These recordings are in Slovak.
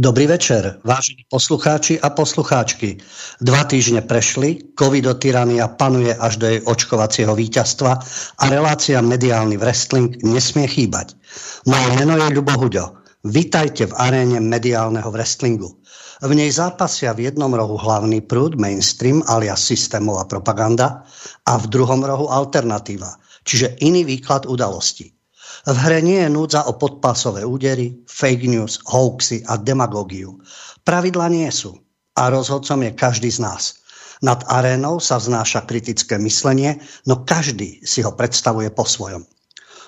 Dobrý večer, vážení poslucháči a poslucháčky. Dva týždne prešli, covidotyrania panuje až do jej očkovacieho víťazstva a relácia mediálny wrestling nesmie chýbať. Moje meno je Ľubo Huďo. Vítajte v aréne mediálneho wrestlingu. V nej zápasia v jednom rohu hlavný prúd, mainstream alias systémová propaganda a v druhom rohu alternatíva, čiže iný výklad udalostí. V hre nie je núdza o podpásové údery, fake news, hoaxy a demagógiu. Pravidla nie sú. A rozhodcom je každý z nás. Nad arénou sa vznáša kritické myslenie, no každý si ho predstavuje po svojom.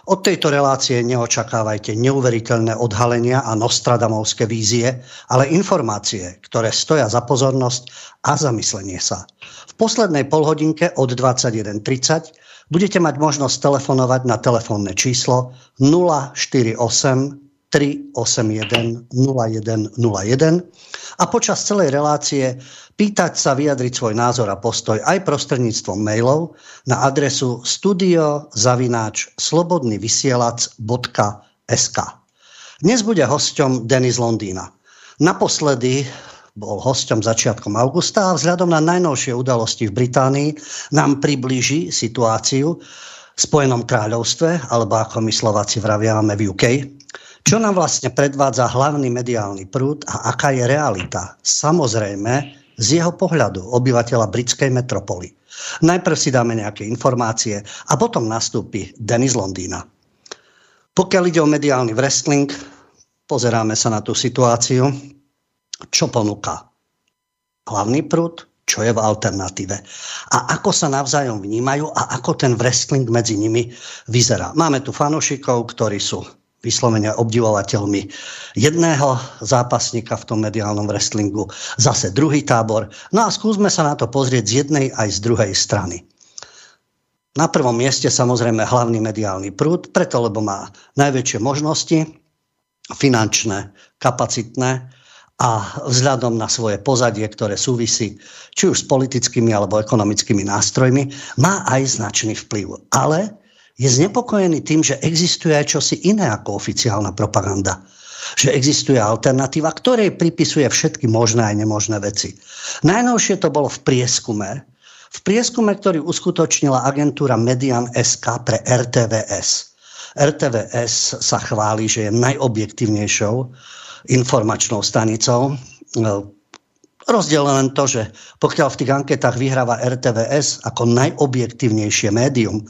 Od tejto relácie neočakávajte neuveriteľné odhalenia a nostradamovské vízie, ale informácie, ktoré stoja za pozornosť a zamyslenie sa. V poslednej polhodinke od 21.30 budete mať možnosť telefonovať na telefónne číslo 048 381 0101 a počas celej relácie pýtať sa, vyjadriť svoj názor a postoj aj prostredníctvom mailov na adresu studiozavináč slobodnyvysielac.sk Dnes bude hosťom Denis Londýna. Naposledy bol hosťom začiatkom augusta a vzhľadom na najnovšie udalosti v Británii nám priblíži situáciu v Spojenom kráľovstve, alebo ako my Slováci vraviame v UK, čo nám vlastne predvádza hlavný mediálny prúd a aká je realita. Samozrejme, z jeho pohľadu obyvateľa britskej metropoly. Najprv si dáme nejaké informácie a potom nastúpi Denis Londýna. Pokiaľ ide o mediálny wrestling, pozeráme sa na tú situáciu čo ponúka hlavný prúd, čo je v alternatíve. A ako sa navzájom vnímajú a ako ten wrestling medzi nimi vyzerá. Máme tu fanošikov, ktorí sú vyslovene obdivovateľmi jedného zápasníka v tom mediálnom wrestlingu, zase druhý tábor. No a skúsme sa na to pozrieť z jednej aj z druhej strany. Na prvom mieste samozrejme hlavný mediálny prúd, preto lebo má najväčšie možnosti, finančné, kapacitné, a vzhľadom na svoje pozadie, ktoré súvisí či už s politickými alebo ekonomickými nástrojmi, má aj značný vplyv. Ale je znepokojený tým, že existuje aj čosi iné ako oficiálna propaganda. Že existuje alternatíva, ktorej pripisuje všetky možné aj nemožné veci. Najnovšie to bolo v prieskume, v prieskume, ktorý uskutočnila agentúra Median SK pre RTVS. RTVS sa chváli, že je najobjektívnejšou informačnou stanicou. No, rozdiel len to, že pokiaľ v tých anketách vyhráva RTVS ako najobjektívnejšie médium,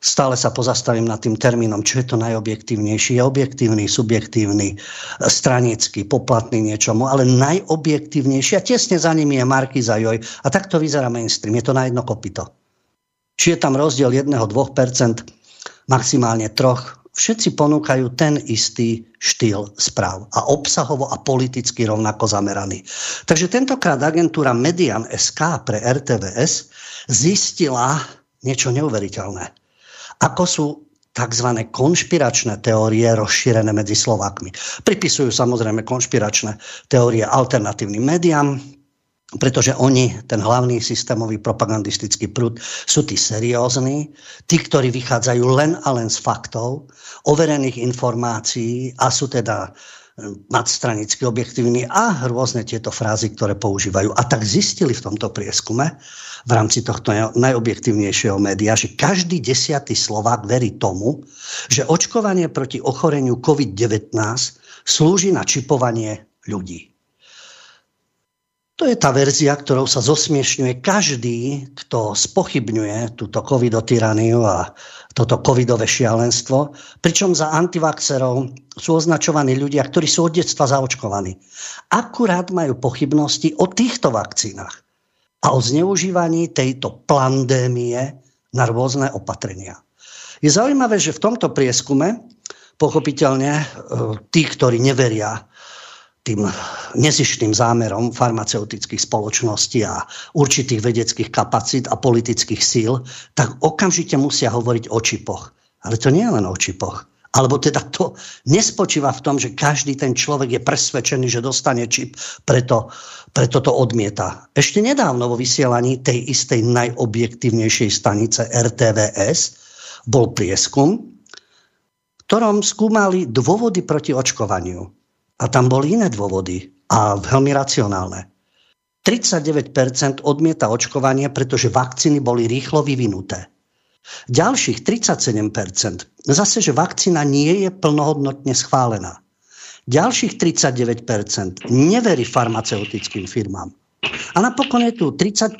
stále sa pozastavím nad tým termínom, čo je to najobjektívnejší. Je objektívny, subjektívny, stranický, poplatný niečomu, ale najobjektívnejší a tesne za nimi je Markiza Joj. A takto vyzerá mainstream. Je to na jedno kopito. Či je tam rozdiel 1-2%, maximálne troch, všetci ponúkajú ten istý štýl správ a obsahovo a politicky rovnako zameraný. Takže tentokrát agentúra Median SK pre RTVS zistila niečo neuveriteľné. Ako sú tzv. konšpiračné teórie rozšírené medzi Slovákmi. Pripisujú samozrejme konšpiračné teórie alternatívnym médiám, pretože oni, ten hlavný systémový propagandistický prúd, sú tí seriózni, tí, ktorí vychádzajú len a len z faktov, overených informácií a sú teda hm, nadstranicky objektívni a rôzne tieto frázy, ktoré používajú. A tak zistili v tomto prieskume v rámci tohto najobjektívnejšieho média, že každý desiatý Slovák verí tomu, že očkovanie proti ochoreniu COVID-19 slúži na čipovanie ľudí. To je tá verzia, ktorou sa zosmiešňuje každý, kto spochybňuje túto covidotyraniu a toto covidové šialenstvo, pričom za antivaxerov sú označovaní ľudia, ktorí sú od detstva zaočkovaní. Akurát majú pochybnosti o týchto vakcínach a o zneužívaní tejto pandémie na rôzne opatrenia. Je zaujímavé, že v tomto prieskume pochopiteľne e, tí, ktorí neveria tým nezištným zámerom farmaceutických spoločností a určitých vedeckých kapacít a politických síl, tak okamžite musia hovoriť o čipoch. Ale to nie je len o čipoch. Alebo teda to nespočíva v tom, že každý ten človek je presvedčený, že dostane čip, preto, preto to odmieta. Ešte nedávno vo vysielaní tej istej najobjektívnejšej stanice RTVS bol prieskum, v ktorom skúmali dôvody proti očkovaniu. A tam boli iné dôvody a veľmi racionálne. 39% odmieta očkovanie, pretože vakcíny boli rýchlo vyvinuté. Ďalších 37%, zase, že vakcína nie je plnohodnotne schválená. Ďalších 39% neverí farmaceutickým firmám. A napokon je tu 30%,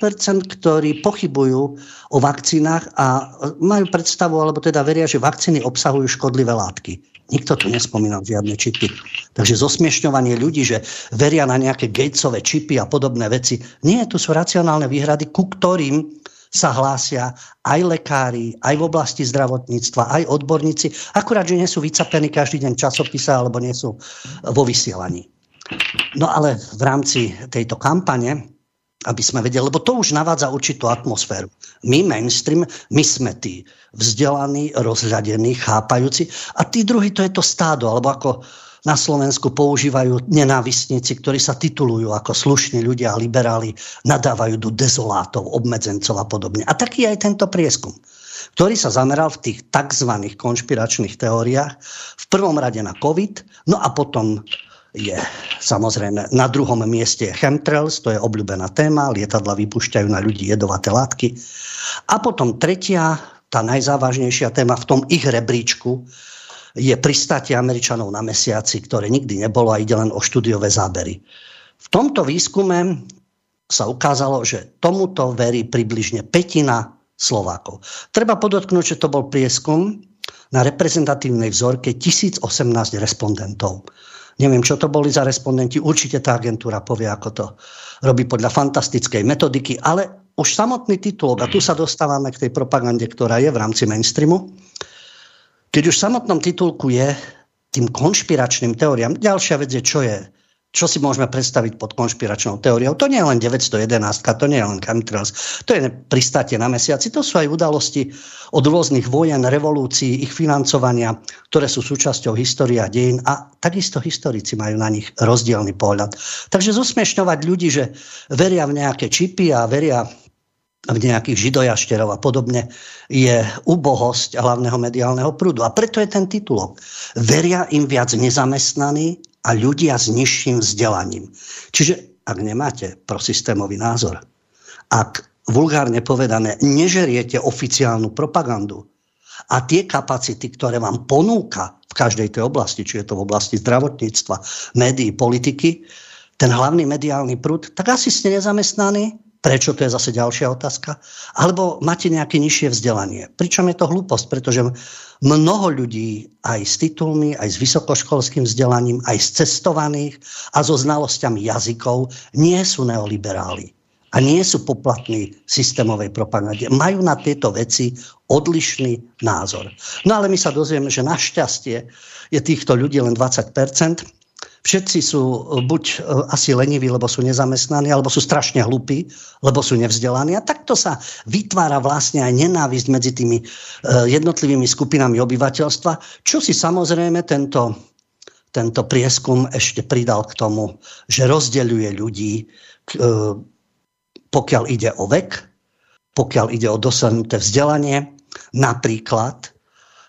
ktorí pochybujú o vakcínach a majú predstavu, alebo teda veria, že vakcíny obsahujú škodlivé látky. Nikto tu nespomínal žiadne čipy. Takže zosmiešňovanie ľudí, že veria na nejaké Gatesové čipy a podobné veci. Nie, tu sú racionálne výhrady, ku ktorým sa hlásia aj lekári, aj v oblasti zdravotníctva, aj odborníci. Akurát, že nie sú vycapení každý deň časopise alebo nie sú vo vysielaní. No ale v rámci tejto kampane aby sme vedeli, lebo to už navádza určitú atmosféru. My, mainstream, my sme tí vzdelaní, rozhľadení, chápajúci a tí druhí to je to stádo, alebo ako na Slovensku používajú nenávistníci, ktorí sa titulujú ako slušní ľudia a liberáli, nadávajú do dezolátov, obmedzencov a podobne. A taký je aj tento prieskum, ktorý sa zameral v tých tzv. konšpiračných teóriách v prvom rade na COVID, no a potom je samozrejme na druhom mieste chemtrails, to je obľúbená téma, lietadla vypúšťajú na ľudí jedovaté látky. A potom tretia, tá najzávažnejšia téma v tom ich rebríčku je pristátie Američanov na mesiaci, ktoré nikdy nebolo a ide len o štúdiové zábery. V tomto výskume sa ukázalo, že tomuto verí približne petina Slovákov. Treba podotknúť, že to bol prieskum na reprezentatívnej vzorke 1018 respondentov. Neviem, čo to boli za respondenti. Určite tá agentúra povie, ako to robí podľa fantastickej metodiky, ale už samotný titulok, a tu sa dostávame k tej propagande, ktorá je v rámci mainstreamu, keď už v samotnom titulku je tým konšpiračným teóriám, ďalšia vec je, čo je čo si môžeme predstaviť pod konšpiračnou teóriou. To nie je len 911, to nie je len chemtrails, to je pristátie na mesiaci, to sú aj udalosti od rôznych vojen, revolúcií, ich financovania, ktoré sú súčasťou história a dejín a takisto historici majú na nich rozdielny pohľad. Takže zosmiešňovať ľudí, že veria v nejaké čipy a veria v nejakých židojašterov a podobne, je ubohosť hlavného mediálneho prúdu. A preto je ten titulok. Veria im viac nezamestnaní a ľudia s nižším vzdelaním. Čiže ak nemáte prosystémový názor, ak vulgárne povedané nežeriete oficiálnu propagandu a tie kapacity, ktoré vám ponúka v každej tej oblasti, či je to v oblasti zdravotníctva, médií, politiky, ten hlavný mediálny prúd, tak asi ste nezamestnaní, Prečo? To je zase ďalšia otázka. Alebo máte nejaké nižšie vzdelanie. Pričom je to hlúposť, pretože mnoho ľudí aj s titulmi, aj s vysokoškolským vzdelaním, aj z cestovaných a so znalosťami jazykov nie sú neoliberáli a nie sú poplatní systémovej propagande. Majú na tieto veci odlišný názor. No ale my sa dozvieme, že našťastie je týchto ľudí len 20 Všetci sú e, buď e, asi leniví, lebo sú nezamestnaní, alebo sú strašne hlupí, lebo sú nevzdelaní. A takto sa vytvára vlastne aj nenávisť medzi tými e, jednotlivými skupinami obyvateľstva, čo si samozrejme tento, tento prieskum ešte pridal k tomu, že rozdeľuje ľudí, pokiaľ ide o vek, pokiaľ ide o dosiahnuté vzdelanie, napríklad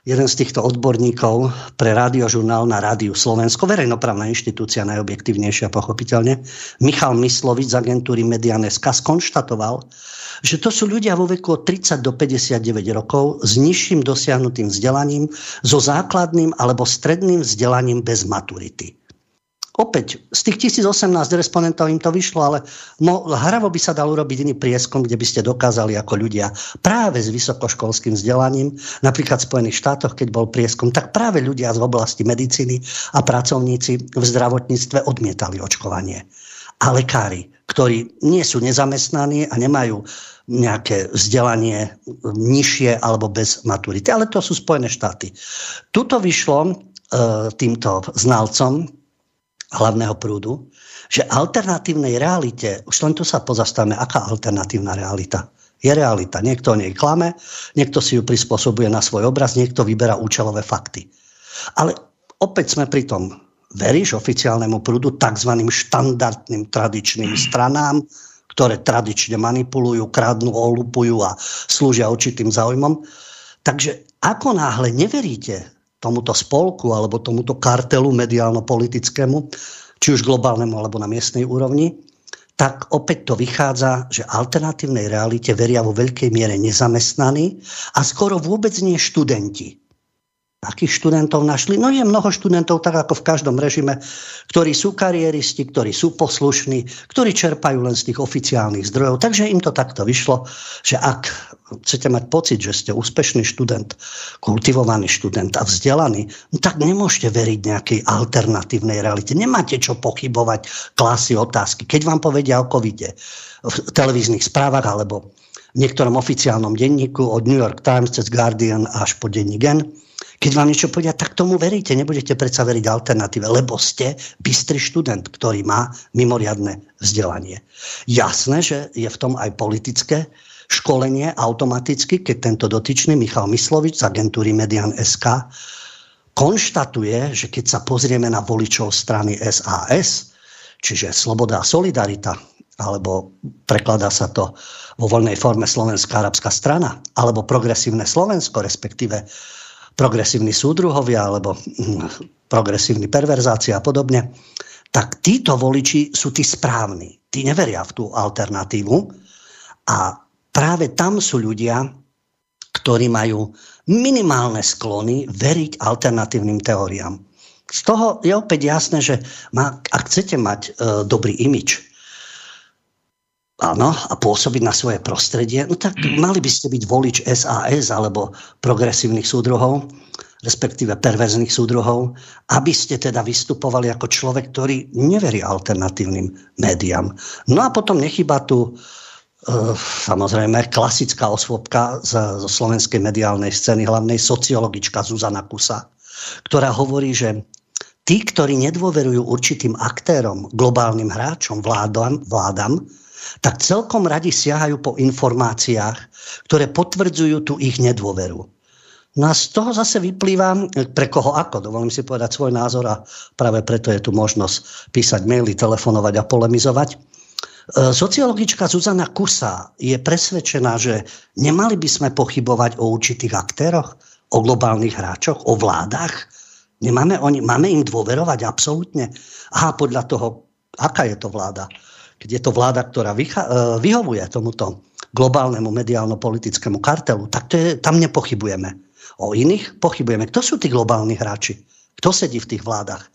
jeden z týchto odborníkov pre rádiožurnál na Rádiu Slovensko, verejnoprávna inštitúcia, najobjektívnejšia pochopiteľne, Michal Myslovič z agentúry Medianeska skonštatoval, že to sú ľudia vo veku od 30 do 59 rokov s nižším dosiahnutým vzdelaním, so základným alebo stredným vzdelaním bez maturity. Opäť, z tých 1018 respondentov im to vyšlo, ale no, hravo by sa dal urobiť iný prieskum, kde by ste dokázali ako ľudia práve s vysokoškolským vzdelaním, napríklad v Spojených štátoch, keď bol prieskum, tak práve ľudia z oblasti medicíny a pracovníci v zdravotníctve odmietali očkovanie. A lekári, ktorí nie sú nezamestnaní a nemajú nejaké vzdelanie nižšie alebo bez maturity. Ale to sú Spojené štáty. Tuto vyšlo e, týmto znalcom hlavného prúdu, že alternatívnej realite, už len tu sa pozastavme, aká alternatívna realita? Je realita. Niekto o nej klame, niekto si ju prispôsobuje na svoj obraz, niekto vyberá účelové fakty. Ale opäť sme pri tom. Veríš oficiálnemu prúdu, tzv. štandardným tradičným stranám, ktoré tradične manipulujú, kradnú, olupujú a slúžia určitým záujmom. Takže ako náhle neveríte tomuto spolku alebo tomuto kartelu mediálno-politickému, či už globálnemu alebo na miestnej úrovni, tak opäť to vychádza, že alternatívnej realite veria vo veľkej miere nezamestnaní a skoro vôbec nie študenti. Akých študentov našli? No je mnoho študentov, tak ako v každom režime, ktorí sú kariéristi, ktorí sú poslušní, ktorí čerpajú len z tých oficiálnych zdrojov. Takže im to takto vyšlo, že ak chcete mať pocit, že ste úspešný študent, kultivovaný študent a vzdelaný, no tak nemôžete veriť nejakej alternatívnej realite. Nemáte čo pochybovať klasy otázky. Keď vám povedia o covide v televíznych správach alebo v niektorom oficiálnom denníku od New York Times cez Guardian až po denní Gen, keď vám niečo povedia, tak tomu veríte. Nebudete predsa veriť alternatíve, lebo ste bystrý študent, ktorý má mimoriadne vzdelanie. Jasné, že je v tom aj politické školenie automaticky, keď tento dotyčný Michal Myslovič z agentúry Median SK konštatuje, že keď sa pozrieme na voličov strany SAS, čiže Sloboda a Solidarita, alebo prekladá sa to vo voľnej forme Slovenská arabská strana, alebo Progresívne Slovensko, respektíve progresívni súdruhovia alebo hm, progresívni perverzácia a podobne, tak títo voliči sú tí správni. Tí neveria v tú alternatívu a práve tam sú ľudia, ktorí majú minimálne sklony veriť alternatívnym teóriám. Z toho je opäť jasné, že má, ak chcete mať e, dobrý imič, áno, a pôsobiť na svoje prostredie, no tak mm. mali by ste byť volič SAS alebo progresívnych súdruhov, respektíve perverzných súdruhov, aby ste teda vystupovali ako človek, ktorý neverí alternatívnym médiám. No a potom nechyba tu e, samozrejme klasická osôbka zo slovenskej mediálnej scény, hlavnej sociologička Zuzana Kusa, ktorá hovorí, že tí, ktorí nedôverujú určitým aktérom, globálnym hráčom, vládam, vládam tak celkom radi siahajú po informáciách, ktoré potvrdzujú tú ich nedôveru. No a z toho zase vyplýva, pre koho ako, dovolím si povedať svoj názor a práve preto je tu možnosť písať maily, telefonovať a polemizovať. E, sociologička Zuzana Kusa je presvedčená, že nemali by sme pochybovať o určitých aktéroch, o globálnych hráčoch, o vládach. Nemáme oni, máme im dôverovať absolútne? Aha, podľa toho, aká je to vláda keď je to vláda, ktorá e, vyhovuje tomuto globálnemu mediálno-politickému kartelu, tak to je, tam nepochybujeme. O iných pochybujeme. Kto sú tí globálni hráči? Kto sedí v tých vládach?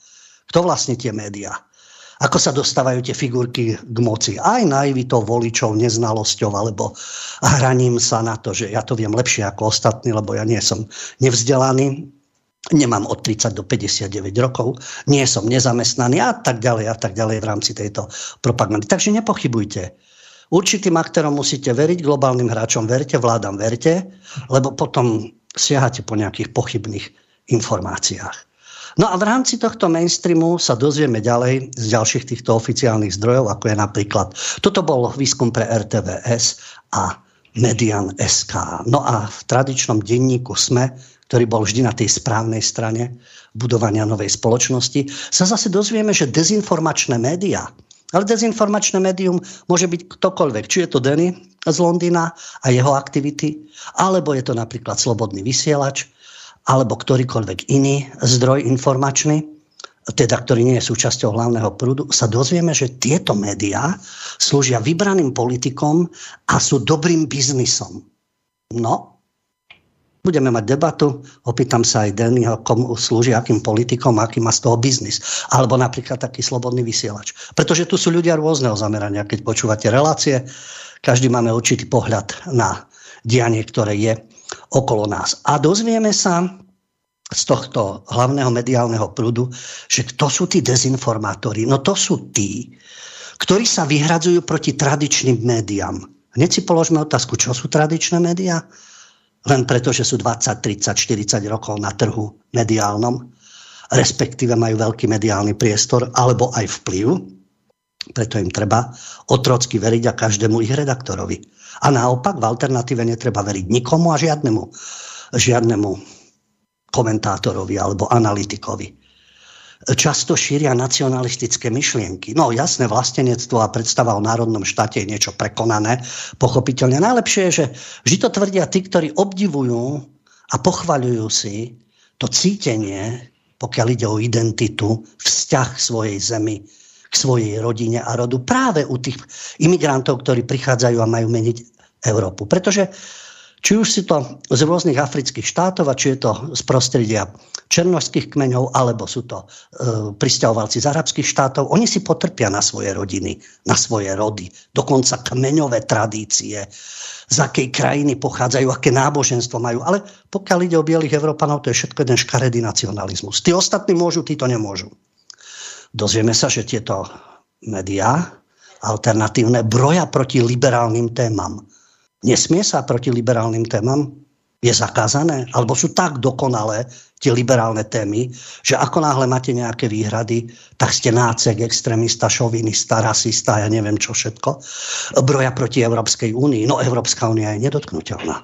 Kto vlastne tie médiá? Ako sa dostávajú tie figurky k moci? Aj naivitou voličov, neznalosťou alebo hraním sa na to, že ja to viem lepšie ako ostatní, lebo ja nie som nevzdelaný nemám od 30 do 59 rokov, nie som nezamestnaný a tak ďalej a tak ďalej v rámci tejto propagandy. Takže nepochybujte. Určitým aktérom musíte veriť, globálnym hráčom verte, vládam verte, lebo potom siahate po nejakých pochybných informáciách. No a v rámci tohto mainstreamu sa dozvieme ďalej z ďalších týchto oficiálnych zdrojov, ako je napríklad, toto bol výskum pre RTVS a Median SK. No a v tradičnom denníku SME ktorý bol vždy na tej správnej strane budovania novej spoločnosti, sa zase dozvieme, že dezinformačné médiá, ale dezinformačné médium môže byť ktokoľvek, či je to Denny z Londýna a jeho aktivity, alebo je to napríklad slobodný vysielač, alebo ktorýkoľvek iný zdroj informačný, teda ktorý nie je súčasťou hlavného prúdu, sa dozvieme, že tieto médiá slúžia vybraným politikom a sú dobrým biznisom. No, Budeme mať debatu, opýtam sa aj Dennyho, komu slúži, akým politikom, aký má z toho biznis. Alebo napríklad taký slobodný vysielač. Pretože tu sú ľudia rôzneho zamerania. Keď počúvate relácie, každý máme určitý pohľad na dianie, ktoré je okolo nás. A dozvieme sa z tohto hlavného mediálneho prúdu, že kto sú tí dezinformátori? No to sú tí, ktorí sa vyhradzujú proti tradičným médiám. Hneď si položme otázku, čo sú tradičné médiá? Len preto, že sú 20, 30, 40 rokov na trhu mediálnom, respektíve majú veľký mediálny priestor alebo aj vplyv, preto im treba otrocky veriť a každému ich redaktorovi. A naopak v alternatíve netreba veriť nikomu a žiadnemu, žiadnemu komentátorovi alebo analytikovi často šíria nacionalistické myšlienky. No jasné, vlastenectvo a predstava o národnom štáte je niečo prekonané, pochopiteľne. Najlepšie je, že vždy to tvrdia tí, ktorí obdivujú a pochvaľujú si to cítenie, pokiaľ ide o identitu, vzťah svojej zemi, k svojej rodine a rodu práve u tých imigrantov, ktorí prichádzajú a majú meniť Európu. Pretože či už si to z rôznych afrických štátov, a či je to z prostredia černožských kmeňov, alebo sú to e, pristahovalci z arabských štátov, oni si potrpia na svoje rodiny, na svoje rody, dokonca kmeňové tradície, z akej krajiny pochádzajú, aké náboženstvo majú. Ale pokiaľ ide o bielých Európanov, to je všetko jeden škaredý nacionalizmus. Tí ostatní môžu, tí to nemôžu. Dozvieme sa, že tieto médiá alternatívne broja proti liberálnym témam Nesmie sa proti liberálnym témam? Je zakázané? Alebo sú tak dokonalé tie liberálne témy, že ako náhle máte nejaké výhrady, tak ste nácek, extrémista, šovinista, rasista, ja neviem čo všetko, broja proti Európskej únii. No Európska únia je nedotknutelná.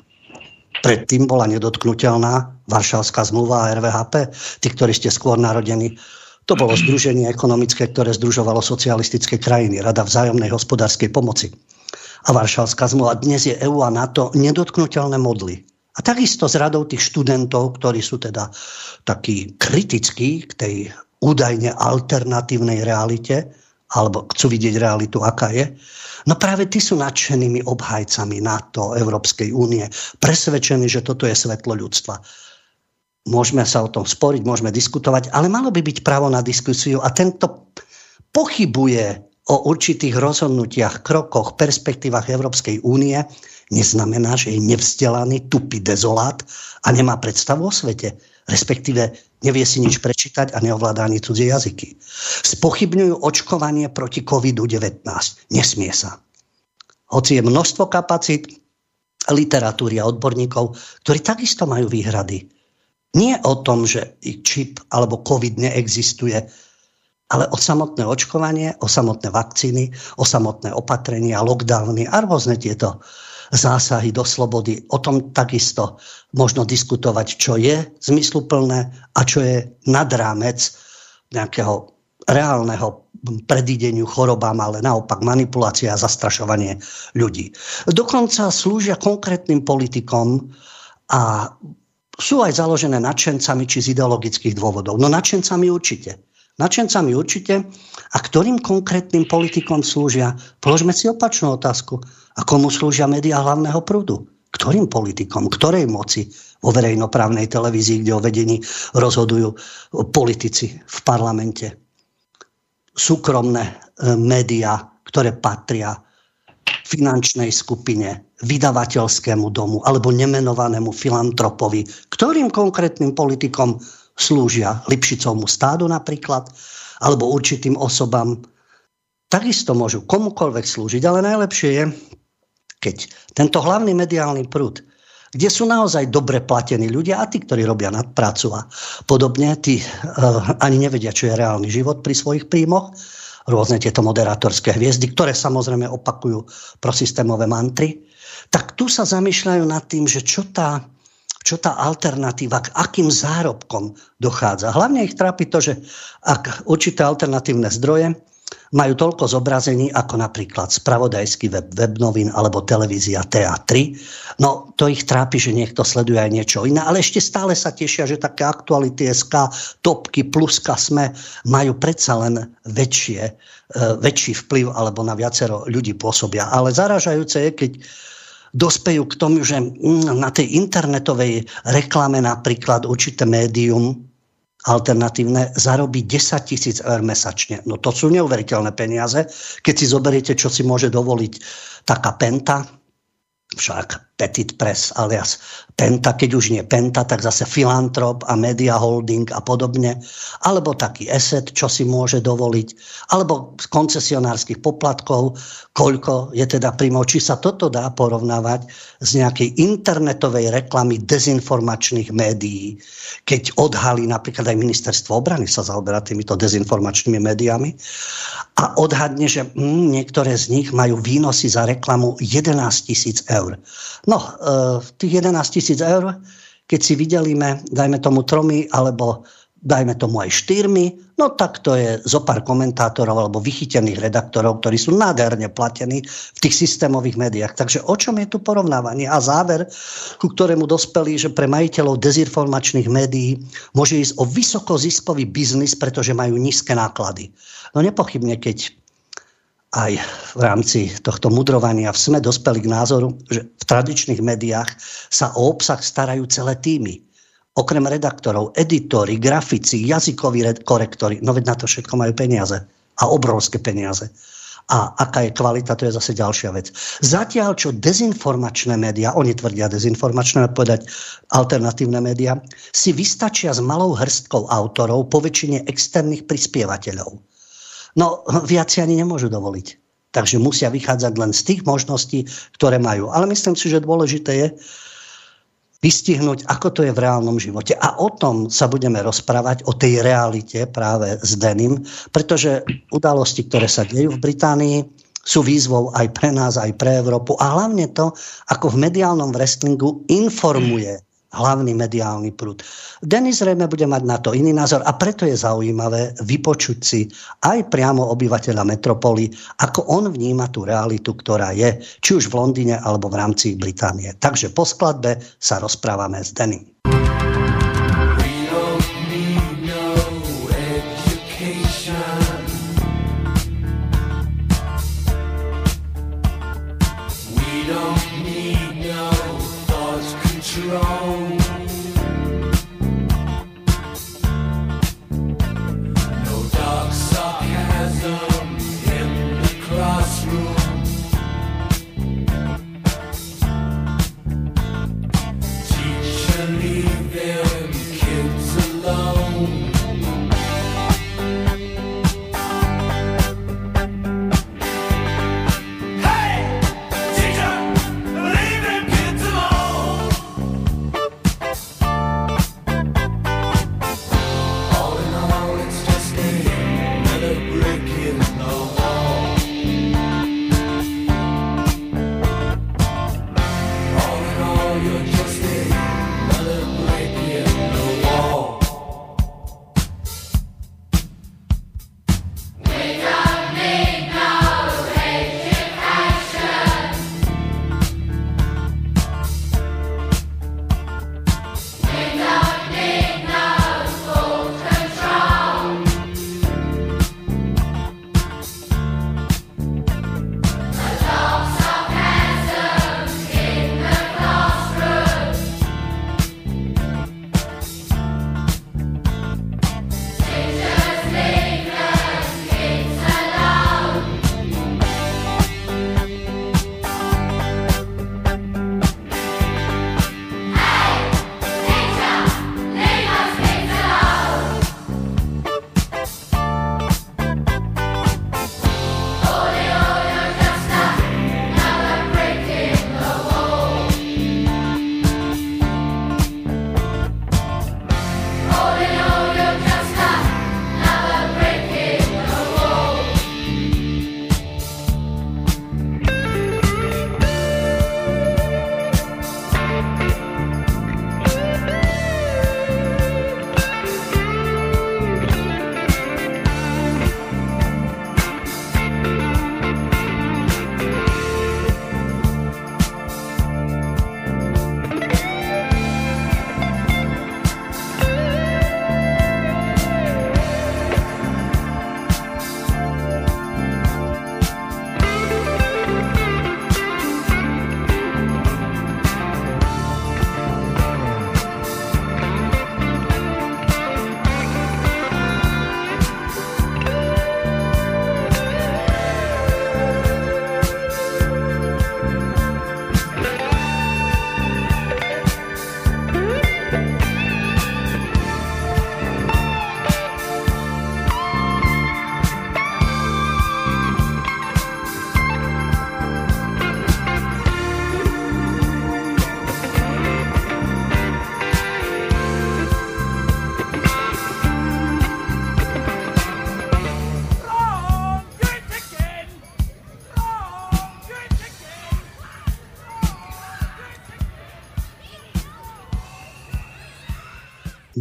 Predtým bola nedotknutelná Varšavská zmluva a RVHP. Tí, ktorí ste skôr narodení, to bolo združenie ekonomické, ktoré združovalo socialistické krajiny, Rada vzájomnej hospodárskej pomoci a Varšavská zmluva. Dnes je EU a NATO nedotknutelné modly. A takisto s radou tých študentov, ktorí sú teda takí kritickí k tej údajne alternatívnej realite, alebo chcú vidieť realitu, aká je, no práve tí sú nadšenými obhajcami NATO, Európskej únie, presvedčení, že toto je svetlo ľudstva. Môžeme sa o tom sporiť, môžeme diskutovať, ale malo by byť právo na diskusiu a tento pochybuje o určitých rozhodnutiach, krokoch, perspektívach Európskej únie neznamená, že je nevzdelaný, tupý dezolát a nemá predstavu o svete. Respektíve nevie si nič prečítať a neovládá ani cudzie jazyky. Spochybňujú očkovanie proti COVID-19. Nesmie sa. Hoci je množstvo kapacít, literatúry a odborníkov, ktorí takisto majú výhrady. Nie o tom, že čip alebo COVID neexistuje, ale o samotné očkovanie, o samotné vakcíny, o samotné opatrenia, lockdowny a rôzne tieto zásahy do slobody. O tom takisto možno diskutovať, čo je zmysluplné a čo je nad rámec nejakého reálneho predídeniu chorobám, ale naopak manipulácia a zastrašovanie ľudí. Dokonca slúžia konkrétnym politikom a sú aj založené nadšencami či z ideologických dôvodov. No nadšencami určite. Načencami určite. A ktorým konkrétnym politikom slúžia? Položme si opačnú otázku. A komu slúžia médiá hlavného prúdu? Ktorým politikom? Ktorej moci vo verejnoprávnej televízii, kde o vedení rozhodujú politici v parlamente? Súkromné e, médiá, ktoré patria finančnej skupine, vydavateľskému domu alebo nemenovanému filantropovi. Ktorým konkrétnym politikom slúžia Lipšicovmu stádu napríklad, alebo určitým osobám. Takisto môžu komukoľvek slúžiť, ale najlepšie je, keď tento hlavný mediálny prúd, kde sú naozaj dobre platení ľudia a tí, ktorí robia nadprácu a podobne, tí uh, ani nevedia, čo je reálny život pri svojich príjmoch, rôzne tieto moderátorské hviezdy, ktoré samozrejme opakujú prosystémové mantry, tak tu sa zamýšľajú nad tým, že čo tá čo tá alternatíva, k akým zárobkom dochádza. Hlavne ich trápi to, že ak určité alternatívne zdroje majú toľko zobrazení ako napríklad spravodajský web, web novín alebo televízia TA3. No to ich trápi, že niekto sleduje aj niečo iné, ale ešte stále sa tešia, že také aktuality SK, topky, pluska sme majú predsa len väčšie, e, väčší vplyv alebo na viacero ľudí pôsobia. Ale zaražajúce je, keď dospejú k tomu, že mm, na tej internetovej reklame napríklad určité médium alternatívne zarobí 10 tisíc eur mesačne. No to sú neuveriteľné peniaze. Keď si zoberiete, čo si môže dovoliť taká penta, však Petit Press alias Penta, keď už nie Penta, tak zase Filantrop a Media Holding a podobne, alebo taký ESET, čo si môže dovoliť, alebo z koncesionárskych poplatkov, koľko je teda príjmov. Či sa toto dá porovnávať z nejakej internetovej reklamy dezinformačných médií, keď odhalí napríklad aj ministerstvo obrany sa zaoberá týmito dezinformačnými médiami a odhadne, že hm, niektoré z nich majú výnosy za reklamu 11 tisíc eur. No, e, tých 11 tisíc eur, keď si vydelíme, dajme tomu tromi alebo dajme tomu aj štyrmi, no tak to je zo pár komentátorov alebo vychytených redaktorov, ktorí sú nádherne platení v tých systémových médiách. Takže o čom je tu porovnávanie? A záver, ku ktorému dospeli, že pre majiteľov dezinformačných médií môže ísť o vysokoziskový biznis, pretože majú nízke náklady. No nepochybne, keď aj v rámci tohto mudrovania sme dospeli k názoru, že v tradičných médiách sa o obsah starajú celé týmy Okrem redaktorov, editori, grafici, jazykoví korektori, no veď na to všetko majú peniaze. A obrovské peniaze. A aká je kvalita, to je zase ďalšia vec. Zatiaľ, čo dezinformačné médiá, oni tvrdia dezinformačné, povedať alternatívne médiá, si vystačia s malou hrstkou autorov, po väčšine externých prispievateľov. No, viac si ani nemôžu dovoliť. Takže musia vychádzať len z tých možností, ktoré majú. Ale myslím si, že dôležité je, vystihnúť, ako to je v reálnom živote. A o tom sa budeme rozprávať, o tej realite práve s Denim, pretože udalosti, ktoré sa dejú v Británii, sú výzvou aj pre nás, aj pre Európu. A hlavne to, ako v mediálnom wrestlingu informuje hlavný mediálny prúd. Denis zrejme bude mať na to iný názor a preto je zaujímavé vypočuť si aj priamo obyvateľa metropoly, ako on vníma tú realitu, ktorá je, či už v Londýne alebo v rámci Británie. Takže po skladbe sa rozprávame s Denim.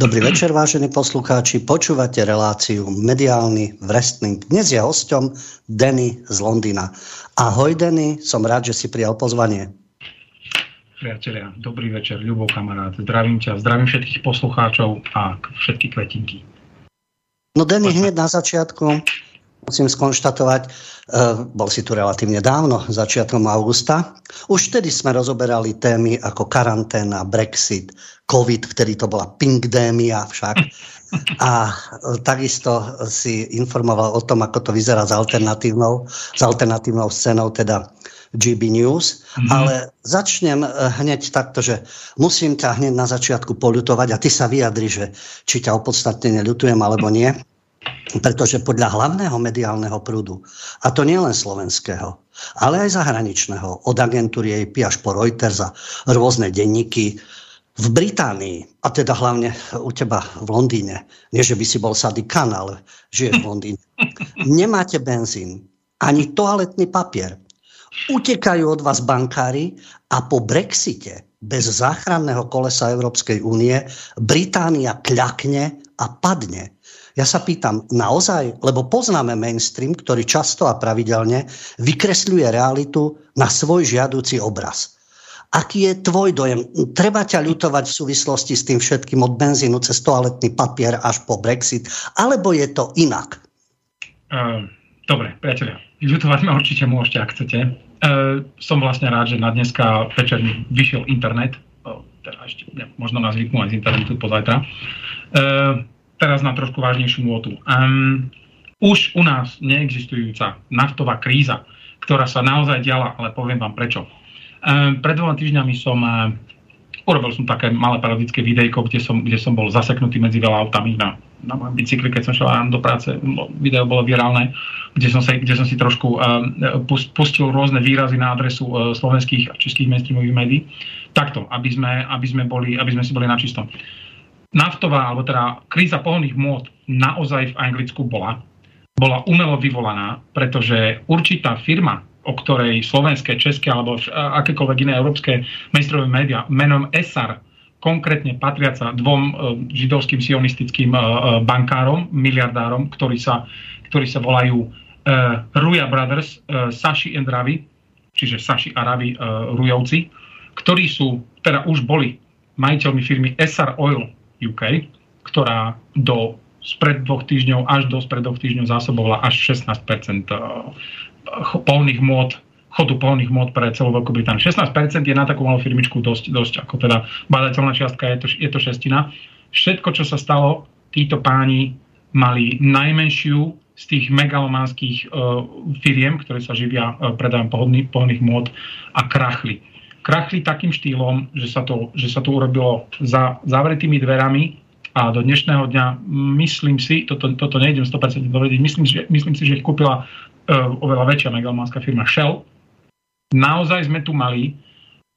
Dobrý večer, vážení poslucháči. Počúvate reláciu Mediálny wrestling. Dnes je hosťom Denny z Londýna. Ahoj, Denny, som rád, že si prijal pozvanie. Priatelia, dobrý večer, Ľubo kamarát. Zdravím ťa, zdravím všetkých poslucháčov a všetky kvetinky. No Denny, hneď na začiatku musím skonštatovať, e, bol si tu relatívne dávno, začiatkom augusta. Už vtedy sme rozoberali témy ako karanténa, Brexit, COVID, vtedy to bola pinkdémia však. A e, takisto si informoval o tom, ako to vyzerá s alternatívnou, s alternatívnou scénou, teda GB News. Mm-hmm. Ale začnem e, hneď takto, že musím ťa hneď na začiatku poľutovať a ty sa vyjadri, že či ťa opodstatne neľutujem alebo nie pretože podľa hlavného mediálneho prúdu, a to nie len slovenského, ale aj zahraničného, od agentúry AP až po Reuters a rôzne denníky, v Británii, a teda hlavne u teba v Londýne, nie že by si bol Sadiq Khan, ale žiješ v Londýne, nemáte benzín, ani toaletný papier. Utekajú od vás bankári a po Brexite bez záchranného kolesa Európskej únie Británia kľakne a padne. Ja sa pýtam, naozaj? Lebo poznáme mainstream, ktorý často a pravidelne vykresľuje realitu na svoj žiaduci obraz. Aký je tvoj dojem? Treba ťa ľutovať v súvislosti s tým všetkým od benzínu cez toaletný papier až po Brexit? Alebo je to inak? Uh, dobre, priatelia. Ľutovať ma určite môžete, ak chcete. Uh, som vlastne rád, že na dneska večer vyšiel internet. Uh, teda ešte, ne, možno nás zvyknú aj z internetu pozajtra. Uh, teraz na trošku vážnejšiu môtu. Um, už u nás neexistujúca naftová kríza, ktorá sa naozaj diala, ale poviem vám prečo. Um, pred dvoma týždňami som um, urobil som také malé parodické videjko, kde som, kde som bol zaseknutý medzi veľa autami na, na mojom bicykli, keď som šiel do práce. Video bolo virálne, kde som, sa, kde som si trošku um, pustil rôzne výrazy na adresu uh, slovenských a českých mainstreamových médií. Takto, aby sme, aby sme, boli, aby sme si boli na čistom naftová, alebo teda kríza pohonných môd naozaj v Anglicku bola, bola umelo vyvolaná, pretože určitá firma, o ktorej slovenské, české alebo akékoľvek iné európske mainstreamové médiá menom ESAR, konkrétne patriaca dvom uh, židovským sionistickým uh, bankárom, miliardárom, ktorí sa, ktorí sa volajú Ruja Brothers, Saši and Ravi, čiže Saši a Ravi Rujovci, ktorí sú, teda už boli majiteľmi firmy SR Oil, UK, ktorá do spred dvoch týždňov až do spred dvoch týždňov zásobovala až 16 eh, polných môd chodu polných mód pre celú Veľkú Britániu. 16% je na takú malú firmičku dosť, dosť ako teda badateľná čiastka, je to, je to šestina. Všetko, čo sa stalo, títo páni mali najmenšiu z tých megalomanských uh, firiem, ktoré sa živia uh, predajom pohodných, pohodných mód a krachli krachli takým štýlom, že sa to, že sa to urobilo za zavretými dverami a do dnešného dňa myslím si, toto, toto nejdem 100% dovediť, myslím, myslím si, že ich kúpila uh, oveľa väčšia megalomanská firma Shell. Naozaj sme tu mali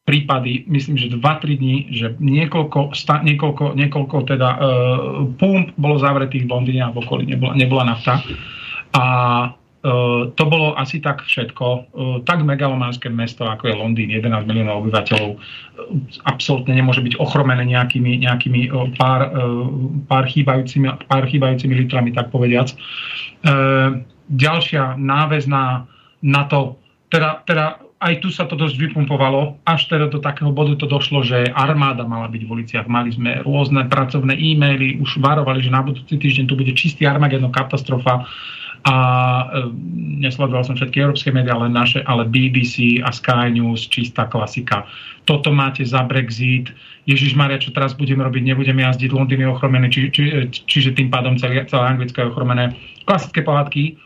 prípady, myslím, že 2-3 dní, že niekoľko, sta, niekoľko, niekoľko teda uh, pump bolo zavretých v Londýne a v okolí nebola, nebola nafta. A to bolo asi tak všetko. Eh, tak megalománske mesto, ako je Londýn, 11 miliónov obyvateľov, eh, absolútne nemôže byť ochromené nejakými, nejakými pár, pár, chýbajúcimi, pár chýbajúcimi litrami, tak povediac. Ďalšia náväzná na to, teda, teda aj tu sa to dosť vypumpovalo, až teda do takého bodu to došlo, že armáda mala byť v uliciach. Mali sme rôzne pracovné e-maily, už varovali, že na budúci týždeň tu bude čistý Armagedon, katastrofa a e, nesledoval som všetky európske médiá, ale naše, ale BBC a Sky News, čistá klasika. Toto máte za Brexit, Ježiš Maria, čo teraz budem robiť, nebudem jazdiť, Londýn je ochromený, či, či, čiže tým pádom celé, celé Anglicko je ochromené. Klasické pohádky,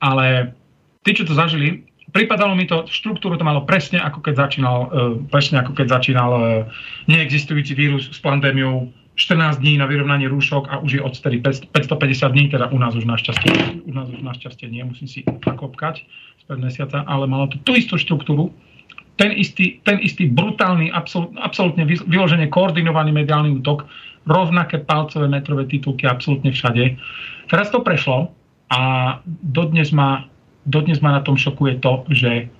ale tí, čo to zažili, pripadalo mi to, štruktúru to malo presne ako keď začínal, uh, presne ako keď začínal uh, neexistujúci vírus s pandémiou 14 dní na vyrovnanie rúšok a už je odtedy 550 dní, teda u nás už našťastie, u nás už našťastie nie, musím si nakopkať spred mesiaca, ale malo to tú istú štruktúru, ten istý, ten istý brutálny, absol, absolútne vyložene koordinovaný mediálny útok, rovnaké palcové metrové titulky absolútne všade. Teraz to prešlo a dodnes ma, dodnes ma na tom šokuje to, že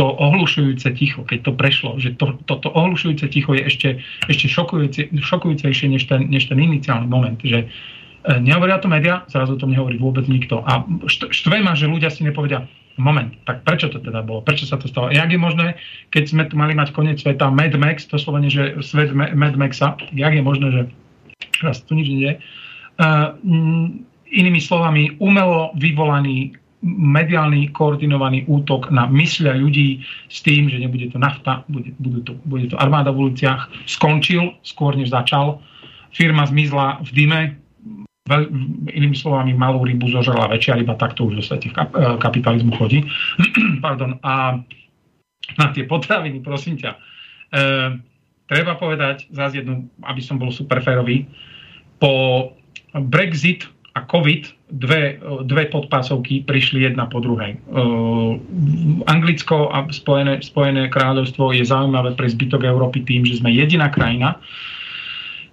to ohlušujúce ticho, keď to prešlo, že to, to, to ohlušujúce ticho je ešte, ešte šokujúce, šokujúcejšie než ten, než ten iniciálny moment, že e, nehovoria to média, zrazu to nehovorí vôbec nikto. A štve ma, že ľudia si nepovedia, moment, tak prečo to teda bolo? Prečo sa to stalo? Jak je možné, keď sme tu mali mať koniec sveta Mad Max, to slovene, že svet Mad Maxa, jak je možné, že teraz tu nič nie je. Uh, inými slovami, umelo vyvolaný mediálny koordinovaný útok na myslia ľudí s tým, že nebude to nafta, bude, bude, to, bude to armáda v uliciach, skončil skôr než začal. Firma zmizla v dime, veľ, inými slovami malú rybu zožrala väčšia ryba, tak to už v svete kap, e, kapitalizmu chodí. Pardon. A na tie potraviny, prosím ťa, e, treba povedať zase jednu, aby som bol superférový, po Brexit a COVID dve, dve podpásovky prišli jedna po druhej. Uh, Anglicko a Spojené, Spojené kráľovstvo je zaujímavé pre zbytok Európy tým, že sme jediná krajina,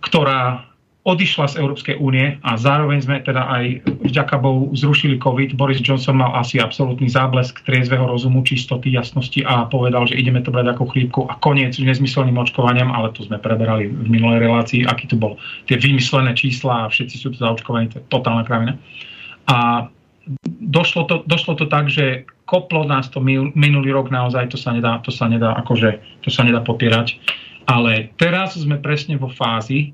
ktorá odišla z Európskej únie a zároveň sme teda aj vďaka Bohu zrušili COVID. Boris Johnson mal asi absolútny záblesk triezveho rozumu, čistoty, jasnosti a povedal, že ideme to brať ako chrípku a koniec s nezmyselným očkovaním, ale to sme preberali v minulej relácii, aký to bol tie vymyslené čísla a všetci sú tu zaočkovaní, to je totálna kravina. A došlo to, došlo to tak, že koplo nás to minulý rok naozaj, to sa nedá, to sa nedá, akože, to sa nedá popierať. Ale teraz sme presne vo fázi,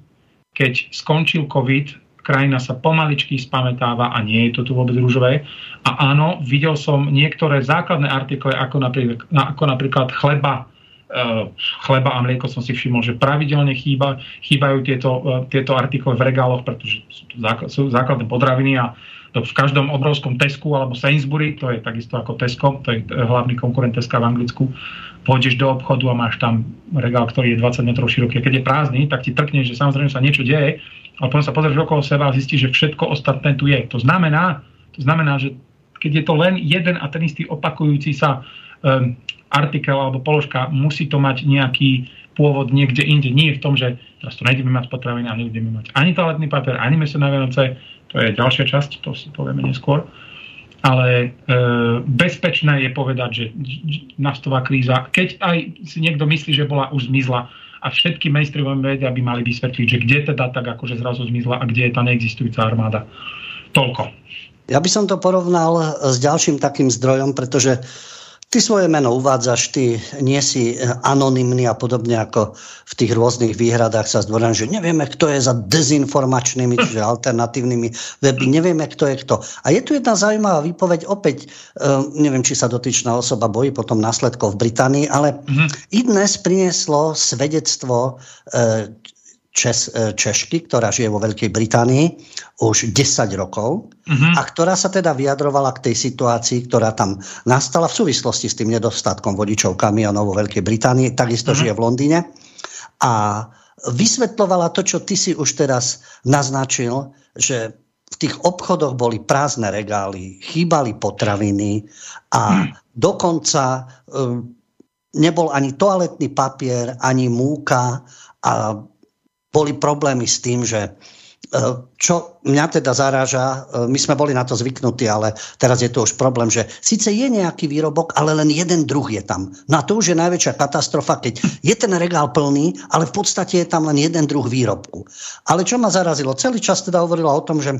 keď skončil COVID, krajina sa pomaličky spametáva a nie je to tu vôbec rúžové. A áno, videl som niektoré základné artikle, ako napríklad, ako napríklad chleba, uh, chleba a mlieko som si všimol, že pravidelne chýba, chýbajú tieto, uh, tieto artikle v regáloch, pretože sú, základné potraviny a to v každom obrovskom Tesku alebo Sainsbury, to je takisto ako Tesco, to je hlavný konkurent Teska v Anglicku, pôjdeš do obchodu a máš tam regál, ktorý je 20 metrov široký. Keď je prázdny, tak ti trkne, že samozrejme sa niečo deje, ale potom sa pozrieš okolo seba a zistíš, že všetko ostatné tu je. To znamená, to znamená, že keď je to len jeden a ten istý opakujúci sa um, artikel alebo položka, musí to mať nejaký pôvod niekde inde. Nie je v tom, že teraz tu nejdeme mať potraviny a nebudeme mať ani toaletný papier, ani meso na Vianoce, to je ďalšia časť, to si povieme neskôr ale e, bezpečné je povedať, že nastová kríza, keď aj si niekto myslí, že bola už zmizla a všetky mainstreamové médiá by mali vysvetliť, že kde teda tak akože zrazu zmizla a kde je tá neexistujúca armáda. Toľko. Ja by som to porovnal s ďalším takým zdrojom, pretože Ty svoje meno uvádzaš, ty nie si anonymný a podobne ako v tých rôznych výhradách sa zdvorám, že nevieme, kto je za dezinformačnými, čiže alternatívnymi weby, nevieme, kto je kto. A je tu jedna zaujímavá výpoveď, opäť, uh, neviem, či sa dotyčná osoba bojí potom následkov v Británii, ale mm-hmm. i dnes prinieslo svedectvo uh, Čes, e, Češky, ktorá žije vo Veľkej Británii už 10 rokov uh-huh. a ktorá sa teda vyjadrovala k tej situácii, ktorá tam nastala v súvislosti s tým nedostatkom vodičov kamionov vo Veľkej Británii, takisto uh-huh. žije v Londýne a vysvetlovala to, čo ty si už teraz naznačil, že v tých obchodoch boli prázdne regály, chýbali potraviny a uh-huh. dokonca um, nebol ani toaletný papier, ani múka a boli problémy s tým, že e, čo mňa teda zaráža, e, my sme boli na to zvyknutí, ale teraz je to už problém, že síce je nejaký výrobok, ale len jeden druh je tam. Na to už je najväčšia katastrofa, keď je ten regál plný, ale v podstate je tam len jeden druh výrobku. Ale čo ma zarazilo, celý čas teda hovorila o tom, že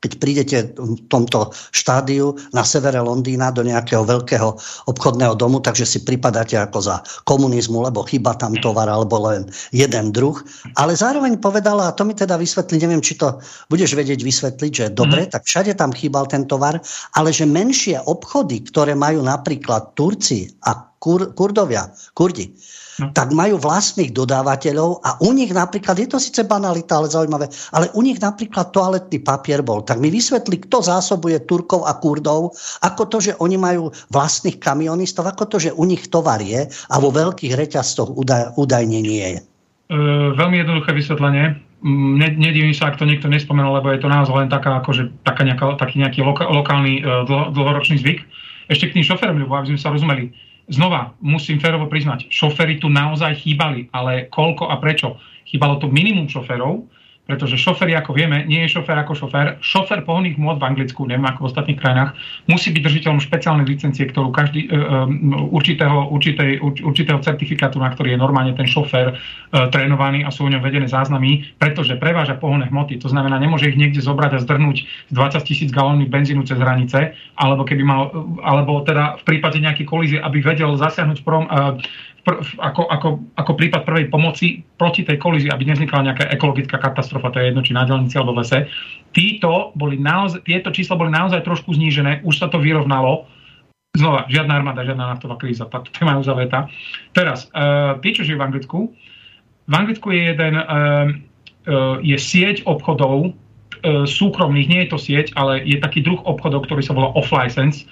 keď prídete v tomto štádiu na severe Londýna do nejakého veľkého obchodného domu, takže si pripadáte ako za komunizmu, lebo chyba tam tovar alebo len jeden druh. Ale zároveň povedala, a to mi teda vysvetlí, neviem, či to budeš vedieť vysvetliť, že dobre, mm. tak všade tam chýbal ten tovar, ale že menšie obchody, ktoré majú napríklad Turci a Kur, Kurdovia, Kurdi. Tak majú vlastných dodávateľov a u nich napríklad, je to síce banalita, ale zaujímavé, ale u nich napríklad toaletný papier bol. Tak mi vysvetli, kto zásobuje Turkov a Kurdov, ako to, že oni majú vlastných kamionistov, ako to, že u nich tovar je a vo veľkých reťazcoch údaj, údajne nie je. E, veľmi jednoduché vysvetlenie. Mm, nedivím sa, ak to niekto nespomenul, lebo je to naozaj len taká, akože, taká nejaká, taký nejaký loka, lokálny e, dlho, dlhoročný zvyk. Ešte k tým šoferom, lebo aby sme sa rozumeli znova musím férovo priznať, šoféry tu naozaj chýbali, ale koľko a prečo? Chýbalo to minimum šoférov, pretože šofer, ako vieme, nie je šofer ako šofer. Šofer pohonných môd v Anglicku, neviem ako v ostatných krajinách, musí byť držiteľom špeciálnej licencie, ktorú každý uh, určitého, určitej, určitého certifikátu, na ktorý je normálne ten šofer uh, trénovaný a sú u ňom vedené záznamy, pretože preváža pohonné hmoty. To znamená, nemôže ich niekde zobrať a zdrhnúť z 20 tisíc galónnych benzínu cez hranice, alebo keby mal, alebo teda v prípade nejakej kolízie, aby vedel zasiahnuť prom, uh, pr- ako, ako, ako prípad prvej pomoci proti tej kolízii, aby nevznikla nejaká ekologická katastrofa, to je jedno, či na dielnici alebo v lese. Títo boli naozaj, tieto čísla boli naozaj trošku znížené, už sa to vyrovnalo. Znova, žiadna armáda, žiadna naftová kríza, táto téma je uzavretá. Teraz, uh, tí, čo žijú v Anglicku, v Anglicku je jeden, uh, uh, je sieť obchodov, súkromných, nie je to sieť, ale je taký druh obchodov, ktorý sa volá off-license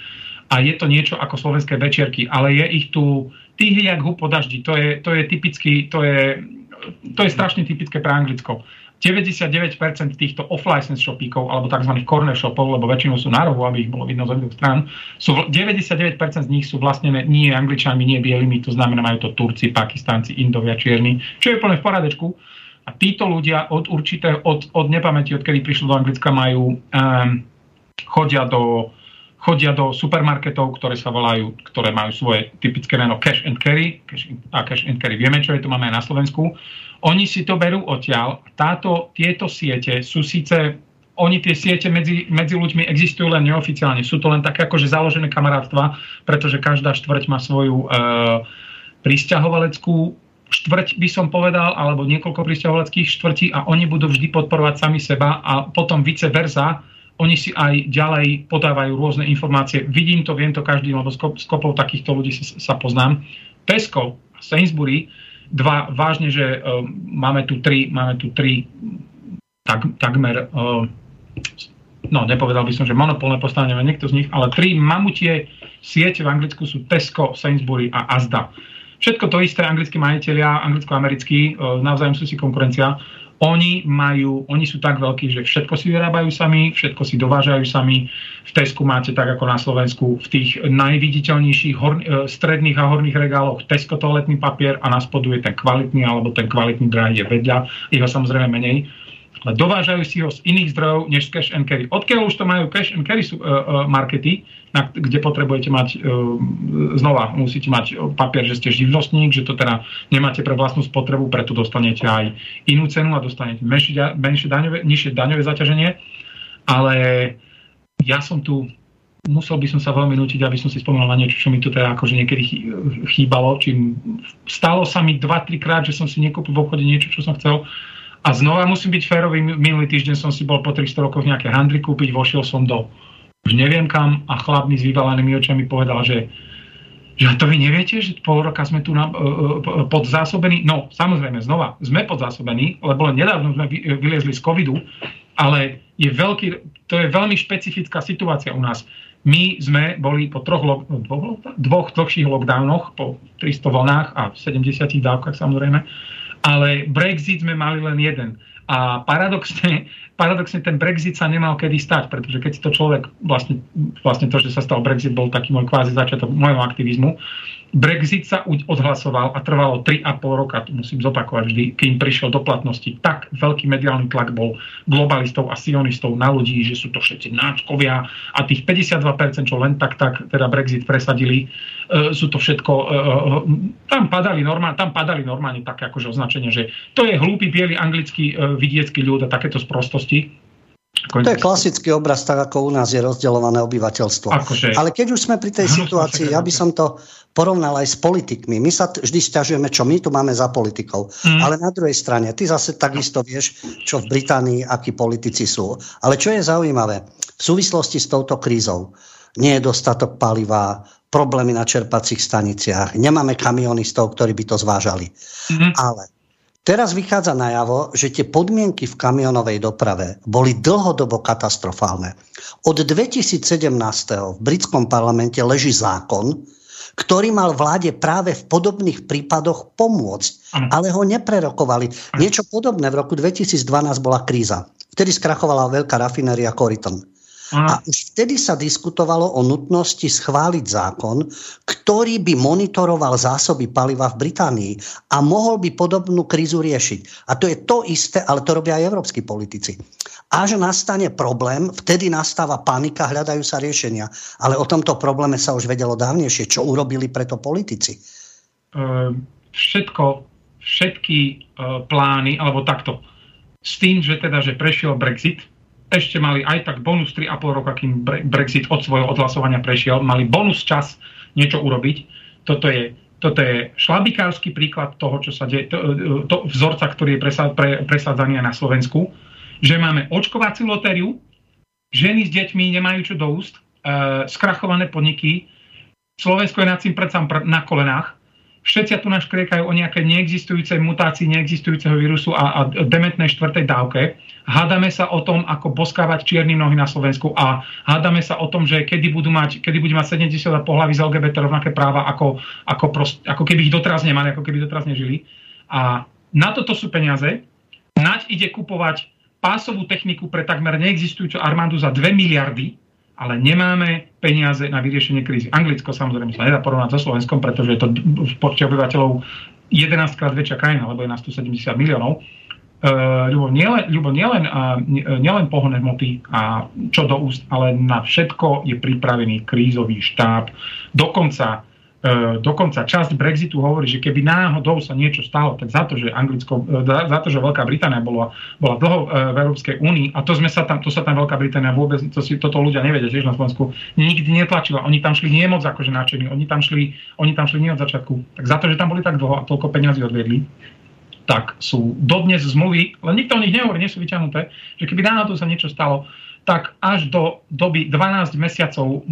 a je to niečo ako slovenské večierky, ale je ich tu tých jak hu po daždi. To je, to je typicky, to je, to je strašne typické pre Anglicko. 99% týchto off-license shopíkov, alebo tzv. corner shopov, lebo väčšinou sú na rohu, aby ich bolo vidno z obidvoch strán, sú, 99% z nich sú vlastnené nie angličanmi, nie bielými, to znamená, majú to Turci, Pakistánci, Indovia, Čierni, čo je plne v poradečku. A títo ľudia od určitého, od, od nepamäti, odkedy prišli do Anglicka, majú, um, chodia do chodia do supermarketov, ktoré sa volajú, ktoré majú svoje typické meno cash and carry, cash a cash and carry vieme, čo je to máme aj na Slovensku. Oni si to berú odtiaľ. Táto, tieto siete sú síce oni tie siete medzi, medzi ľuďmi existujú len neoficiálne. Sú to len také akože založené kamarátstva, pretože každá štvrť má svoju e, pristahovaleckú štvrť by som povedal, alebo niekoľko pristahovaleckých štvrtí a oni budú vždy podporovať sami seba a potom vice versa oni si aj ďalej podávajú rôzne informácie. Vidím to, viem to každý, lebo s kopou takýchto ľudí sa, sa poznám. Tesco a Sainsbury, dva vážne, že uh, máme tu tri, máme tu tri tak, takmer, uh, no nepovedal by som, že monopolné postavenie, niekto z nich, ale tri mamutie siete v Anglicku sú Tesco, Sainsbury a Asda. Všetko to isté, anglickí majiteľia, anglicko-americkí, uh, navzájom sú si konkurencia oni majú, oni sú tak veľkí, že všetko si vyrábajú sami, všetko si dovážajú sami. V Tesku máte tak ako na Slovensku v tých najviditeľnejších hor, e, stredných a horných regáloch Tesco toaletný papier a na spodu je ten kvalitný alebo ten kvalitný drahý je vedľa, jeho samozrejme menej dovážajú si ho z iných zdrojov než z cash and carry. Odkiaľ už to majú cash and carry uh, uh, markety, na, kde potrebujete mať, uh, znova musíte mať papier, že ste živnostník, že to teda nemáte pre vlastnú spotrebu, preto dostanete aj inú cenu a dostanete menšie, menšie daňové, nižšie daňové zaťaženie. Ale ja som tu musel by som sa veľmi nutiť, aby som si spomenul na niečo, čo mi tu teda akože niekedy chýbalo. Či stalo sa mi 2-3 krát, že som si nekúpil v obchode niečo, čo som chcel a znova musím byť férový, minulý týždeň som si bol po 300 rokoch nejaké handry kúpiť, vošiel som do už neviem kam a chlapný s vyvalenými očami povedal, že že to vy neviete, že pol roka sme tu na, uh, podzásobení? No, samozrejme, znova, sme podzásobení, lebo len nedávno sme vyliezli z covidu, ale je veľký, to je veľmi špecifická situácia u nás. My sme boli po troch, dvoch, dvoch dlhších lockdownoch, po 300 vlnách a 70 dávkach samozrejme, ale Brexit sme mali len jeden. A paradoxne, paradoxne ten Brexit sa nemal kedy stať, pretože keď si to človek, vlastne, vlastne to, že sa stal Brexit, bol taký môj kvázi začiatok môjho aktivizmu, Brexit sa odhlasoval a trvalo 3,5 roka, to musím zopakovať vždy, kým prišiel do platnosti. Tak veľký mediálny tlak bol globalistov a sionistov na ľudí, že sú to všetci náčkovia a tých 52%, čo len tak, tak teda Brexit presadili, e, sú to všetko, e, e, tam padali normálne, tam padali normálne také akože označenie, že to je hlúpy biely anglický vidiecký ľud a takéto sprostosti to je klasický obraz, tak ako u nás je rozdeľované obyvateľstvo. Akože... Ale keď už sme pri tej situácii, ja by som to porovnal aj s politikmi. My sa vždy stiažujeme, čo my tu máme za politikov. Mm. Ale na druhej strane, ty zase takisto vieš, čo v Británii, akí politici sú. Ale čo je zaujímavé, v súvislosti s touto krízou, nie je dostatok paliva, problémy na čerpacích staniciach, nemáme kamionistov, ktorí by to zvážali. Mm. Ale Teraz vychádza najavo, že tie podmienky v kamionovej doprave boli dlhodobo katastrofálne. Od 2017. v britskom parlamente leží zákon, ktorý mal vláde práve v podobných prípadoch pomôcť, ale ho neprerokovali. Niečo podobné v roku 2012 bola kríza. Vtedy skrachovala veľká rafinéria Coriton. A už vtedy sa diskutovalo o nutnosti schváliť zákon, ktorý by monitoroval zásoby paliva v Británii a mohol by podobnú krízu riešiť. A to je to isté, ale to robia aj európsky politici. Až nastane problém, vtedy nastáva panika, hľadajú sa riešenia. Ale o tomto probléme sa už vedelo dávnejšie. Čo urobili preto politici? Uh, všetko, všetky uh, plány, alebo takto, s tým, že teda, že prešiel Brexit, ešte mali aj tak bonus 3,5 roka, kým Brexit od svojho odhlasovania prešiel, mali bonus čas niečo urobiť. Toto je, toto je šlabikársky príklad toho, čo sa deje, to, to vzorca, ktorý je presad, pre, presádzaný na Slovensku, že máme očkovaciu lotériu, ženy s deťmi nemajú čo do úst, e, skrachované podniky, Slovensko je nad tým predsa na kolenách, všetci tu nás kriekajú o nejaké neexistujúcej mutácii neexistujúceho vírusu a, a dementnej štvrtej dávke. Hádame sa o tom, ako boskávať čierny nohy na Slovensku a hádame sa o tom, že kedy budú mať, kedy budú mať 70 pohľavy z LGBT rovnaké práva, ako, ako, prost, ako keby ich doteraz nemali, ako keby doteraz nežili. A na toto sú peniaze. Naď ide kupovať pásovú techniku pre takmer neexistujúcu armádu za 2 miliardy, ale nemáme peniaze na vyriešenie krízy. Anglicko samozrejme sa nedá porovnať so Slovenskom, pretože je to v počte obyvateľov 11 krát väčšia krajina, lebo je na 170 miliónov. Uh, ľubo, nielen, ľubo nielen, uh, nielen pohonné hmoty a čo do úst, ale na všetko je pripravený krízový štáb. Dokonca dokonca časť Brexitu hovorí, že keby náhodou sa niečo stalo, tak za to, že Anglicko, za to, že Veľká Británia bola, bola dlho v Európskej únii a to, sme sa tam, to sa tam Veľká Británia vôbec, to si toto ľudia nevedia tiež na Slovensku, nikdy netlačila. Oni tam šli nie moc akože náčení, oni tam šli, oni tam šli nie od začiatku. Tak za to, že tam boli tak dlho a toľko peňazí odviedli, tak sú dodnes zmluvy, len nikto o nich nehovorí, nie sú vyťahnuté, že keby náhodou sa niečo stalo, tak až do doby 12 mesiacov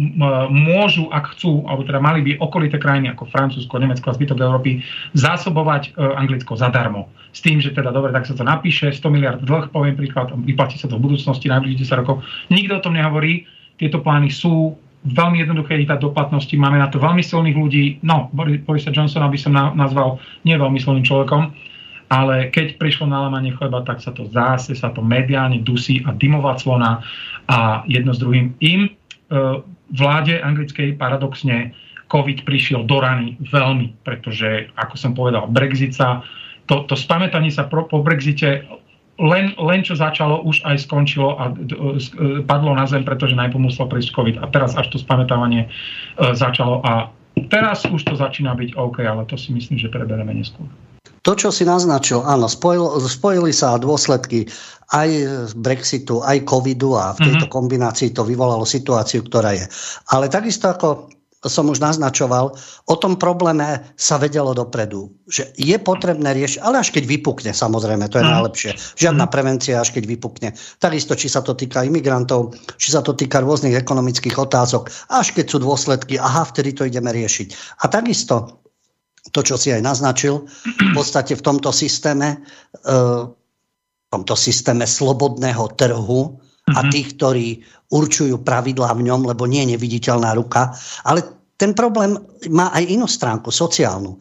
môžu, ak chcú, alebo teda mali by okolité krajiny ako Francúzsko, Nemecko a zbytok Európy zásobovať e, Anglicko zadarmo. S tým, že teda dobre, tak sa to napíše, 100 miliard dlh, poviem príklad, vyplatí sa to v budúcnosti najbližších 10 rokov. Nikto o tom nehovorí, tieto plány sú veľmi jednoduché dať do platnosti, máme na to veľmi silných ľudí, no, Borisa Johnsona by som nazval nie veľmi silným človekom, ale keď prišlo na lámanie chleba, tak sa to zase, sa to mediálne dusí a dymová clona a jedno s druhým. Im e, vláde anglickej paradoxne COVID prišiel do rany veľmi, pretože, ako som povedal, Brexit sa, to, to spamätanie sa pro, po Brexite len, len čo začalo, už aj skončilo a e, padlo na zem, pretože najprv musel prísť COVID. A teraz až to spamätávanie e, začalo a teraz už to začína byť OK, ale to si myslím, že prebereme neskôr. To, čo si naznačil, áno, spojil, spojili sa dôsledky aj Brexitu, aj covidu a v tejto mm-hmm. kombinácii to vyvolalo situáciu, ktorá je. Ale takisto ako som už naznačoval, o tom probléme sa vedelo dopredu. Že je potrebné riešiť, ale až keď vypukne, samozrejme, to je mm. najlepšie. Žiadna mm. prevencia, až keď vypukne. Takisto, či sa to týka imigrantov, či sa to týka rôznych ekonomických otázok, až keď sú dôsledky, aha, vtedy to ideme riešiť. A takisto to, čo si aj naznačil, v podstate v tomto systéme, e, v tomto systéme slobodného trhu a mhm. tých, ktorí určujú pravidlá v ňom, lebo nie je neviditeľná ruka. Ale ten problém má aj inú stránku, sociálnu.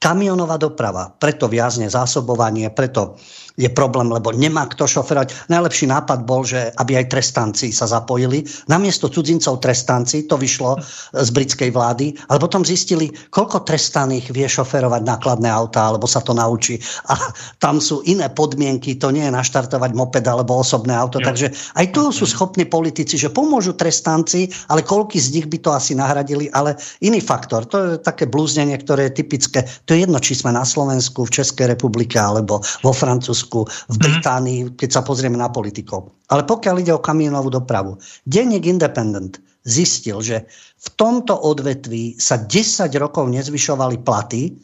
Kamionová doprava, preto viazne zásobovanie, preto je problém, lebo nemá kto šoferovať. Najlepší nápad bol, že aby aj trestanci sa zapojili. Namiesto cudzincov trestanci, to vyšlo z britskej vlády, ale potom zistili, koľko trestaných vie šoferovať nákladné auta, alebo sa to naučí. A tam sú iné podmienky, to nie je naštartovať moped alebo osobné auto. Ja. Takže aj tu sú schopní politici, že pomôžu trestanci, ale koľky z nich by to asi nahradili, ale iný faktor. To je také blúznenie, ktoré je typické. To je jedno, či sme na Slovensku, v Českej republike alebo vo Francúzsku Rakúsku, v mhm. Británii, keď sa pozrieme na politikov. Ale pokiaľ ide o kamionovú dopravu, denník Independent zistil, že v tomto odvetví sa 10 rokov nezvyšovali platy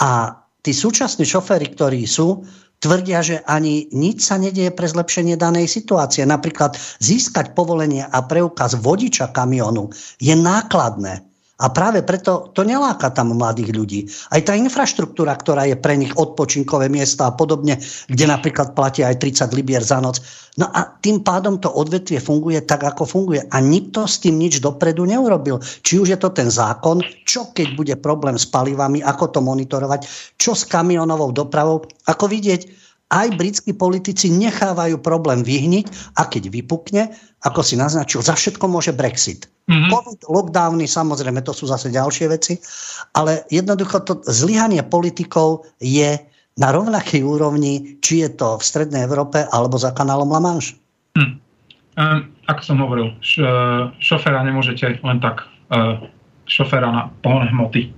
a tí súčasní šoféry, ktorí sú, tvrdia, že ani nič sa nedieje pre zlepšenie danej situácie. Napríklad získať povolenie a preukaz vodiča kamionu je nákladné. A práve preto to neláka tam mladých ľudí. Aj tá infraštruktúra, ktorá je pre nich odpočinkové miesta a podobne, kde napríklad platia aj 30 libier za noc. No a tým pádom to odvetvie funguje tak, ako funguje. A nikto s tým nič dopredu neurobil. Či už je to ten zákon, čo keď bude problém s palivami, ako to monitorovať, čo s kamionovou dopravou. Ako vidieť, aj britskí politici nechávajú problém vyhniť a keď vypukne, ako si naznačil, za všetko môže Brexit. Mm-hmm. COVID, lockdowny, samozrejme, to sú zase ďalšie veci, ale jednoducho to zlyhanie politikov je na rovnakej úrovni, či je to v Strednej Európe alebo za kanálom La Manche. Hm. Um, ako som hovoril, š, šoféra nemôžete len tak, uh, šoféra na pohonné hmoty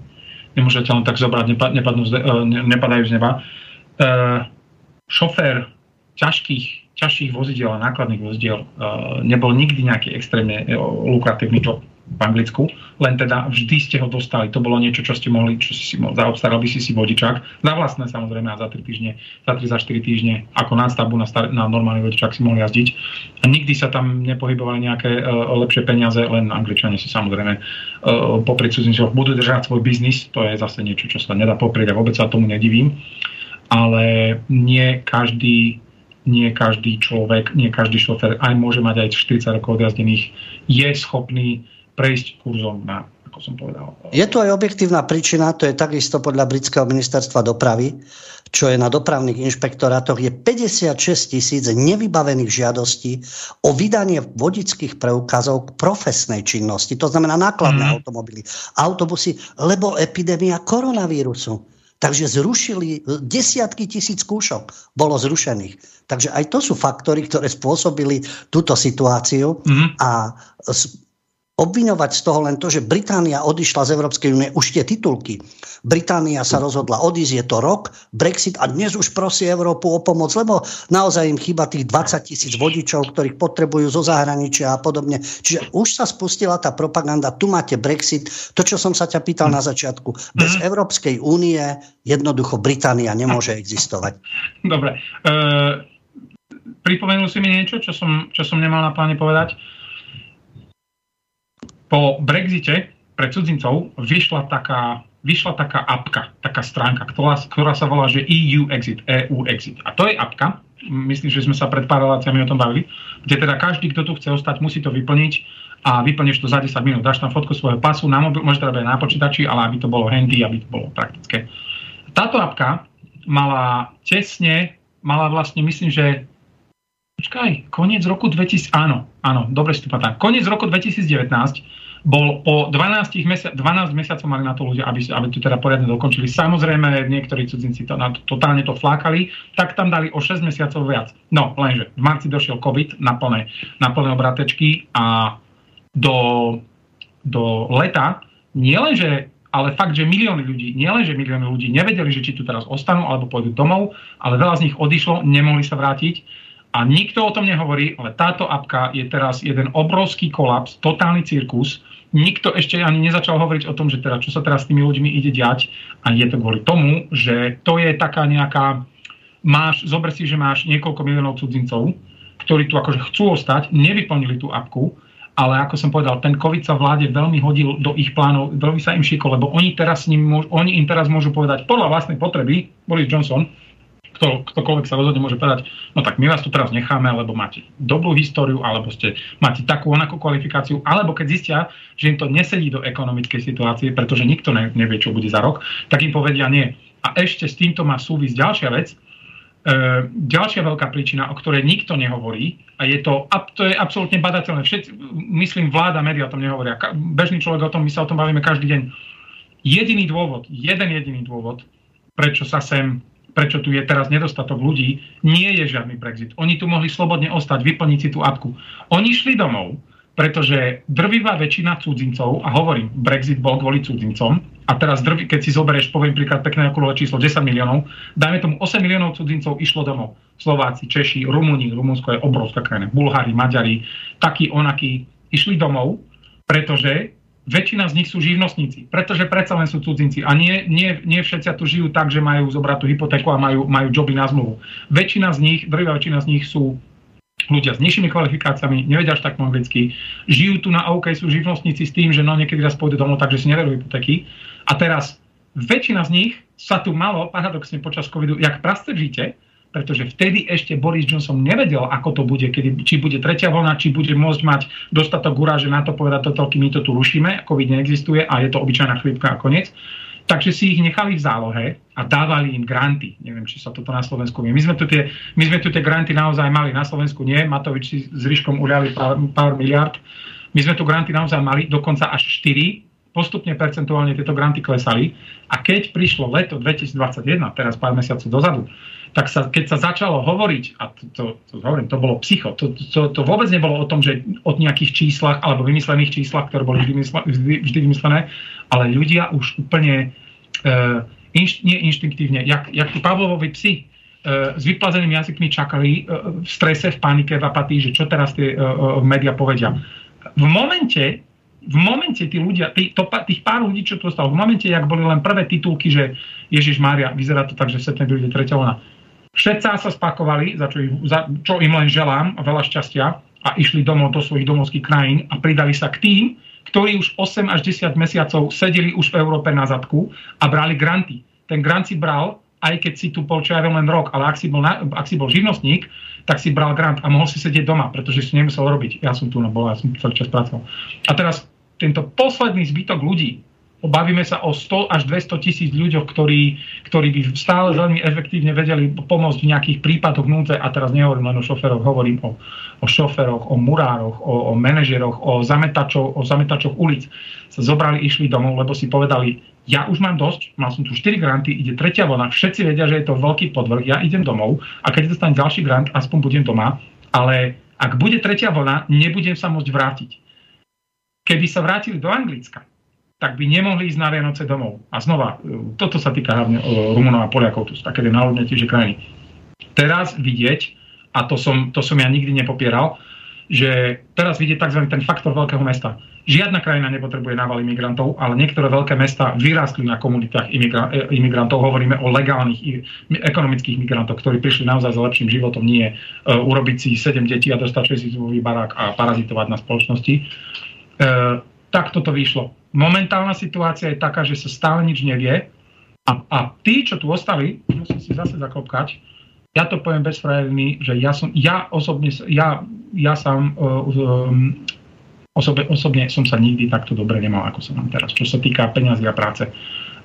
nemôžete len tak zobrať, nepadnú, uh, nepadajú z neba. Uh, šofér ťažkých, ťažších vozidiel a nákladných vozidiel uh, nebol nikdy nejaký extrémne uh, lukratívny job v Anglicku, len teda vždy ste ho dostali. To bolo niečo, čo ste mohli, čo si mohli, zaobstaral by si si vodičák, za vlastné samozrejme a za 3 týždne, za 3 za 4 týždne ako nástavbu na, star- na normálny vodičák si mohli jazdiť. A nikdy sa tam nepohybovali nejaké uh, lepšie peniaze, len Angličania si samozrejme uh, popri cudzincoch budú držať svoj biznis, to je zase niečo, čo sa nedá poprieť a vôbec sa tomu nedivím ale nie každý, nie každý človek, nie každý šofer, aj môže mať aj 40 rokov odjazdených, je schopný prejsť kurzom na ako som povedal. Je tu aj objektívna príčina, to je takisto podľa britského ministerstva dopravy, čo je na dopravných inšpektorátoch, je 56 tisíc nevybavených žiadostí o vydanie vodických preukazov k profesnej činnosti, to znamená nákladné mm. automobily, autobusy, lebo epidémia koronavírusu. Takže zrušili desiatky tisíc skúšok, bolo zrušených. Takže aj to sú faktory, ktoré spôsobili túto situáciu mm-hmm. a obviňovať z toho len to, že Británia odišla z Európskej únie, už tie titulky. Británia sa rozhodla odísť, je to rok, Brexit a dnes už prosí Európu o pomoc, lebo naozaj im chýba tých 20 tisíc vodičov, ktorých potrebujú zo zahraničia a podobne. Čiže už sa spustila tá propaganda, tu máte Brexit, to, čo som sa ťa pýtal na začiatku. Bez mm. Európskej únie jednoducho Británia nemôže existovať. Dobre. E, pripomenul si mi niečo, čo som, čo som nemal na pláne povedať po Brexite pre cudzincov vyšla taká, vyšla taká apka, taká stránka, ktorá, ktorá sa volá, že EU Exit, EU Exit. A to je apka, myslím, že sme sa pred pár reláciami o tom bavili, kde teda každý, kto tu chce ostať, musí to vyplniť a vyplníš to za 10 minút. Dáš tam fotku svojho pasu na mobil, môže teda byť na počítači, ale aby to bolo handy, aby to bolo praktické. Táto apka mala tesne, mala vlastne, myslím, že Počkaj, koniec roku 2000, áno, áno, dobre si to pamätám. Koniec roku 2019 bol po 12, mesiac, 12 mesiacov mali na to ľudia, aby, aby to teda poriadne dokončili. Samozrejme, niektorí cudzinci to, na, totálne to flákali, tak tam dali o 6 mesiacov viac. No, lenže v marci došiel COVID na plné, na plné obratečky a do, do leta nielenže ale fakt, že milióny ľudí, nielen, že milióny ľudí nevedeli, že či tu teraz ostanú alebo pôjdu domov, ale veľa z nich odišlo, nemohli sa vrátiť a nikto o tom nehovorí, ale táto apka je teraz jeden obrovský kolaps, totálny cirkus. Nikto ešte ani nezačal hovoriť o tom, že teda, čo sa teraz s tými ľuďmi ide diať. A je to kvôli tomu, že to je taká nejaká... Máš, zober si, že máš niekoľko miliónov cudzincov, ktorí tu akože chcú ostať, nevyplnili tú apku, ale ako som povedal, ten COVID sa vláde veľmi hodil do ich plánov, veľmi sa im šikol, lebo oni, teraz ním, oni im teraz môžu povedať podľa vlastnej potreby, Boris Johnson, kto, ktokoľvek sa rozhodne môže povedať, no tak my vás tu teraz necháme, lebo máte dobrú históriu, alebo ste, máte takú onakú kvalifikáciu, alebo keď zistia, že im to nesedí do ekonomickej situácie, pretože nikto ne, nevie, čo bude za rok, tak im povedia nie. A ešte s týmto má súvisť ďalšia vec, E, ďalšia veľká príčina, o ktorej nikto nehovorí, a je to, to je absolútne badateľné. Všetci, myslím, vláda, médiá o tom nehovoria. Bežný človek o tom, my sa o tom bavíme každý deň. Jediný dôvod, jeden jediný dôvod, prečo sa sem prečo tu je teraz nedostatok ľudí, nie je žiadny Brexit. Oni tu mohli slobodne ostať, vyplniť si tú apku. Oni šli domov, pretože drvivá väčšina cudzincov, a hovorím, Brexit bol kvôli cudzincom, a teraz drvi, keď si zoberieš, poviem príklad pekné okolové číslo 10 miliónov, dajme tomu 8 miliónov cudzincov išlo domov. Slováci, Češi, Rumúni, Rumunsko je obrovská krajina, Bulhári, Maďari, takí, onakí, išli domov, pretože väčšina z nich sú živnostníci, pretože predsa len sú cudzinci a nie, nie, nie všetci tu žijú tak, že majú zobrať tú hypotéku a majú, majú joby na zmluvu. Väčšina z nich, drvivá väčšina z nich sú ľudia s nižšími kvalifikáciami, nevedia až tak po anglicky, žijú tu na OK, sú živnostníci s tým, že no niekedy raz pôjdu domov, takže si nedajú hypotéky. A teraz väčšina z nich sa tu malo paradoxne počas covidu, jak prasce v žite, pretože vtedy ešte Boris Johnson nevedel, ako to bude, kedy, či bude tretia vlna, či bude môcť mať dostatok že na to povedať toto, my to tu rušíme, COVID neexistuje a je to obyčajná chrípka a koniec. Takže si ich nechali v zálohe a dávali im granty. Neviem, či sa toto na Slovensku vie. My sme tu tie, my sme tu tie granty naozaj mali, na Slovensku nie. Matovič si s Ryškom uľali pár, pár miliard. My sme tu granty naozaj mali, dokonca až 4 postupne percentuálne tieto granty klesali a keď prišlo leto 2021, teraz pár mesiacov dozadu, tak sa, keď sa začalo hovoriť, a to, to, to hovorím, to bolo psycho, to, to, to vôbec nebolo o tom, že od nejakých číslach alebo vymyslených číslach, ktoré boli vždy, vždy, vždy vymyslené, ale ľudia už úplne uh, inš, nie jak, jak tí Pavlovovi psi, uh, s vyplazenými jazykmi čakali uh, v strese, v panike, v apatii, že čo teraz tie uh, médiá povedia. V momente, v momente tí ľudia, tí, to, tých pár ľudí, čo tu ostalo, v momente, jak boli len prvé titulky, že Ježiš Mária, vyzerá to tak, že v septembri bude tretia. Všetci sa spakovali, za čo, ich, za čo im len želám veľa šťastia a išli domov do svojich domovských krajín a pridali sa k tým, ktorí už 8 až 10 mesiacov sedeli už v Európe na zadku a brali granty. Ten grant si bral, aj keď si tu bol ja len rok, ale ak si, bol na, ak si bol živnostník, tak si bral grant a mohol si sedieť doma, pretože si nemusel robiť. Ja som tu bol, ja som celý čas pracoval. A teraz tento posledný zbytok ľudí, bavíme sa o 100 až 200 tisíc ľuďoch, ktorí, ktorí by stále veľmi efektívne vedeli pomôcť v nejakých prípadoch núdze, a teraz nehovorím len o šoferoch, hovorím o, o šoferoch, o murároch, o, o manažeroch, o zametačoch, o zametačoch ulic, sa zobrali, išli domov, lebo si povedali, ja už mám dosť, mal som tu 4 granty, ide tretia vlna, všetci vedia, že je to veľký podvrh, ja idem domov a keď dostanem ďalší grant, aspoň budem doma, ale ak bude tretia vlna, nebudem sa môcť vrátiť. Keby sa vrátili do Anglicka, tak by nemohli ísť na Vianoce domov. A znova, e, toto sa týka hlavne e, Rumunov a Poliakov, to sú také najľudnejšie krajiny. Teraz vidieť, a to som, to som ja nikdy nepopieral, že teraz vidieť tzv. ten faktor veľkého mesta. Žiadna krajina nepotrebuje nával imigrantov, ale niektoré veľké mesta vyrástli na komunitách imigra- e, imigrantov. Hovoríme o legálnych ekonomických migrantoch, ktorí prišli naozaj za lepším životom, nie uh, urobiť si 7 detí a dostať 6 barák a parazitovať na spoločnosti. E, tak toto vyšlo. Momentálna situácia je taká, že sa stále nič nevie a, a tí, čo tu ostali, musím si zase zaklopkať, ja to poviem bez frajermi, že ja som, ja osobne, ja, ja sám um, osobne, osobne som sa nikdy takto dobre nemal, ako sa mám teraz, čo sa týka peňazí a práce.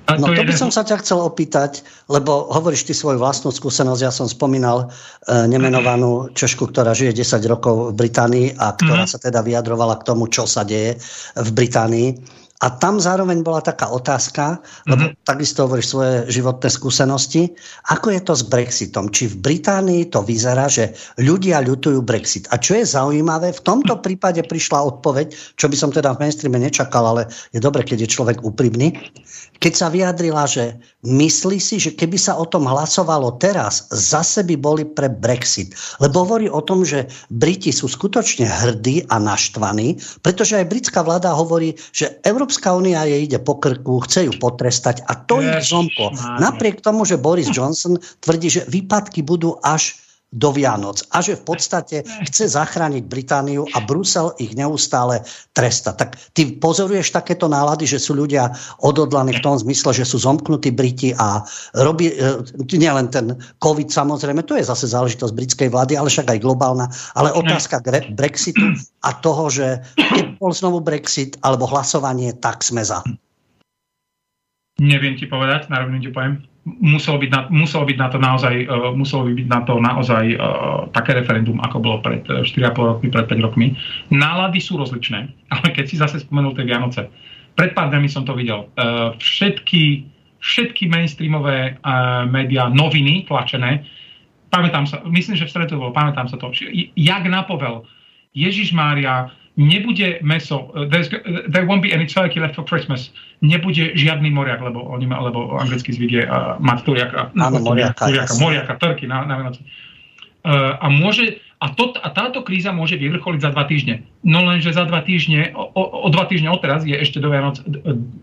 A no to, to by som sa ťa chcel opýtať, lebo hovoríš ty svoju vlastnú skúsenosť, ja som spomínal e, nemenovanú Češku, ktorá žije 10 rokov v Británii a ktorá mm-hmm. sa teda vyjadrovala k tomu, čo sa deje v Británii. A tam zároveň bola taká otázka, lebo mm-hmm. takisto hovoríš svoje životné skúsenosti, ako je to s Brexitom? Či v Británii to vyzerá, že ľudia ľutujú Brexit? A čo je zaujímavé, v tomto prípade prišla odpoveď, čo by som teda v mainstreame nečakal, ale je dobre, keď je človek úprimný, keď sa vyjadrila, že myslí si, že keby sa o tom hlasovalo teraz, zase by boli pre Brexit. Lebo hovorí o tom, že Briti sú skutočne hrdí a naštvaní, pretože aj britská vláda hovorí, že Európska únia jej ide po krku, chce ju potrestať a to je zomko. Napriek tomu, že Boris Johnson tvrdí, že výpadky budú až do Vianoc a že v podstate chce zachrániť Britániu a Brusel ich neustále tresta. Tak ty pozoruješ takéto nálady, že sú ľudia odhodlaní v tom zmysle, že sú zomknutí Briti a robí e, nielen ten COVID samozrejme, to je zase záležitosť britskej vlády, ale však aj globálna, ale otázka Brexitu a toho, že keď bol znovu Brexit alebo hlasovanie, tak sme za. Neviem ti povedať, na ti poviem muselo byť na, muselo byť na to naozaj, uh, muselo by byť na to naozaj uh, také referendum, ako bolo pred uh, 4,5 rokmi, pred 5 rokmi. Nálady sú rozličné, ale keď si zase spomenul tie Vianoce, pred pár dňami som to videl. Uh, všetky, všetky mainstreamové uh, médiá, noviny tlačené, pamätám sa, myslím, že v stredu bolo, pamätám sa to, jak napovel Ježiš Mária, nebude meso, uh, there won't be any turkey left for Christmas, nebude žiadny moriak, lebo oni lebo anglický zvyk je uh, mať turiaka, Áno, moriaka, turiaka, moriaka, turkey na, na Vianoce. Uh, a môže, a, to, a táto kríza môže vyvrcholiť za dva týždne. No lenže za dva týždne, o, o, o dva týždne odteraz je ešte do Vianoc,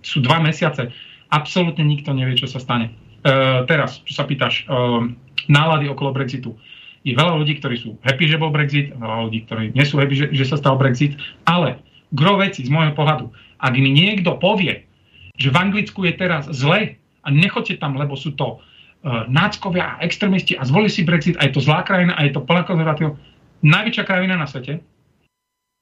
sú dva mesiace. Absolútne nikto nevie, čo sa stane. Uh, teraz, čo sa pýtaš, uh, nálady okolo Brexitu. Uh, je veľa ľudí, ktorí sú happy, že bol Brexit, veľa ľudí, ktorí nie sú happy, že, že sa stal Brexit, ale gro veci z môjho pohľadu, ak mi niekto povie, že v Anglicku je teraz zle a nechoďte tam, lebo sú to uh, náckovia a extrémisti a zvolili si Brexit a je to zlá krajina a je to plná konzervatív, najväčšia krajina na svete,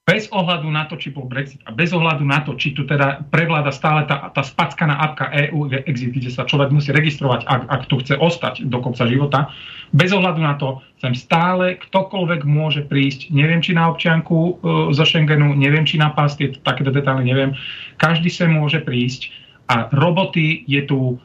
bez ohľadu na to, či bol Brexit a bez ohľadu na to, či tu teda prevláda stále tá, tá spackaná apka EU Exit, kde sa človek musí registrovať, ak, ak tu chce ostať do konca života, bez ohľadu na to, sem stále ktokoľvek môže prísť, neviem či na občianku e, zo Schengenu, neviem či na pás, takéto detaily neviem, každý sem môže prísť a roboty je tu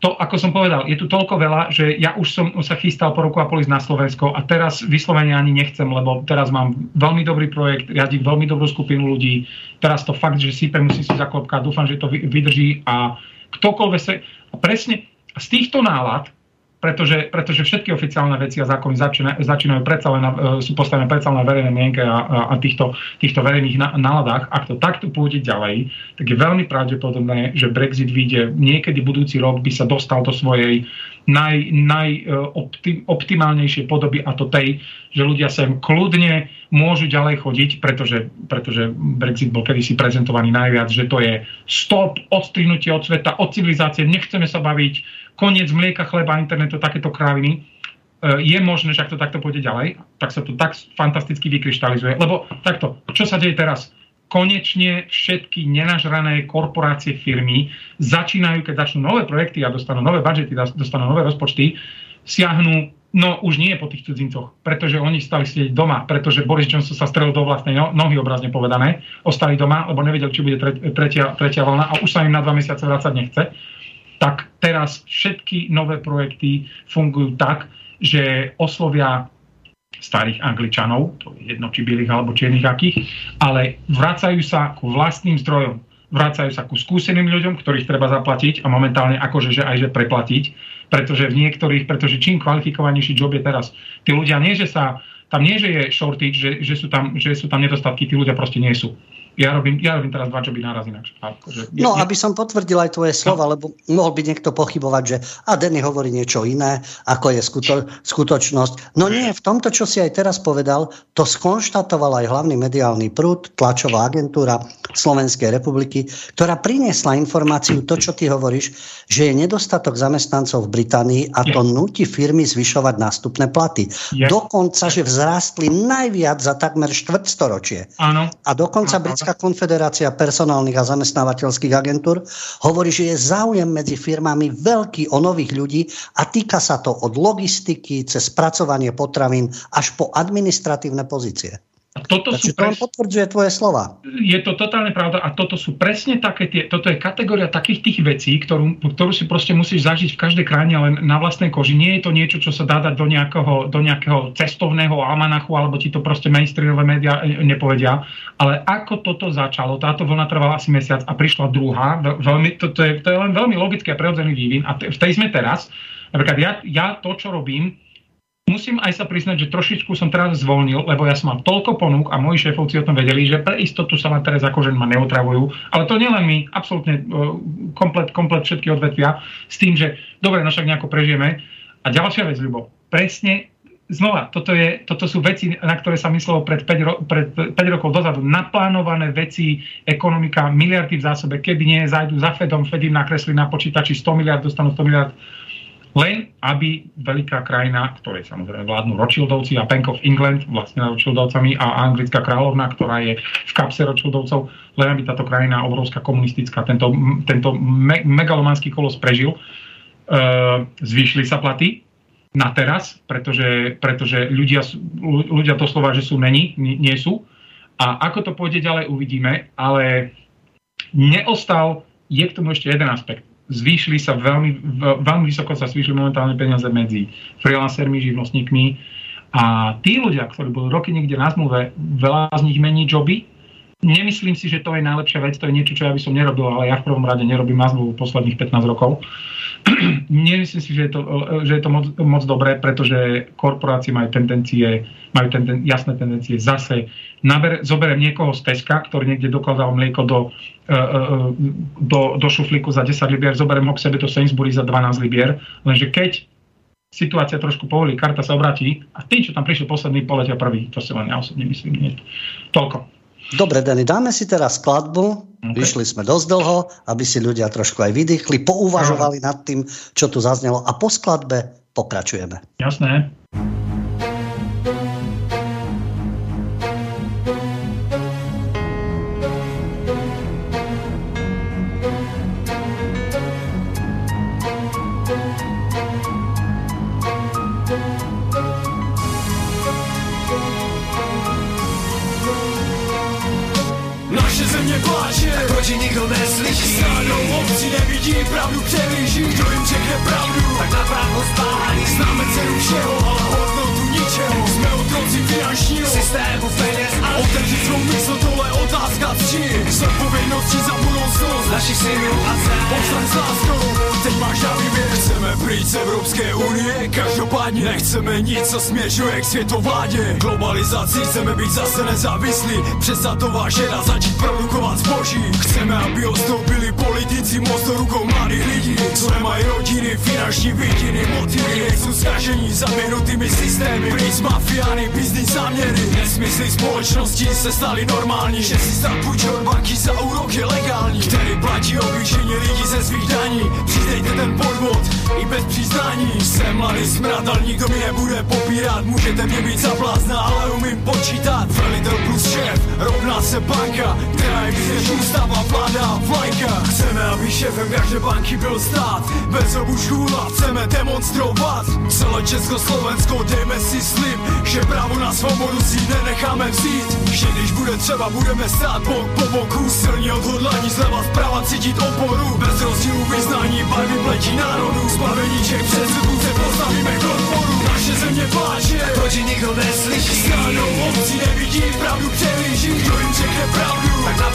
to, ako som povedal, je tu toľko veľa, že ja už som sa chystal po roku a pol na Slovensko a teraz vyslovene ani nechcem, lebo teraz mám veľmi dobrý projekt, riadím veľmi dobrú skupinu ľudí, teraz to fakt, že sype musí si zaklopkať, dúfam, že to vydrží a ktokoľvek sa... A presne z týchto nálad pretože, pretože všetky oficiálne veci a zákony začínajú, začínajú predsa len na, e, sú postavené predsa na verejné mienke a, a, a týchto, týchto verejných náladách. Ak to takto pôjde ďalej, tak je veľmi pravdepodobné, že Brexit vyjde niekedy budúci rok, by sa dostal do svojej naj, najoptimálnejšej e, podoby a to tej, že ľudia sem kľudne môžu ďalej chodiť, pretože, pretože Brexit bol kedysi prezentovaný najviac, že to je stop, odstrihnutie od sveta, od civilizácie, nechceme sa baviť, koniec mlieka, chleba, internetu, takéto kráviny, e, je možné, že ak to takto pôjde ďalej, tak sa to tak fantasticky vykryštalizuje. Lebo takto, čo sa deje teraz? Konečne všetky nenažrané korporácie firmy začínajú, keď začnú nové projekty a dostanú nové budžety, dostanú nové rozpočty, siahnu No už nie po tých cudzincoch, pretože oni stali sedieť doma, pretože Boris Johnson sa strelil do vlastnej no, nohy, obrazne povedané, ostali doma, lebo nevedel, či bude tretia, tretia vlna a už sa im na dva mesiace vrácať nechce tak teraz všetky nové projekty fungujú tak, že oslovia starých Angličanov, to je jedno či bielých alebo čiernych akých, ale vracajú sa ku vlastným zdrojom. Vracajú sa ku skúseným ľuďom, ktorých treba zaplatiť a momentálne akože že aj že preplatiť, pretože v niektorých, pretože čím kvalifikovanejší job je teraz, tí ľudia nie, že sa, tam nie, že je shortage, že, že, sú tam, že sú tam nedostatky, tí ľudia proste nie sú ja robím, ja robím teraz dva joby naraz inak. Akože, no, je, aby som potvrdil aj tvoje slova, no. lebo mohol by niekto pochybovať, že a Denny hovorí niečo iné, ako je skuto, skutočnosť. No nie, v tomto, čo si aj teraz povedal, to skonštatoval aj hlavný mediálny prúd, tlačová agentúra Slovenskej republiky, ktorá priniesla informáciu, to, čo ty hovoríš, že je nedostatok zamestnancov v Británii a to nutí firmy zvyšovať nástupné platy. Je. Dokonca, že vzrástli najviac za takmer štvrtstoročie. Áno. A dokonca Áno. Britská konfederácia personálnych a zamestnávateľských agentúr hovorí, že je záujem medzi firmami veľký o nových ľudí a týka sa to od logistiky cez spracovanie potravín až po administratívne pozície. A toto sú pres... to potvrdzuje tvoje slova. Je to totálne pravda a toto sú presne také tie, toto je kategória takých tých vecí, ktorú, ktorú si proste musíš zažiť v každej krajine, ale na vlastnej koži. Nie je to niečo, čo sa dá dať do nejakého, do nejakého cestovného almanachu, alebo ti to proste mainstreamové médiá e, nepovedia. Ale ako toto začalo, táto vlna trvala asi mesiac a prišla druhá, veľmi, to, to, je, to je len veľmi logický a prirodzený vývin a v tej sme teraz. Napríklad ja, ja to, čo robím, musím aj sa priznať, že trošičku som teraz zvolnil, lebo ja som mal toľko ponúk a moji šéfovci o tom vedeli, že pre istotu sa ma teraz akože ma neutravujú. Ale to nielen my, absolútne e, komplet, komplet všetky odvetvia s tým, že dobre, no však nejako prežijeme. A ďalšia vec, Ľubo, presne znova, toto, je, toto sú veci, na ktoré sa myslelo pred 5, ro, pred 5 rokov dozadu. Naplánované veci, ekonomika, miliardy v zásobe, keby nie, zajdu za Fedom, Fed im nakreslí na počítači 100 miliard, dostanú 100 miliard len aby veľká krajina, ktorej samozrejme vládnu Rothschildovci a Bank of England, vlastne Rothschildovcami a anglická kráľovna, ktorá je v kapse Rothschildovcov, len aby táto krajina obrovská komunistická, tento, tento me- megalomanský kolos prežil, uh, zvýšili sa platy na teraz, pretože, pretože ľudia, ľudia to slova, že sú není, nie sú. A ako to pôjde ďalej, uvidíme, ale neostal, je k tomu ešte jeden aspekt zvýšili sa veľmi, veľmi vysoko sa zvýšili momentálne peniaze medzi freelancermi, živnostníkmi a tí ľudia, ktorí boli roky niekde na zmluve, veľa z nich mení joby. Nemyslím si, že to je najlepšia vec, to je niečo, čo ja by som nerobil, ale ja v prvom rade nerobím na zmluvu posledných 15 rokov. Nemyslím si, že je to, že je to moc, moc dobré, pretože korporácie majú tendencie, majú tenden, jasné tendencie zase. Naber, zoberiem niekoho z Teska, ktorý niekde dokladal mlieko do, e, e, e, do, do šuflíku za 10 libier, zoberiem ho k sebe do Sainsbury za 12 libier, lenže keď situácia trošku povolí, karta sa obratí a tí, čo tam prišli posledný, poletia prvý. To si len ja osobne myslím. Nie. Toľko. Dobre, Dani, dáme si teraz skladbu. Okay. Vyšli sme dosť dlho, aby si ľudia trošku aj vydýchli, pouvažovali nad tým, čo tu zaznelo a po skladbe pokračujeme. Jasné. Pryč z Evropské unie, každopádně nechceme nic, co směřuje k světovládě. Globalizaci chceme být zase nezávislí, přestat to vážet a začít produkovat zboží. Chceme, aby odstoupili politici moc do rukou mladých lidí, co nemají rodiny, finanční vidiny, motivy, nejsou zkažení zaměnutými systémy, pryč mafiány, biznis záměry, nesmysly společnosti se staly normální, že si stát půjče od banky za úrok je legální, který platí obyčejní lidi ze svých daní. Přiznejte ten podvod i bez přiznání. Jsem mladý smrad, ale nikdo mi nebude popírat. Můžete mě mít za blázna, ale umím počítat. Velitel plus šéf, rovná se banka, která je víc ústava, vláda, vlajka. Chceme, aby šéfem každé banky byl stát. Bez obušků chceme demonstrovat. Celé Československo, dejme si slib, že právo na svobodu si nenecháme vzít. Že když bude třeba, budeme stát bok po boku. Silní odhodlání zleva vprava cítit oporu. Bez rozdílu vyznání, barvy pletí národu. Zbavení přes předsudků se postavíme k odporu. Naše země pláče, tak proč nikdo neslyší? Stranou obcí nevidí, pravdu přehlíží. Kdo jim řekne pravdu, tak na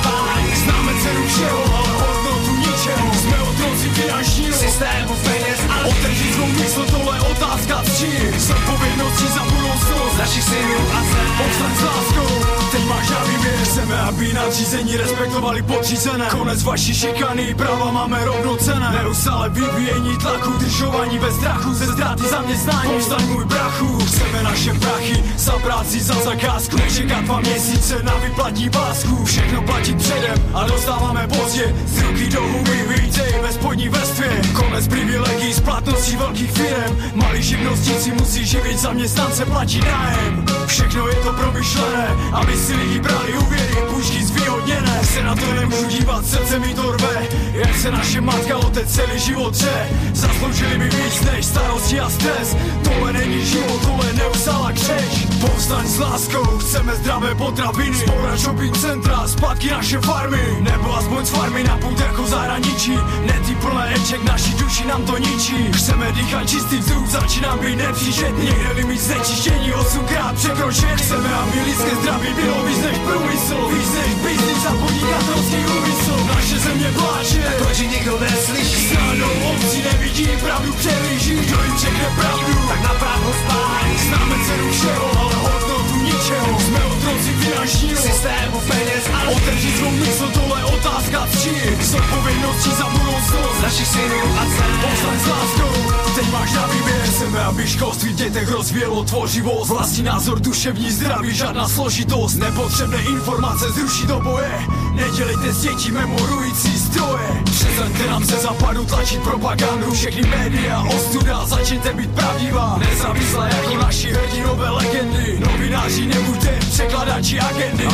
spálí. Známe cenu všeho, ale hodnotu ničeho. Jsme otroci finančního systému peněz a otevřít svou mysl, tohle otázka cti. S odpovědností za budoucnost našich synů a dcer. Povstaň s láskou, Teď máš na výběr, chceme, aby nadřízení respektovali podřízené. Konec vaší šikany, práva máme rovnocené Neustále vyvíjení tlaku, držování bez strachu Ze ztráty zaměstnání, povstaň můj brachu Chceme naše prachy, za práci, za zakázku. Nečekat dva měsíce na vyplatí pásku. Všechno platit předem a dostáváme pozdě. Z ruky do huby, vítej ve spodní vrstvě. Konec privilegií, splatností velkých firm Malí živnostníci musí živit zaměstnance, platit nájem. Všechno je to promyšlené, aby si lidi brali úvěry, půjčky zvýhodněné. Se na to nemůžu dívat, srdce mi to rve. Jak se naše matka otec celý život tře Zasloužili mi víc než starosti a stres. Tohle není život, tohle neustála křeč. Povstaň s láskou, chceme zdravé potraviny. Zbourat shopping centra, zpátky naše farmy. Nebo aspoň z farmy na půd jako zahraničí. Nety plné eček, naší duši nám to ničí. Chceme dýchat čistý vzduch, začínám být nepříčetný Někde limit znečištění osmkrát překročen. Chceme, aby lidské zdraví bylo víc než průmysl Víc než biznis a podnikatelský úmysl. Naše země pláče, proč nikdo neslyší? Stranou obcí nevidí, pravdu přehlíží. Kdo jim řekne pravdu, tak na právo spálí. Známe cenu všeho, ale hodnotu ničeho Jsme otroci finančního systému peněz a otevřít svou mysl, tohle otázka cti S odpovědností za budoucnost našich synů a dcer. Povstaň s láskou, teď máš na výběr. Chceme, aby školství dětech rozvíjelo tvořivost. Vlastní názor, duševní zdraví, žádná složitost. Nepotřebné informace zruší do boje. Nedělejte z dětí memorující stroje. Přestaňte nám se zapadu tlačit propagandu. Všechny média, ostuda, začněte být pravdivá. Nezávislé jako naši hrdinové legendy. Novináři nebuďte překladači agendy.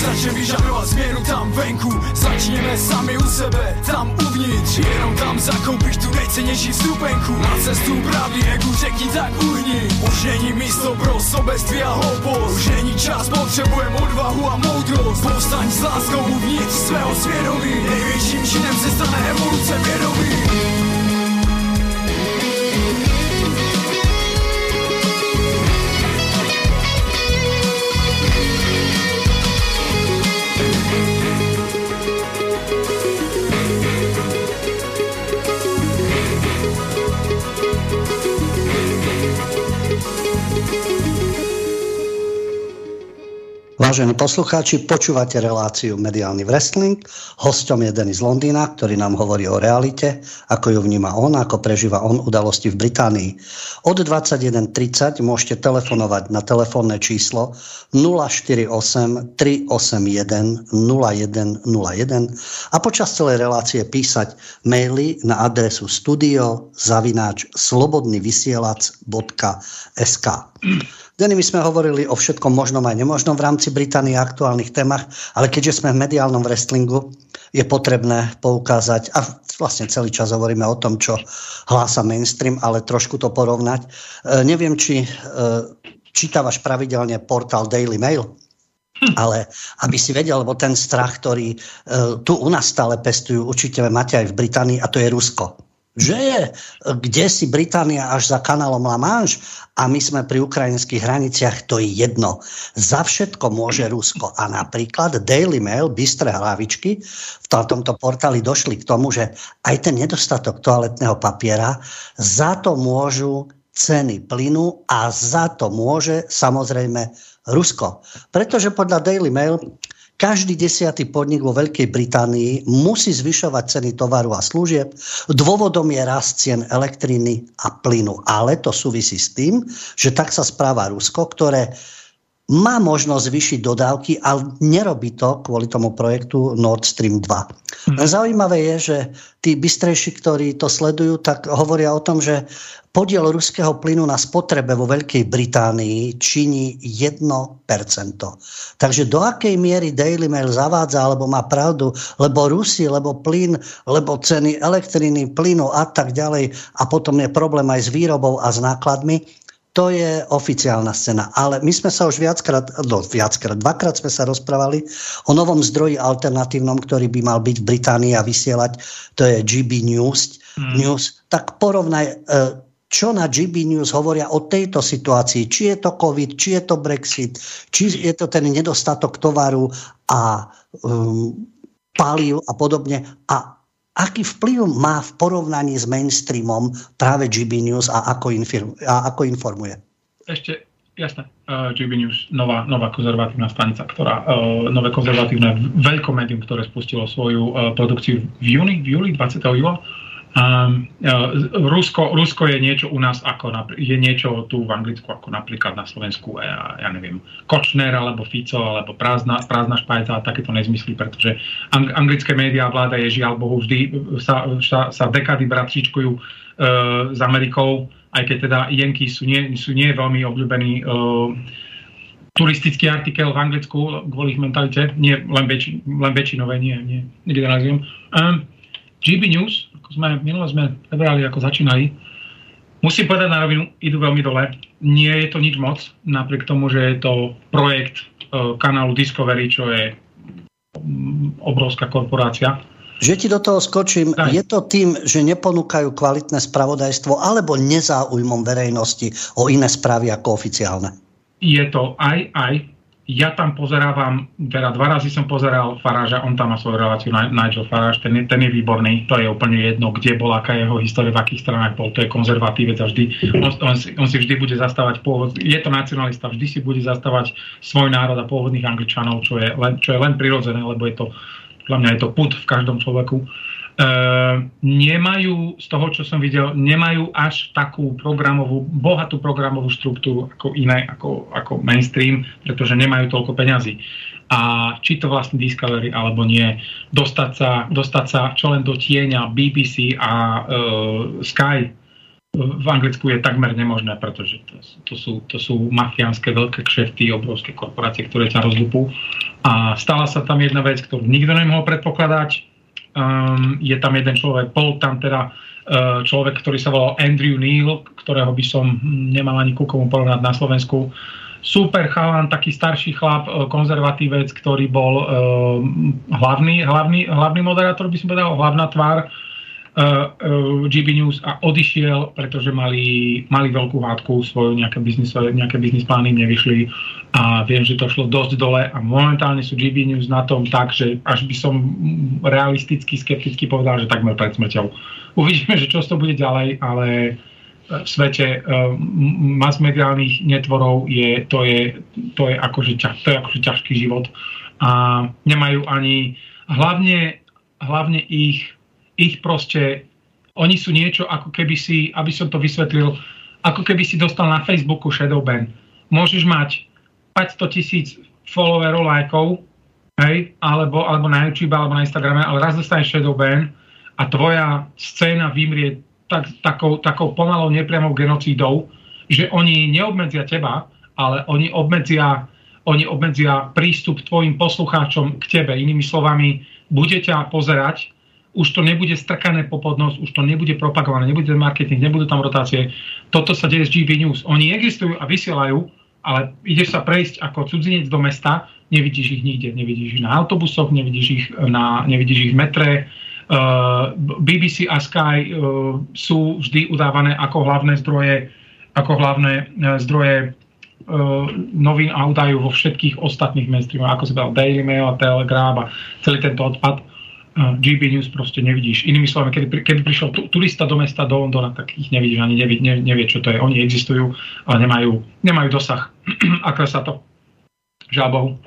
Začne vyžadovat změnu tam venku. Začněme sami u sebe, tam uvnitř. Jenom tam zakoupíš tu nejcennější vstupenku Na cestu pravdy, egu řekni tak uhni. Už není místo pro sobectví a hloupost. Už není čas, potřebujeme odvahu a moudrost. Povstaň s láskou uvnitř svého svědomí. Největším činem se stane evoluce vědomí Vážení poslucháči, počúvate reláciu Mediálny wrestling. Hosťom je Denis Londýna, ktorý nám hovorí o realite, ako ju vníma on, ako prežíva on udalosti v Británii. Od 21.30 môžete telefonovať na telefónne číslo 048 381 0101 a počas celej relácie písať maily na adresu studio zavináč slobodnyvysielac.sk. Deny my sme hovorili o všetkom možnom aj nemožnom v rámci Británie aktuálnych témach, ale keďže sme v mediálnom wrestlingu, je potrebné poukázať, a vlastne celý čas hovoríme o tom, čo hlása mainstream, ale trošku to porovnať. E, neviem, či e, čítavaš pravidelne portál Daily Mail? Ale aby si vedel, lebo ten strach, ktorý e, tu u nás stále pestujú, určite máte aj v Británii, a to je Rusko že je kde si Británia až za kanálom La Manche a my sme pri ukrajinských hraniciach, to je jedno. Za všetko môže Rusko. A napríklad Daily Mail, bystré hlavičky, v tomto portáli došli k tomu, že aj ten nedostatok toaletného papiera, za to môžu ceny plynu a za to môže samozrejme Rusko. Pretože podľa Daily Mail každý desiatý podnik vo Veľkej Británii musí zvyšovať ceny tovaru a služieb. Dôvodom je rast cien elektriny a plynu. Ale to súvisí s tým, že tak sa správa Rusko, ktoré má možnosť vyšiť dodávky, ale nerobí to kvôli tomu projektu Nord Stream 2. Hmm. Zaujímavé je, že tí bystrejší, ktorí to sledujú, tak hovoria o tom, že podiel ruského plynu na spotrebe vo Veľkej Británii činí 1%. Takže do akej miery Daily Mail zavádza, alebo má pravdu, lebo Rusi, lebo plyn, lebo ceny elektriny, plynu a tak ďalej a potom je problém aj s výrobou a s nákladmi, to je oficiálna scéna. Ale my sme sa už viackrát, no viackrát, dvakrát sme sa rozprávali o novom zdroji alternatívnom, ktorý by mal byť v Británii a vysielať, to je GB News. Hmm. News. Tak porovnaj, e, čo na GB News hovoria o tejto situácii. Či je to COVID, či je to Brexit, či je to ten nedostatok tovaru a um, palív a podobne. A aký vplyv má v porovnaní s mainstreamom práve GB News a ako, infir- a ako informuje? Ešte, jasné, uh, GB News, nová, nová konzervatívna stanica, ktorá, uh, nové konzervatívne veľkomédium, ktoré spustilo svoju uh, produkciu v júni, v júli, 20. júla, Uh, Rusko, Rusko je niečo u nás ako, je niečo tu v Anglicku ako napríklad na Slovensku, ja, ja neviem, Kočner alebo Fico alebo prázdna, prázdna špajca a takéto nezmysly, pretože ang, anglické médiá vláda je žiaľ Bohu vždy sa, sa, sa dekady bratříčkujú uh, s Amerikou, aj keď teda Jenky sú nie, sú nie veľmi obľúbení uh, turistický artikel v Anglicku kvôli ich mentalite, nie len, väčši, len väčšinové, nie, nie, negeneralizujem. Um, GB News, sme, minule sme prebrali, ako začínali, musím povedať na rovinu, idú veľmi dole. Nie je to nič moc, napriek tomu, že je to projekt uh, kanálu Discovery, čo je um, obrovská korporácia. Že ti do toho skočím, Aj. je to tým, že neponúkajú kvalitné spravodajstvo alebo nezáujmom verejnosti o iné správy ako oficiálne? Je to aj, aj ja tam pozerávam, teda dva razy som pozeral Faráža, on tam má svoju reláciu, Nigel Faráž, ten, ten je výborný, to je úplne jedno, kde bol, aká jeho história, v akých stranách bol, to je konzervatívec a vždy, on, on, si, on si vždy bude zastávať pôvod, je to nacionalista, vždy si bude zastávať svoj národ a pôvodných angličanov, čo je len, čo je len prirodzené, lebo je to, podľa mňa je to put v každom človeku. Uh, nemajú, z toho, čo som videl, nemajú až takú programovú, bohatú programovú štruktúru ako iné, ako, ako mainstream, pretože nemajú toľko peňazí. A či to vlastne Discovery alebo nie, dostať sa, dostať sa čo len do tieňa BBC a uh, Sky v Anglicku je takmer nemožné, pretože to, to, sú, to sú mafiánske veľké kšefty, obrovské korporácie, ktoré ťa rozlupú. A stala sa tam jedna vec, ktorú nikto nemohol predpokladať, Um, je tam jeden človek, bol tam teda uh, človek, ktorý sa volal Andrew Neil, ktorého by som nemal ani ku komu porovnať na Slovensku. Super chalan, taký starší chlap, uh, konzervatívec, ktorý bol uh, hlavný, hlavný, hlavný moderátor, by som povedal, hlavná tvár uh, GB News a odišiel, pretože mali, mali veľkú hádku, svoju nejaké biznis, nejaké biznis plány nevyšli a viem, že to šlo dosť dole a momentálne sú GB News na tom tak, že až by som realisticky, skepticky povedal, že takmer pred smrťou. Uvidíme, že čo to bude ďalej, ale v svete uh, masmediálnych netvorov je, to, je, to, je akože, to je akože ťažký život a nemajú ani hlavne, hlavne ich ich proste, oni sú niečo, ako keby si, aby som to vysvetlil, ako keby si dostal na Facebooku shadow ban. Môžeš mať 500 tisíc followerov, lajkov, hej, alebo, alebo na YouTube, alebo na Instagrame, ale raz dostaneš shadow ban a tvoja scéna vymrie tak, takou, takou pomalou nepriamou genocídou, že oni neobmedzia teba, ale oni obmedzia, oni obmedzia prístup tvojim poslucháčom k tebe. Inými slovami, bude ťa pozerať už to nebude strkané po podnos, už to nebude propagované, nebude marketing, nebudú tam rotácie. Toto sa deje z GB News. Oni existujú a vysielajú, ale ideš sa prejsť ako cudzinec do mesta, nevidíš ich nikde. Nevidíš ich na autobusoch, nevidíš ich, na, nevidíš ich v metre. Uh, BBC a Sky uh, sú vždy udávané ako hlavné zdroje, ako hlavné uh, zdroje uh, novín a údajov vo všetkých ostatných mainstreamoch, ako si povedal Daily Mail a Telegram a celý tento odpad. Uh, GB News proste nevidíš. Inými slovami, keby, keby prišiel tu, turista do mesta, do Londona, tak ich nevidíš, ani nevie, nevie, čo to je. Oni existujú, ale nemajú, nemajú dosah. Ako sa to? Žiaľ.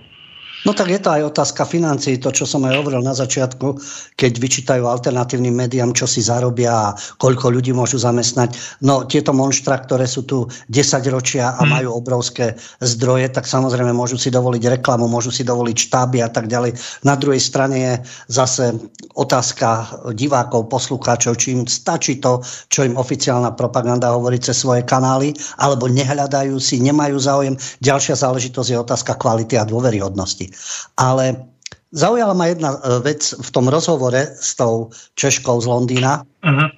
No tak je to aj otázka financií, to, čo som aj hovoril na začiatku, keď vyčítajú alternatívnym médiám, čo si zarobia a koľko ľudí môžu zamestnať. No tieto monštra, ktoré sú tu 10 ročia a mhm. majú obrovské zdroje, tak samozrejme môžu si dovoliť reklamu, môžu si dovoliť štáby a tak ďalej. Na druhej strane je zase otázka divákov, poslucháčov, či im stačí to, čo im oficiálna propaganda hovorí cez svoje kanály, alebo nehľadajú si, nemajú záujem. Ďalšia záležitosť je otázka kvality a dôveryhodnosti. Ale zaujala ma jedna e, vec v tom rozhovore s tou Češkou z Londýna, uh-huh.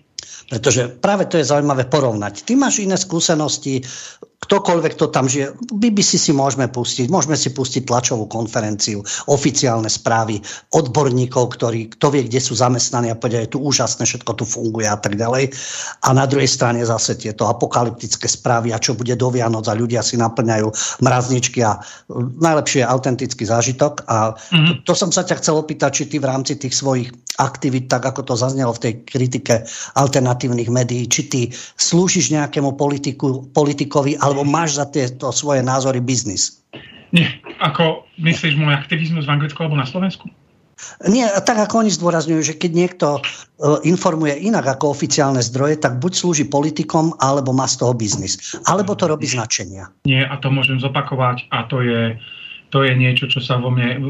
Pretože práve to je zaujímavé porovnať. Ty máš iné skúsenosti, ktokoľvek to tam žije. BBC si môžeme pustiť, môžeme si pustiť tlačovú konferenciu, oficiálne správy odborníkov, ktorí, kto vie, kde sú zamestnaní a povedia, je tu úžasné, všetko tu funguje a tak ďalej. A na druhej strane zase tieto apokalyptické správy a čo bude do Vianoc a ľudia si naplňajú mrazničky a najlepšie je autentický zážitok. A mm-hmm. to, to som sa ťa chcel opýtať, či ty v rámci tých svojich aktivít, tak ako to zaznelo v tej kritike alternatívnych médií, či ty slúžiš nejakému politiku, politikovi, alebo máš za tieto svoje názory biznis? Nie. Ako myslíš môj aktivizmus v Anglicku alebo na Slovensku? Nie, tak ako oni zdôrazňujú, že keď niekto e, informuje inak ako oficiálne zdroje, tak buď slúži politikom, alebo má z toho biznis. Alebo to robí značenia. Nie, a to môžem zopakovať a to je, to je niečo, čo sa vo mne,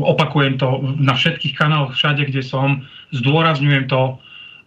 opakujem to na všetkých kanáloch, všade, kde som, zdôrazňujem to,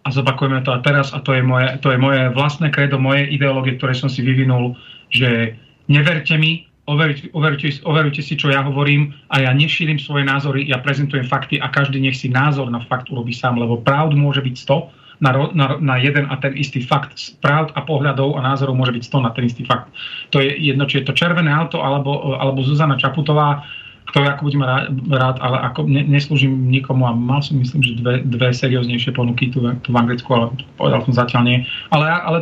a zopakujeme to a teraz a to je moje, to je moje vlastné kredo, moje ideológie, ktoré som si vyvinul, že neverte mi, overujte, overujte si, čo ja hovorím a ja nešírim svoje názory, ja prezentujem fakty a každý nech si názor na fakt urobí sám, lebo pravd môže byť 100 na, na, na jeden a ten istý fakt. Pravd a pohľadov a názorov môže byť 100 na ten istý fakt. To je jedno, či je to červené auto alebo, alebo Zuzana Čaputová, ktorú ako budem rád, ale ako ne, neslúžim nikomu a mal som myslím, že dve, dve serióznejšie ponuky tu, tu v Anglicku, ale povedal som zatiaľ nie. Ale, ale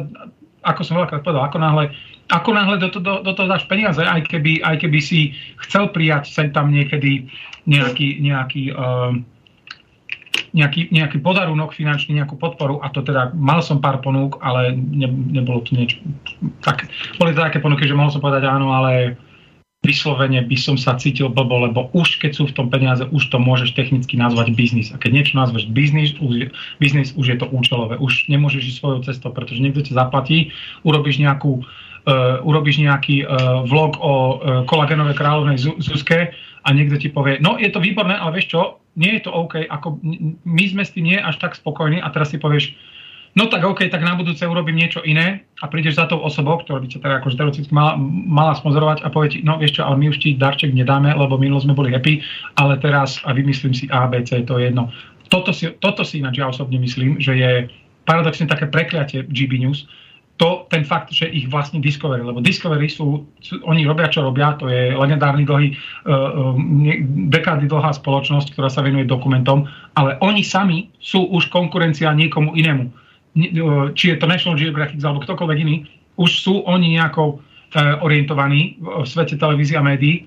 ako som veľakrát povedal, ako náhle, ako náhle do, do, do toho dáš peniaze, aj keby, aj keby si chcel prijať sem tam niekedy nejaký, nejaký uh, nejaký, nejaký podarunok finančný, nejakú podporu a to teda, mal som pár ponúk, ale ne, nebolo to niečo tak, boli to také ponuky, že mohol som povedať áno, ale vyslovene by som sa cítil blbo, lebo už keď sú v tom peniaze, už to môžeš technicky nazvať biznis. A keď niečo nazveš biznis, už, biznis, už je to účelové. Už nemôžeš ísť svojou cestou, pretože niekto ťa zaplatí, urobíš nejakú Uh, urobíš nejaký uh, vlog o uh, kolagenovej kráľovnej Zuzke a niekto ti povie, no je to výborné, ale vieš čo, nie je to OK, ako my sme s tým nie až tak spokojní a teraz si povieš, no tak OK, tak na budúce urobím niečo iné a prídeš za tou osobou, ktorá by ťa teda akože teoreticky mala, mala sponzorovať a povie ti, no vieš čo, ale my už ti darček nedáme, lebo minulo sme boli happy, ale teraz a vymyslím si A, B, C, to je jedno. Toto si, toto si ináč ja osobne myslím, že je paradoxne také prekliatie GB News, to, ten fakt, že ich vlastne Discovery, lebo Discovery sú, sú oni robia, čo robia, to je legendárny dlhý, uh, dekády dlhá spoločnosť, ktorá sa venuje dokumentom, ale oni sami sú už konkurencia niekomu inému či je to National Geographic alebo ktokoľvek iný, už sú oni nejako e, orientovaní v svete televízie a médií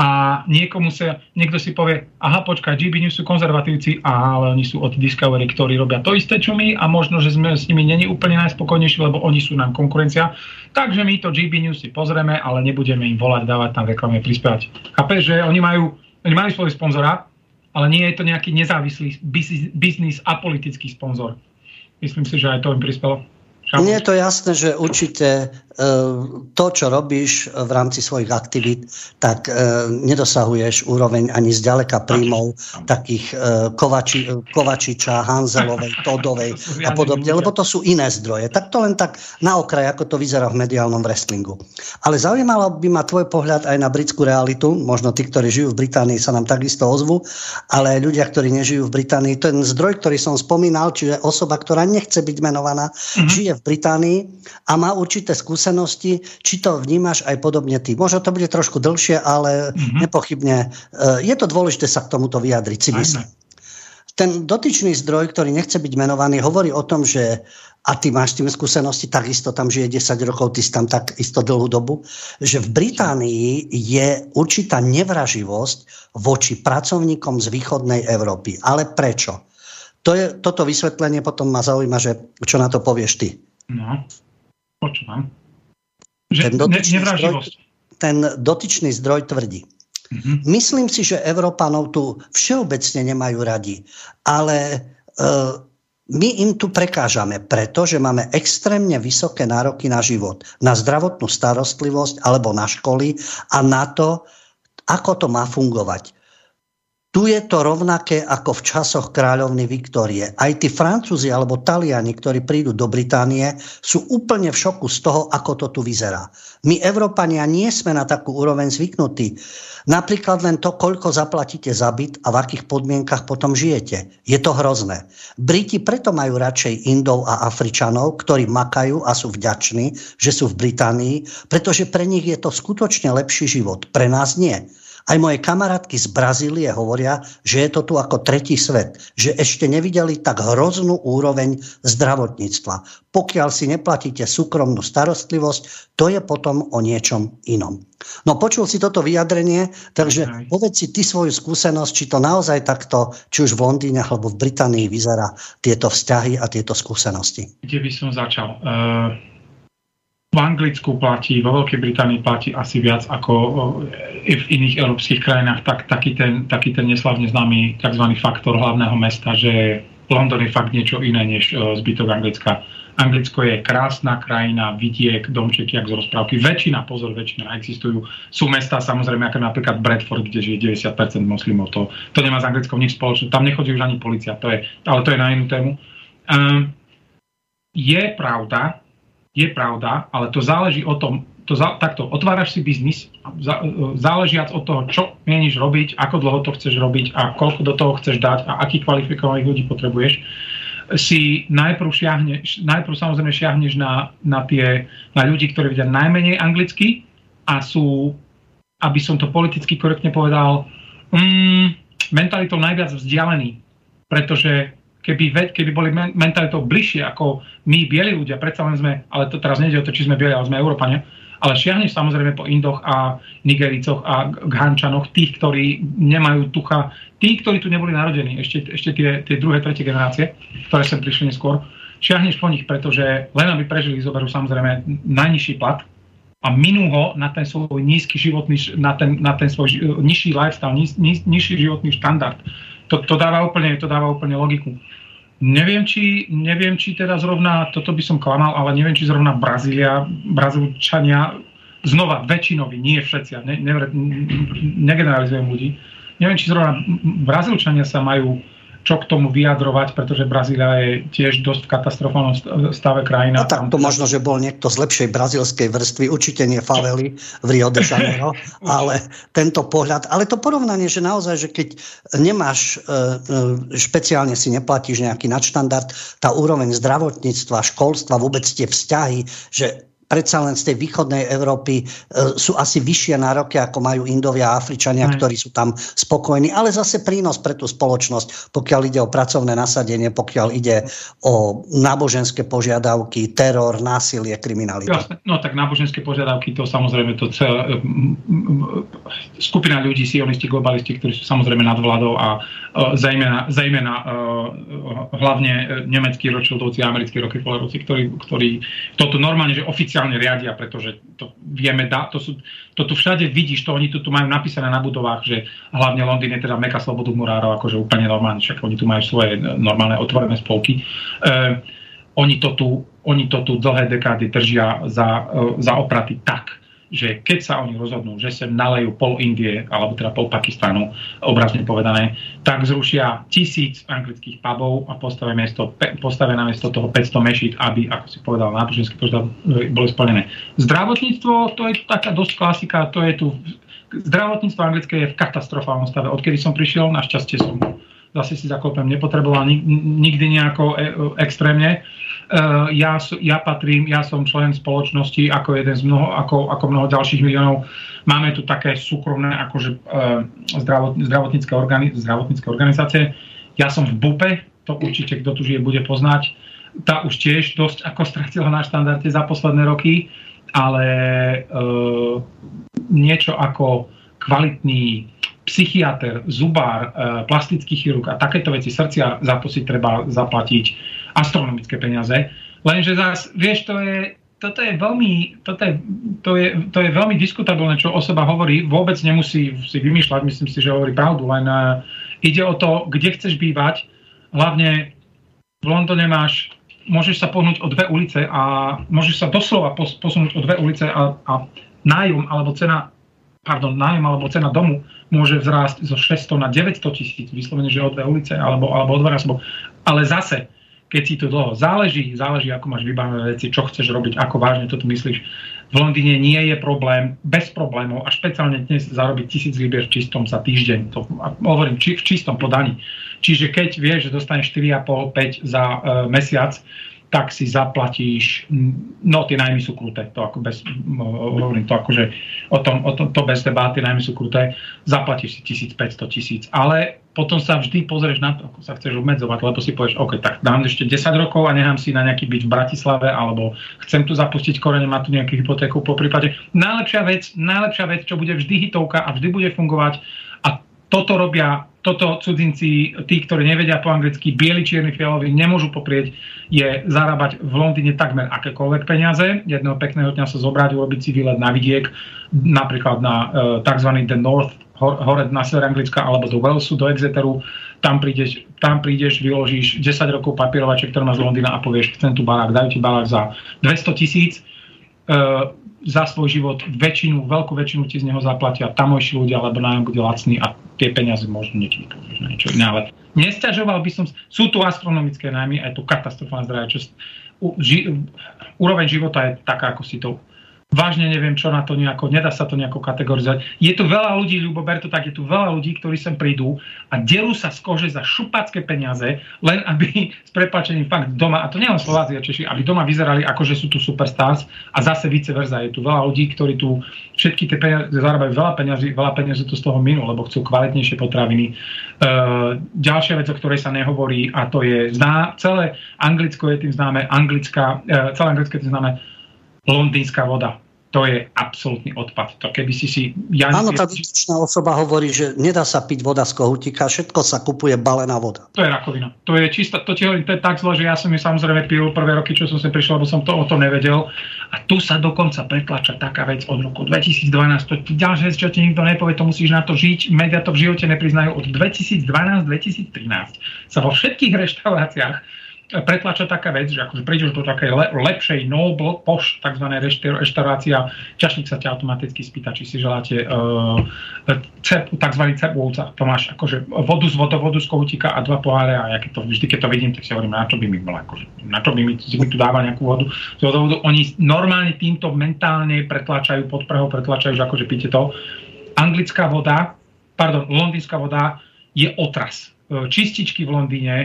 a niekomu sa, niekto si povie, aha, počkaj, GB News sú konzervatívci, aha, ale oni sú od Discovery, ktorí robia to isté, čo my a možno, že sme s nimi není úplne najspokojnejší, lebo oni sú nám konkurencia. Takže my to GB News si pozrieme, ale nebudeme im volať, dávať tam reklame, prispievať. Chápeš, že oni majú, oni majú svoj sponzora, ale nie je to nejaký nezávislý biznis a politický sponzor myslím si, že aj to im prispelo. Nie je to jasné, že určite to, čo robíš v rámci svojich aktivít, tak e, nedosahuješ úroveň ani zďaleka príjmov takých e, Kovači, Kovačiča, Hanzelovej, Todovej a podobne, lebo to sú iné zdroje. Tak to len tak na okraj, ako to vyzerá v mediálnom wrestlingu. Ale zaujímalo by ma tvoj pohľad aj na britskú realitu. Možno tí, ktorí žijú v Británii, sa nám takisto ozvu, ale ľudia, ktorí nežijú v Británii, ten zdroj, ktorý som spomínal, čiže osoba, ktorá nechce byť menovaná, mm-hmm. žije v Británii a má určité skúsenosti, či to vnímaš aj podobne ty. Možno to bude trošku dlhšie, ale mm-hmm. nepochybne e, je to dôležité sa k tomuto vyjadriť, si myslím. Ten dotyčný zdroj, ktorý nechce byť menovaný, hovorí o tom, že a ty máš tým skúsenosti, takisto tam žije 10 rokov, ty si tam tak isto dlhú dobu, že v Británii je určitá nevraživosť voči pracovníkom z východnej Európy. Ale prečo? To je, toto vysvetlenie potom ma zaujíma, že čo na to povieš ty. No, počúvam. Že ten dotyčný, ne, zdroj, ten dotyčný zdroj tvrdí. Mm-hmm. Myslím si, že Európanov tu všeobecne nemajú radi, ale e, my im tu prekážame, pretože máme extrémne vysoké nároky na život, na zdravotnú starostlivosť alebo na školy a na to, ako to má fungovať. Tu je to rovnaké ako v časoch kráľovny Viktórie. Aj tí Francúzi alebo Taliani, ktorí prídu do Británie, sú úplne v šoku z toho, ako to tu vyzerá. My, Európania, nie sme na takú úroveň zvyknutí. Napríklad len to, koľko zaplatíte za byt a v akých podmienkach potom žijete. Je to hrozné. Briti preto majú radšej Indov a Afričanov, ktorí makajú a sú vďační, že sú v Británii, pretože pre nich je to skutočne lepší život. Pre nás nie. Aj moje kamarátky z Brazílie hovoria, že je to tu ako tretí svet, že ešte nevideli tak hroznú úroveň zdravotníctva. Pokiaľ si neplatíte súkromnú starostlivosť, to je potom o niečom inom. No počul si toto vyjadrenie, takže okay. povedz si ty svoju skúsenosť, či to naozaj takto, či už v Londýne alebo v Británii vyzerá tieto vzťahy a tieto skúsenosti. Kde by som začal? Uh v Anglicku platí, vo Veľkej Británii platí asi viac ako i v iných európskych krajinách, tak taký ten, taký ten neslavne známy tzv. faktor hlavného mesta, že London je fakt niečo iné než zbytok Anglicka. Anglicko je krásna krajina, vidiek, domčeky, jak z rozprávky. Väčšina, pozor, väčšina existujú. Sú mesta, samozrejme, ako napríklad Bradford, kde žije 90% moslimov. To, to nemá s Anglickom nič spoločné. Tam nechodí už ani policia, to je, ale to je na inú tému. Um, je pravda, je pravda, ale to záleží o tom, to za, takto, otváraš si biznis, za, záležiac od toho, čo mieníš robiť, ako dlho to chceš robiť a koľko do toho chceš dať a akých kvalifikovaných ľudí potrebuješ, si najprv, šiahneš, najprv samozrejme šiahneš na, na, tie, na ľudí, ktorí vedia najmenej anglicky a sú, aby som to politicky korektne povedal, mm, mentalitou najviac vzdialení. Pretože keby, keby boli mentalitou bližšie ako my, bieli ľudia, predsa len sme, ale to teraz nejde o to, či sme bieli, ale sme Európania, ale šiahneš samozrejme po Indoch a Nigericoch a Ghančanoch, tých, ktorí nemajú tucha, tí, ktorí tu neboli narodení, ešte, ešte tie, tie druhé, tretie generácie, ktoré sem prišli neskôr, šiahneš po nich, pretože len aby prežili, zoberú samozrejme najnižší plat a minú ho na ten svoj nízky životný, na ten, na ten svoj nižší lifestyle, niž, niž, nižší životný štandard to, to, dáva úplne, to dáva úplne logiku. Neviem či, neviem, či teda zrovna, toto by som klamal, ale neviem, či zrovna Brazília, Brazílčania, znova väčšinovi, nie všetci, ne, ne, negeneralizujem ľudí, neviem, či zrovna Brazílčania sa majú čo k tomu vyjadrovať, pretože Brazília je tiež dosť v katastrofálnom stave krajina. No tak to možno, že bol niekto z lepšej brazilskej vrstvy, určite nie faveli v Rio de Janeiro, ale tento pohľad, ale to porovnanie, že naozaj, že keď nemáš, e, e, špeciálne si neplatíš nejaký nadštandard, tá úroveň zdravotníctva, školstva, vôbec tie vzťahy, že predsa len z tej východnej Európy e, sú asi vyššie nároky, ako majú Indovia a Afričania, Aj. ktorí sú tam spokojní, ale zase prínos pre tú spoločnosť, pokiaľ ide o pracovné nasadenie, pokiaľ ide o náboženské požiadavky, teror, násilie, kriminalitu. Jasne. No tak náboženské požiadavky, to samozrejme to celé, skupina ľudí, sionisti, globalisti, ktorí sú samozrejme nad vládou a uh, zejména, zejména uh, hlavne nemeckí ročildovci a americkí Rockefellerovci, ktorí, ktorí toto normálne, že oficiálne oficiálne riadia, pretože to vieme, to, sú, to tu všade vidíš, to oni tu, tu majú napísané na budovách, že hlavne Londýn je teda meka slobodu murárov, akože úplne normálne, však oni tu majú svoje normálne otvorené spolky. E, oni, to tu, oni to tu dlhé dekády držia za, e, za opraty tak, že keď sa oni rozhodnú, že sem nalejú pol Indie, alebo teda pol Pakistánu, obrazne povedané, tak zrušia tisíc anglických pubov a postavia, miesto, postavia na miesto toho 500 mešít, aby, ako si povedal, náboženské požiadavky boli splnené. Zdravotníctvo, to je taká dosť klasika, to je tu zdravotníctvo anglické je v katastrofálnom stave. Odkedy som prišiel, našťastie som zase si zaklopem, nepotreboval nikdy nejako e, extrémne ja, ja patrím, ja som člen spoločnosti ako jeden z mnoho, ako, ako mnoho ďalších miliónov. Máme tu také súkromné akože, zdravot, zdravotnícke, organi, zdravotnícke organizácie. Ja som v BUPE, to určite kto tu žije bude poznať. Tá už tiež dosť ako stratila na štandarde za posledné roky, ale e, niečo ako kvalitný psychiatr, zubár, plastický chirurg a takéto veci srdcia, za to si treba zaplatiť astronomické peniaze. Lenže zás, vieš, to je, toto je veľmi, toto je, to je, to je veľmi diskutabilné, čo osoba hovorí. Vôbec nemusí si vymýšľať, myslím si, že hovorí pravdu, len uh, ide o to, kde chceš bývať. Hlavne v Londýne máš, môžeš sa pohnúť o dve ulice a môžeš sa doslova posunúť o dve ulice a, a nájom alebo cena pardon, nájom alebo cena domu môže vzrásť zo 600 na 900 tisíc, vyslovene, že o dve ulice alebo, alebo o dvojnásobok. Ale zase, keď si to dlho záleží, záleží, ako máš vybavené veci, čo chceš robiť, ako vážne to tu myslíš. V Londýne nie je problém, bez problémov a špeciálne dnes zarobiť tisíc libier čistom za týždeň. To hovorím či, v čistom podaní. Čiže keď vieš, že dostaneš 4,5-5 za uh, mesiac, tak si zaplatíš, no tie najmy sú kruté, to ako bez, hovorím to akože o tom, o tom to bez debáty, najmy sú kruté, zaplatíš si 1500 tisíc, ale potom sa vždy pozrieš na to, ako sa chceš obmedzovať, lebo si povieš, OK, tak dám ešte 10 rokov a nechám si na nejaký byť v Bratislave, alebo chcem tu zapustiť korene, má tu nejakú hypotéku po prípade. Najlepšia vec, najlepšia vec, čo bude vždy hitovka a vždy bude fungovať toto robia toto cudzinci, tí, ktorí nevedia po anglicky, bieli, čierni, fialovi, nemôžu poprieť, je zarábať v Londýne takmer akékoľvek peniaze. Jedného pekného dňa sa zobrať, urobiť si výlet na vidiek, napríklad na uh, tzv. The North, hore na sever Anglicka, alebo do Walesu, do Exeteru. Tam prídeš, tam prídeš vyložíš 10 rokov papierovaček, ktorý má z Londýna a povieš, chcem tu barák, dajú ti barák za 200 tisíc. Uh, za svoj život väčšinu, veľkú väčšinu ti z neho zaplatia tamojší ľudia, lebo nájom bude lacný a tie peniaze možno niečo, niečo iné. Ale nesťažoval by som, sú tu astronomické nájmy, aj tu katastrofa na zdravie, čo, ži, úroveň života je taká, ako si to vážne neviem, čo na to nejako, nedá sa to nejako kategorizovať. Je tu veľa ľudí, Ľubo, ber to tak, je tu veľa ľudí, ktorí sem prídu a delú sa z kože za šupacké peniaze, len aby s prepačením fakt doma, a to nielen Slováci a Češi, aby doma vyzerali ako, že sú tu superstars a zase vice versa. Je tu veľa ľudí, ktorí tu všetky tie peniaze, zarábajú veľa peniazy, veľa peniazy to z toho minú, lebo chcú kvalitnejšie potraviny. Uh, ďalšia vec, o ktorej sa nehovorí, a to je zná, celé Anglicko je tým známe, anglická, uh, celé Anglicko je tým známe londýnska voda. To je absolútny odpad. To keby si si... Ja Áno, tá dotyčná osoba hovorí, že nedá sa piť voda z kohutika, všetko sa kupuje balená voda. To je rakovina. To je čistá, to ti hovorím, to je tak zlo, že ja som ju samozrejme pil prvé roky, čo som sa prišiel, lebo som to o to nevedel. A tu sa dokonca pretlača taká vec od roku 2012. To je ďalšia vec, čo ti nikto nepovie, to musíš na to žiť. Media to v živote nepriznajú. Od 2012-2013 sa vo všetkých reštauráciách pretlača taká vec, že akože prídeš do takej le, lepšej noble poš, tzv. reštaurácia, čašník sa ťa automaticky spýta, či si želáte cep, tzv. cepulca. To máš akože vodu z vodovodu z kohutíka a dva poháre a ja keď to, vždy, keď to vidím, tak si hovorím, na čo by mi bol, akože, na čo by mi, si mi tu dával nejakú vodu z vodovodu. Oni normálne týmto mentálne pretlačajú, pod prehou pretlačajú, že akože píte to. Anglická voda, pardon, londýnska voda je otras. Čističky v Londýne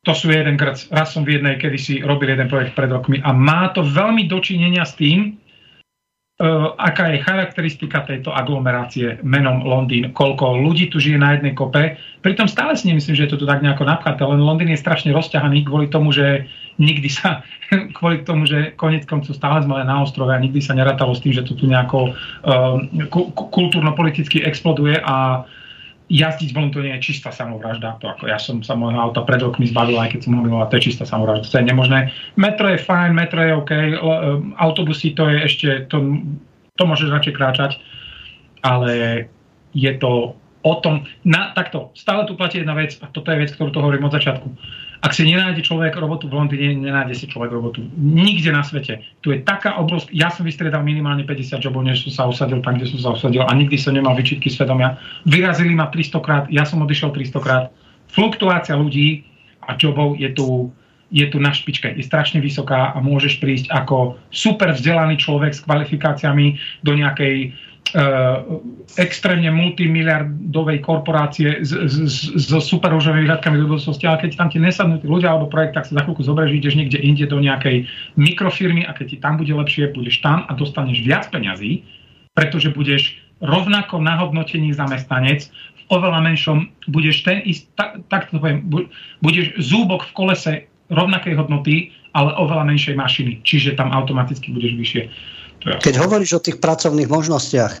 to sú jeden grc. Raz som v jednej kedysi robil jeden projekt pred rokmi a má to veľmi dočinenia s tým, uh, aká je charakteristika tejto aglomerácie menom Londýn, koľko ľudí tu žije na jednej kope. Pritom stále si nemyslím, že je to tu tak nejako napchaté, len Londýn je strašne rozťahaný kvôli tomu, že nikdy sa, kvôli tomu, že konec koncov stále sme len na ostrove a nikdy sa nerátalo s tým, že to tu nejako uh, kultúrno-politicky exploduje a uh, jazdiť von to nie je čistá samovražda. To ako ja som sa môjho auta pred rokmi zbavil, aj keď som ho miloval, to je čistá samovražda. To je nemožné. Metro je fajn, metro je OK, e, autobusy to je ešte, to, to môžeš radšej kráčať, ale je to o tom, na, takto, stále tu platí jedna vec, a toto je vec, ktorú to hovorím od začiatku ak si nenájde človek robotu v Londýne, nenájde si človek robotu nikde na svete. Tu je taká obrovská... Ja som vystriedal minimálne 50 jobov, než som sa usadil tam, kde som sa usadil a nikdy som nemal vyčitky svedomia. Vyrazili ma 300 krát, ja som odišiel 300 krát. Fluktuácia ľudí a jobov je tu, je tu na špičke, je strašne vysoká a môžeš prísť ako super vzdelaný človek s kvalifikáciami do nejakej extrémne multimiliardovej korporácie so superúžovými výhľadkami do budúcnosti, ale keď tam ti nesadnú tí ľudia alebo projekt, tak sa za chvíľku zoberieš, ideš niekde inde do nejakej mikrofirmy a keď ti tam bude lepšie, budeš tam a dostaneš viac peňazí, pretože budeš rovnako nahodnotený zamestnanec, v oveľa menšom budeš ten ist, tak, tak to poviem, budeš zúbok v kolese rovnakej hodnoty, ale oveľa menšej mašiny, čiže tam automaticky budeš vyššie. Keď hovoríš o tých pracovných možnostiach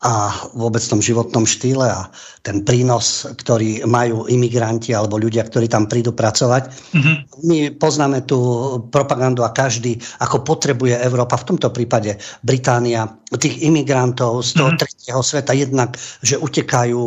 a vôbec tom životnom štýle a ten prínos, ktorý majú imigranti alebo ľudia, ktorí tam prídu pracovať. Mm-hmm. My poznáme tú propagandu a každý, ako potrebuje Európa, v tomto prípade Británia, tých imigrantov z toho mm-hmm. tretieho sveta, jednak, že utekajú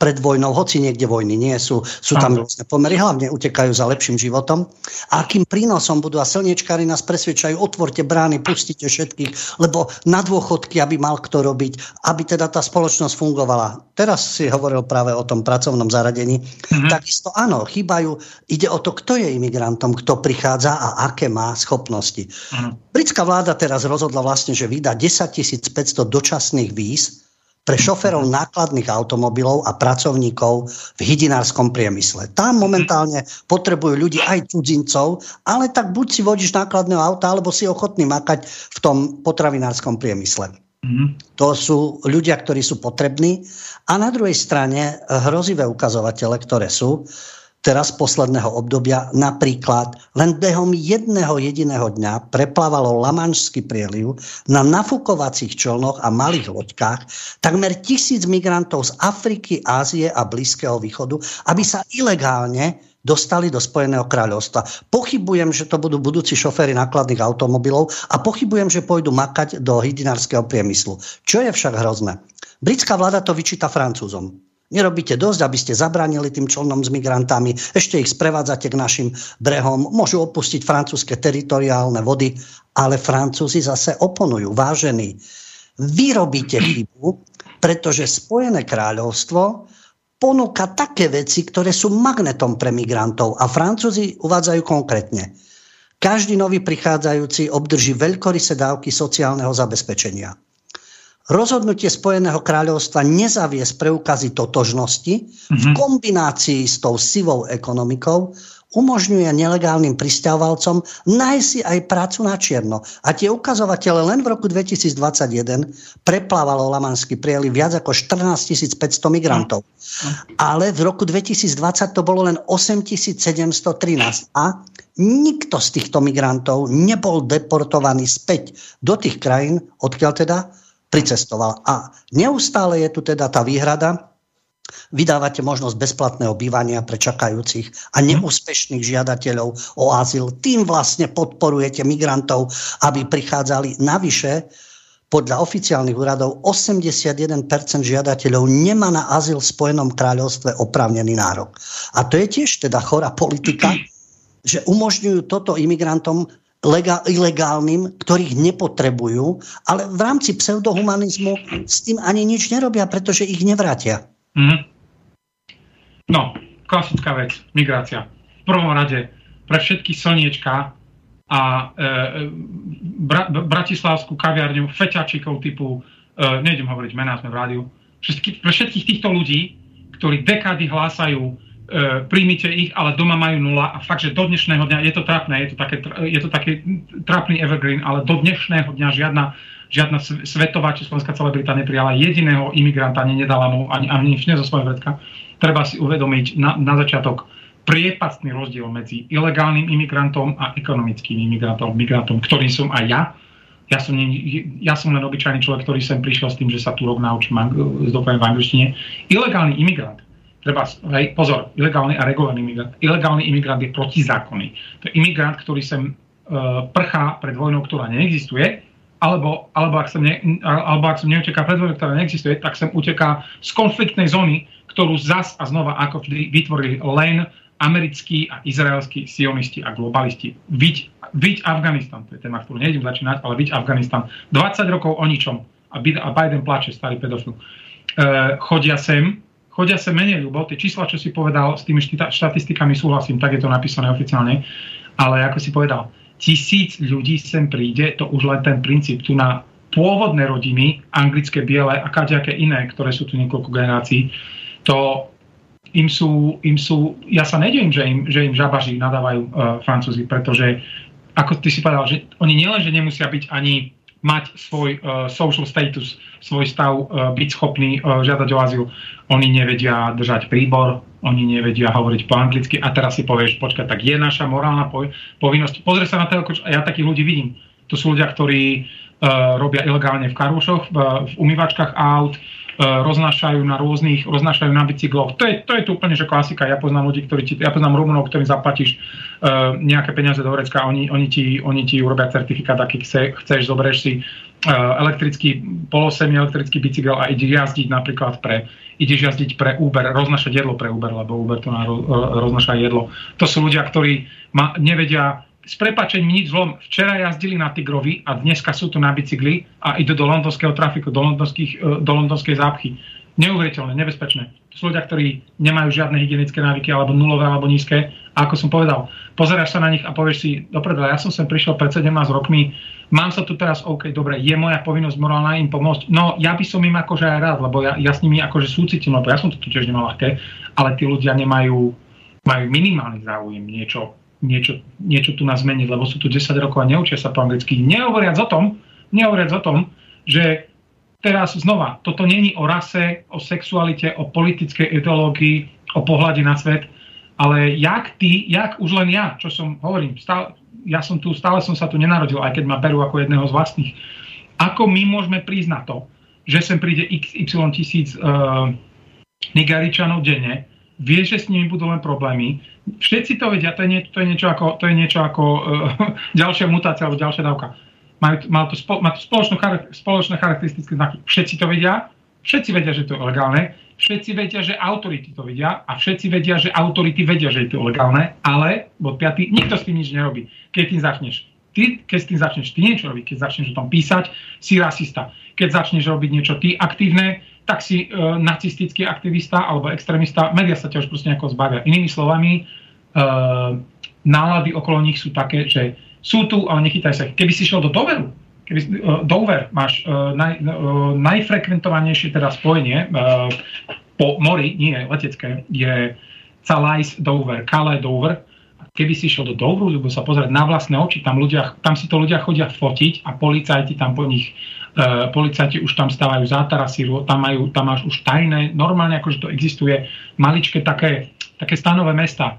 pred vojnou, hoci niekde vojny nie sú, sú tam rôzne pomery, hlavne utekajú za lepším životom. A akým prínosom budú, a slniečkári nás presvedčajú, otvorte brány, pustite všetkých, lebo na dôchodky, aby mal kto robiť, aby teda tá spoločnosť fungovala. Teraz si hovoril práve o tom pracovnom zaradení. Mm-hmm. Takisto áno, chýbajú, ide o to, kto je imigrantom, kto prichádza a aké má schopnosti. Mm-hmm. Britská vláda teraz rozhodla vlastne, že vydá 10 1500 dočasných víz pre šoferov nákladných automobilov a pracovníkov v hydinárskom priemysle. Tam momentálne potrebujú ľudí aj cudzincov, ale tak buď si vodíš nákladného auta, alebo si ochotný makať v tom potravinárskom priemysle. Mm. To sú ľudia, ktorí sú potrební. A na druhej strane hrozivé ukazovatele, ktoré sú, teraz posledného obdobia napríklad len behom jedného jediného dňa preplávalo Lamanšský prieliv na nafúkovacích člnoch a malých loďkách takmer tisíc migrantov z Afriky, Ázie a Blízkeho východu, aby sa ilegálne dostali do Spojeného kráľovstva. Pochybujem, že to budú budúci šoféry nákladných automobilov a pochybujem, že pôjdu makať do hydinárskeho priemyslu. Čo je však hrozné? Britská vláda to vyčíta Francúzom. Nerobíte dosť, aby ste zabránili tým člnom s migrantami, ešte ich sprevádzate k našim brehom, môžu opustiť francúzske teritoriálne vody, ale Francúzi zase oponujú. Vážení, vy robíte chybu, pretože Spojené kráľovstvo ponúka také veci, ktoré sú magnetom pre migrantov a Francúzi uvádzajú konkrétne. Každý nový prichádzajúci obdrží veľkorysé dávky sociálneho zabezpečenia. Rozhodnutie Spojeného kráľovstva nezaviesť preukazy totožnosti mm-hmm. v mhm. kombinácii s tou sivou ekonomikou umožňuje nelegálnym pristahovalcom nájsť si aj prácu na čierno. A tie ukazovatele len v roku 2021 preplávalo Lamanský prieliv viac ako 14 500 migrantov. Ale v roku 2020 to bolo len 8 713. A nikto z týchto migrantov nebol deportovaný späť do tých krajín, odkiaľ teda pricestoval. A neustále je tu teda tá výhrada, vydávate možnosť bezplatného bývania pre čakajúcich a neúspešných žiadateľov o azyl. Tým vlastne podporujete migrantov, aby prichádzali navyše. Podľa oficiálnych úradov 81% žiadateľov nemá na azyl v Spojenom kráľovstve oprávnený nárok. A to je tiež teda chorá politika, že umožňujú toto imigrantom legál, ilegálnym, ktorých nepotrebujú, ale v rámci pseudohumanizmu s tým ani nič nerobia, pretože ich nevrátia. Mm. No, klasická vec, migrácia. V prvom rade pre všetky slniečka a e, bra, bratislavskú kaviarňu feťačikov typu, e, nejdem hovoriť mená, sme v rádiu, všetky, pre všetkých týchto ľudí, ktorí dekády hlásajú e, príjmite ich, ale doma majú nula a fakt, že do dnešného dňa je to trápne, je to také, je to také trápny evergreen, ale do dnešného dňa žiadna, žiadna svetová či slovenská celebrita neprijala jediného imigranta, ani nedala mu ani, ani nič zo svojho vredka. Treba si uvedomiť na, na začiatok priepastný rozdiel medzi ilegálnym imigrantom a ekonomickým imigrantom, migrantom, ktorým som aj ja. Ja som, ja som len obyčajný človek, ktorý sem prišiel s tým, že sa tu rok naučím zdokujem v angličtine. Ilegálny imigrant treba, hej, pozor, ilegálny a regulárny imigrant. Ilegálny imigrant je protizákonný. To je imigrant, ktorý sem uh, prchá pred vojnou, ktorá neexistuje, alebo, alebo, ak sem ne, alebo ak sem neuteká pred vojnou, ktorá neexistuje, tak sem uteká z konfliktnej zóny, ktorú zas a znova ako vždy vytvorili len americkí a izraelskí sionisti a globalisti. Viď, viď Afganistan, to je téma, ktorú nejdem začínať, ale viď Afganistan. 20 rokov o ničom a Biden plače, starý pedofil. Uh, chodia sem chodia sa menej ľubo. Tie čísla, čo si povedal, s tými štatistikami súhlasím, tak je to napísané oficiálne. Ale ako si povedal, tisíc ľudí sem príde, to už len ten princíp. Tu na pôvodné rodiny, anglické, biele a kaďaké iné, ktoré sú tu niekoľko generácií, to im sú, im sú ja sa nedivím, že im, že im žabaži nadávajú uh, Francúzi, pretože ako ty si povedal, že oni nielen, že nemusia byť ani mať svoj uh, social status, svoj stav, uh, byť schopný uh, žiadať o azyl. Oni nevedia držať príbor, oni nevedia hovoriť po anglicky a teraz si povieš, počkaj, tak je naša morálna povinnosť. Pozri sa na to, ja takých ľudí vidím. To sú ľudia, ktorí uh, robia ilegálne v karušoch, v, v umývačkách aut, E, roznášajú na rôznych, roznášajú na bicykloch. To je, to je tu úplne že klasika. Ja poznám ľudí, ktorí ti, ja poznám Rumunov, ktorým zaplatíš uh, nejaké peniaze do Horecka a oni, oni, ti, oni ti urobia certifikát, aký chce, chceš, zoberieš si uh, elektrický, polosemi elektrický bicykel a ideš jazdiť napríklad pre, ideš jazdiť pre Uber, roznašať jedlo pre Uber, lebo Uber to na, roznaša jedlo. To sú ľudia, ktorí ma, nevedia s prepačením nič zlom. Včera jazdili na Tigrovi a dneska sú tu na bicykli a idú do londonského trafiku, do, e, do londonskej zápchy. Neuveriteľné, nebezpečné. To sú ľudia, ktorí nemajú žiadne hygienické návyky, alebo nulové, alebo nízke. A ako som povedal, pozeráš sa na nich a povieš si, dobre, ja som sem prišiel pred 17 rokmi, mám sa tu teraz, OK, dobre, je moja povinnosť morálna im pomôcť. No, ja by som im akože aj rád, lebo ja, ja s nimi akože súcitím, lebo ja som to tu tiež nemal ľahké, ale tí ľudia nemajú majú minimálny záujem niečo niečo, niečo tu nás zmeniť, lebo sú tu 10 rokov a neučia sa po anglicky. Nehovoriac o tom, nehovoriac o tom, že teraz znova, toto není o rase, o sexualite, o politickej ideológii, o pohľade na svet, ale jak ty, jak už len ja, čo som, hovorím, stále, ja som tu, stále som sa tu nenarodil, aj keď ma berú ako jedného z vlastných. Ako my môžeme prísť na to, že sem príde XY tisíc uh, Nigeričanov denne, vie, že s nimi budú len problémy. Všetci to vedia, to je, nie, to je niečo ako, to je niečo ako uh, ďalšia mutácia alebo ďalšia dávka. Majú, má, to spo, má to spoločnú, spoločné charakteristické znaky. Všetci to vedia, všetci vedia, že to je legálne, všetci vedia, že autority to vedia a všetci vedia, že autority vedia, že je to legálne, ale, bod 5, nikto s tým nič nerobí, keď tým začneš. Ty, keď s tým začneš ty niečo robiť, keď začneš o tom písať, si rasista. Keď začneš robiť niečo ty aktívne, tak si e, nacistický aktivista alebo extrémista, média sa ťa už proste nejako zbavia. Inými slovami, e, nálady okolo nich sú také, že sú tu, ale nechytaj sa. Keby si šiel do Doveru, keby, e, Dover máš e, naj, e, najfrekventovanejšie teda spojenie e, po mori, nie letecké, je Calais Dover, Calais Dover, keby si šiel do Douvru, lebo sa pozrieť na vlastné oči, tam, ľudia, tam si to ľudia chodia fotiť a policajti tam po nich, policajti už tam stávajú zátarasy, tam, majú, tam máš už tajné, normálne akože to existuje, maličké také, také stanové mesta,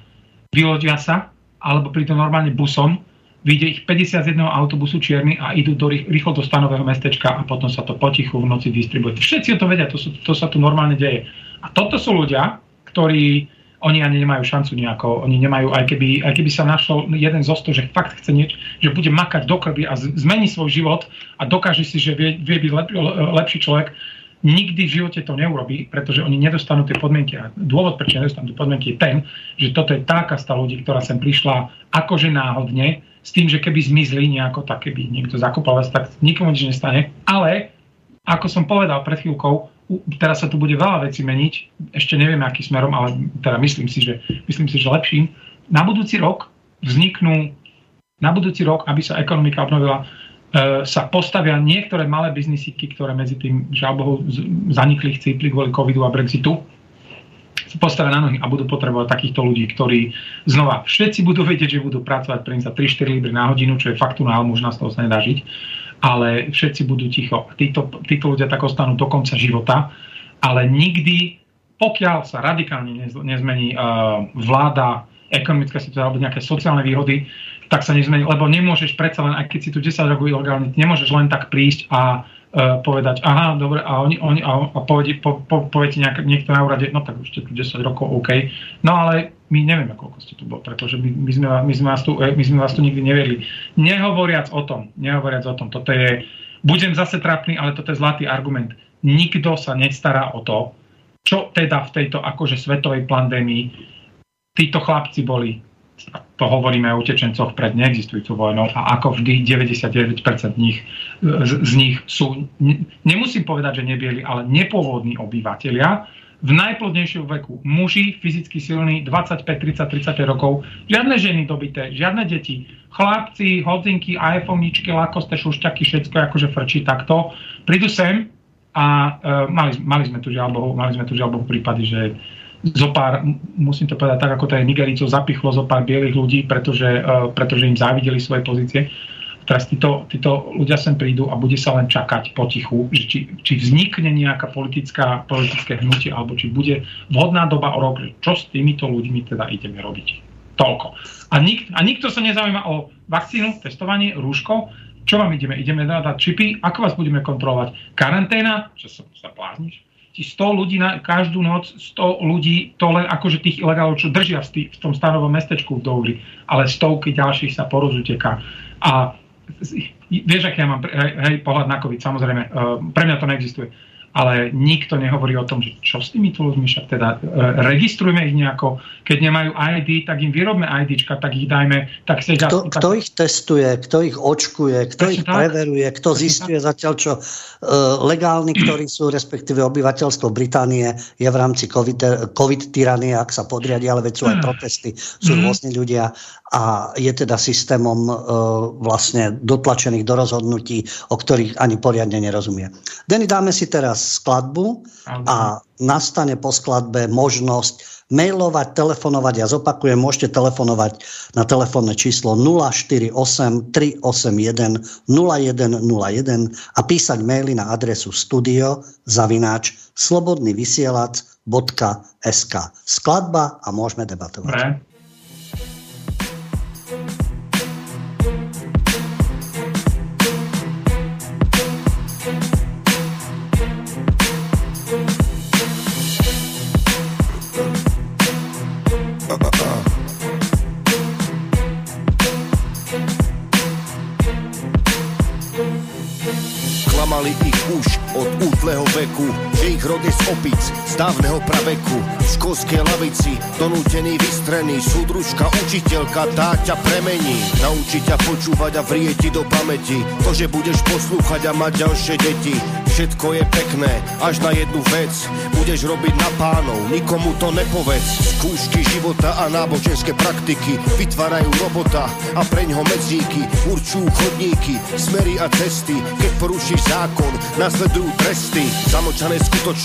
vylodia sa, alebo prídu normálne busom, vyjde ich 51 autobusu čierny a idú do, rýchlo do stanového mestečka a potom sa to potichu v noci distribuje. Všetci to vedia, to, sú, to sa tu normálne deje. A toto sú ľudia, ktorí oni ani nemajú šancu nejako, oni nemajú, aj keby, aj keby sa našol jeden zo že fakt chce niečo, že bude makať do krvi a zmení svoj život a dokáže si, že vie, vie byť lep, lepší človek, nikdy v živote to neurobí, pretože oni nedostanú tie podmienky. A dôvod, prečo nedostanú tie podmienky, je ten, že toto je tá kasta ľudí, ktorá sem prišla akože náhodne, s tým, že keby zmizli nejako, tak keby niekto zakopal tak nikomu nič nestane. Ale, ako som povedal pred chvíľkou, teraz sa tu bude veľa vecí meniť, ešte neviem, aký smerom, ale teda myslím si, že, myslím si, že lepším. Na budúci rok vzniknú, na budúci rok, aby sa ekonomika obnovila, e, sa postavia niektoré malé biznisíky, ktoré medzi tým, žiaľ Bohu, zanikli, chcípli kvôli covidu a Brexitu, sa postavia na nohy a budú potrebovať takýchto ľudí, ktorí znova všetci budú vedieť, že budú pracovať pre za 3-4 libry na hodinu, čo je fakt na už nás toho sa nedá žiť ale všetci budú ticho. Títo, títo ľudia tak ostanú do konca života, ale nikdy, pokiaľ sa radikálne nezmení uh, vláda, ekonomická situácia alebo nejaké sociálne výhody, tak sa nezmení, lebo nemôžeš predsa len, aj keď si tu 10 rokov ilegálne, nemôžeš len tak prísť a povedať, aha, dobre, a oni, oni a, a povedí, po, po, povie ti nejak, niekto na úrade, no tak už ste tu 10 rokov, OK. No ale my nevieme, koľko ste tu bol, pretože my, my, sme, my, sme vás tu, my sme vás tu nikdy neviedli. Nehovoriac o tom, nehovoriac o tom, toto je, budem zase trápny, ale toto je zlatý argument. Nikto sa nestará o to, čo teda v tejto akože svetovej pandémii títo chlapci boli, to hovoríme o utečencoch pred neexistujúcou vojnou a ako vždy 99% nich, z, z nich sú, nemusím povedať, že nebieli, ale nepôvodní obyvateľia, v najplodnejšom veku. Muži, fyzicky silní, 25, 30, 35 rokov, žiadne ženy dobité, žiadne deti. Chlapci, hodzinky, iPhonečky, lakoste, šušťaky, všetko akože frčí takto. Prídu sem a uh, mali, mali, sme tu žiaľ Bohu, mali sme tu žiaľ Bohu prípady, že zo pár, musím to povedať tak, ako to je Nigericov, zapichlo zo pár bielých ľudí, pretože, uh, pretože im závideli svoje pozície. Teraz títo, títo ľudia sem prídu a bude sa len čakať potichu, že či, či vznikne nejaká politická, politické hnutie, alebo či bude vhodná doba o rok, čo s týmito ľuďmi teda ideme robiť. Toľko. A, nik, a nikto sa nezaujíma o vakcínu, testovanie, rúško. Čo vám ideme? Ideme dať čipy? Ako vás budeme kontrolovať? Karanténa? Čo sa, sa plázniš? Ti 100 ľudí na každú noc, 100 ľudí, to len akože tých ilegálov, čo držia v, tom stanovom mestečku v Dougli, ale stovky ďalších sa porozuteká. A vieš, aký ja mám hej, pohľad na COVID, samozrejme, uh, pre mňa to neexistuje ale nikto nehovorí o tom, že čo s týmito ľuďmi, však teda e, registrujme ich nejako, keď nemajú ID, tak im vyrobme IDčka, tak ich dajme, tak sedia... Kto, tak... kto ich testuje, kto ich očkuje, kto Prečo ich tak? preveruje, kto Prečo zistuje tak? zatiaľ, čo uh, legálni, ktorí sú, respektíve obyvateľstvo Británie, je v rámci COVID, COVID tyranie, ak sa podriadia, ale veď sú aj protesty, sú mm. rôzni ľudia a je teda systémom uh, vlastne dotlačených do rozhodnutí, o ktorých ani poriadne nerozumie. Denny, dáme si teraz skladbu a nastane po skladbe možnosť mailovať, telefonovať. Ja zopakujem, môžete telefonovať na telefónne číslo 048 381 0101 a písať maily na adresu studio zavináč slobodnyvysielac.sk Skladba a môžeme debatovať. Dobre. Že ich rod je z opic, z dávneho praveku. V školskej lavici, donútený, vystrený, súdružka, učiteľka, tá ťa premení. Naučí ťa počúvať a vrieť ti do pamäti, to, že budeš poslúchať a mať ďalšie deti. Všetko je pekné, až na jednu vec, budeš robiť na pánov, nikomu to nepovedz. Skúšky života a náboženské praktiky vytvárajú robota a preňho medzíky, určujú chodníky, smery a cesty, keď porušíš zákon, nasledujú tresty, zamočané skutočnosti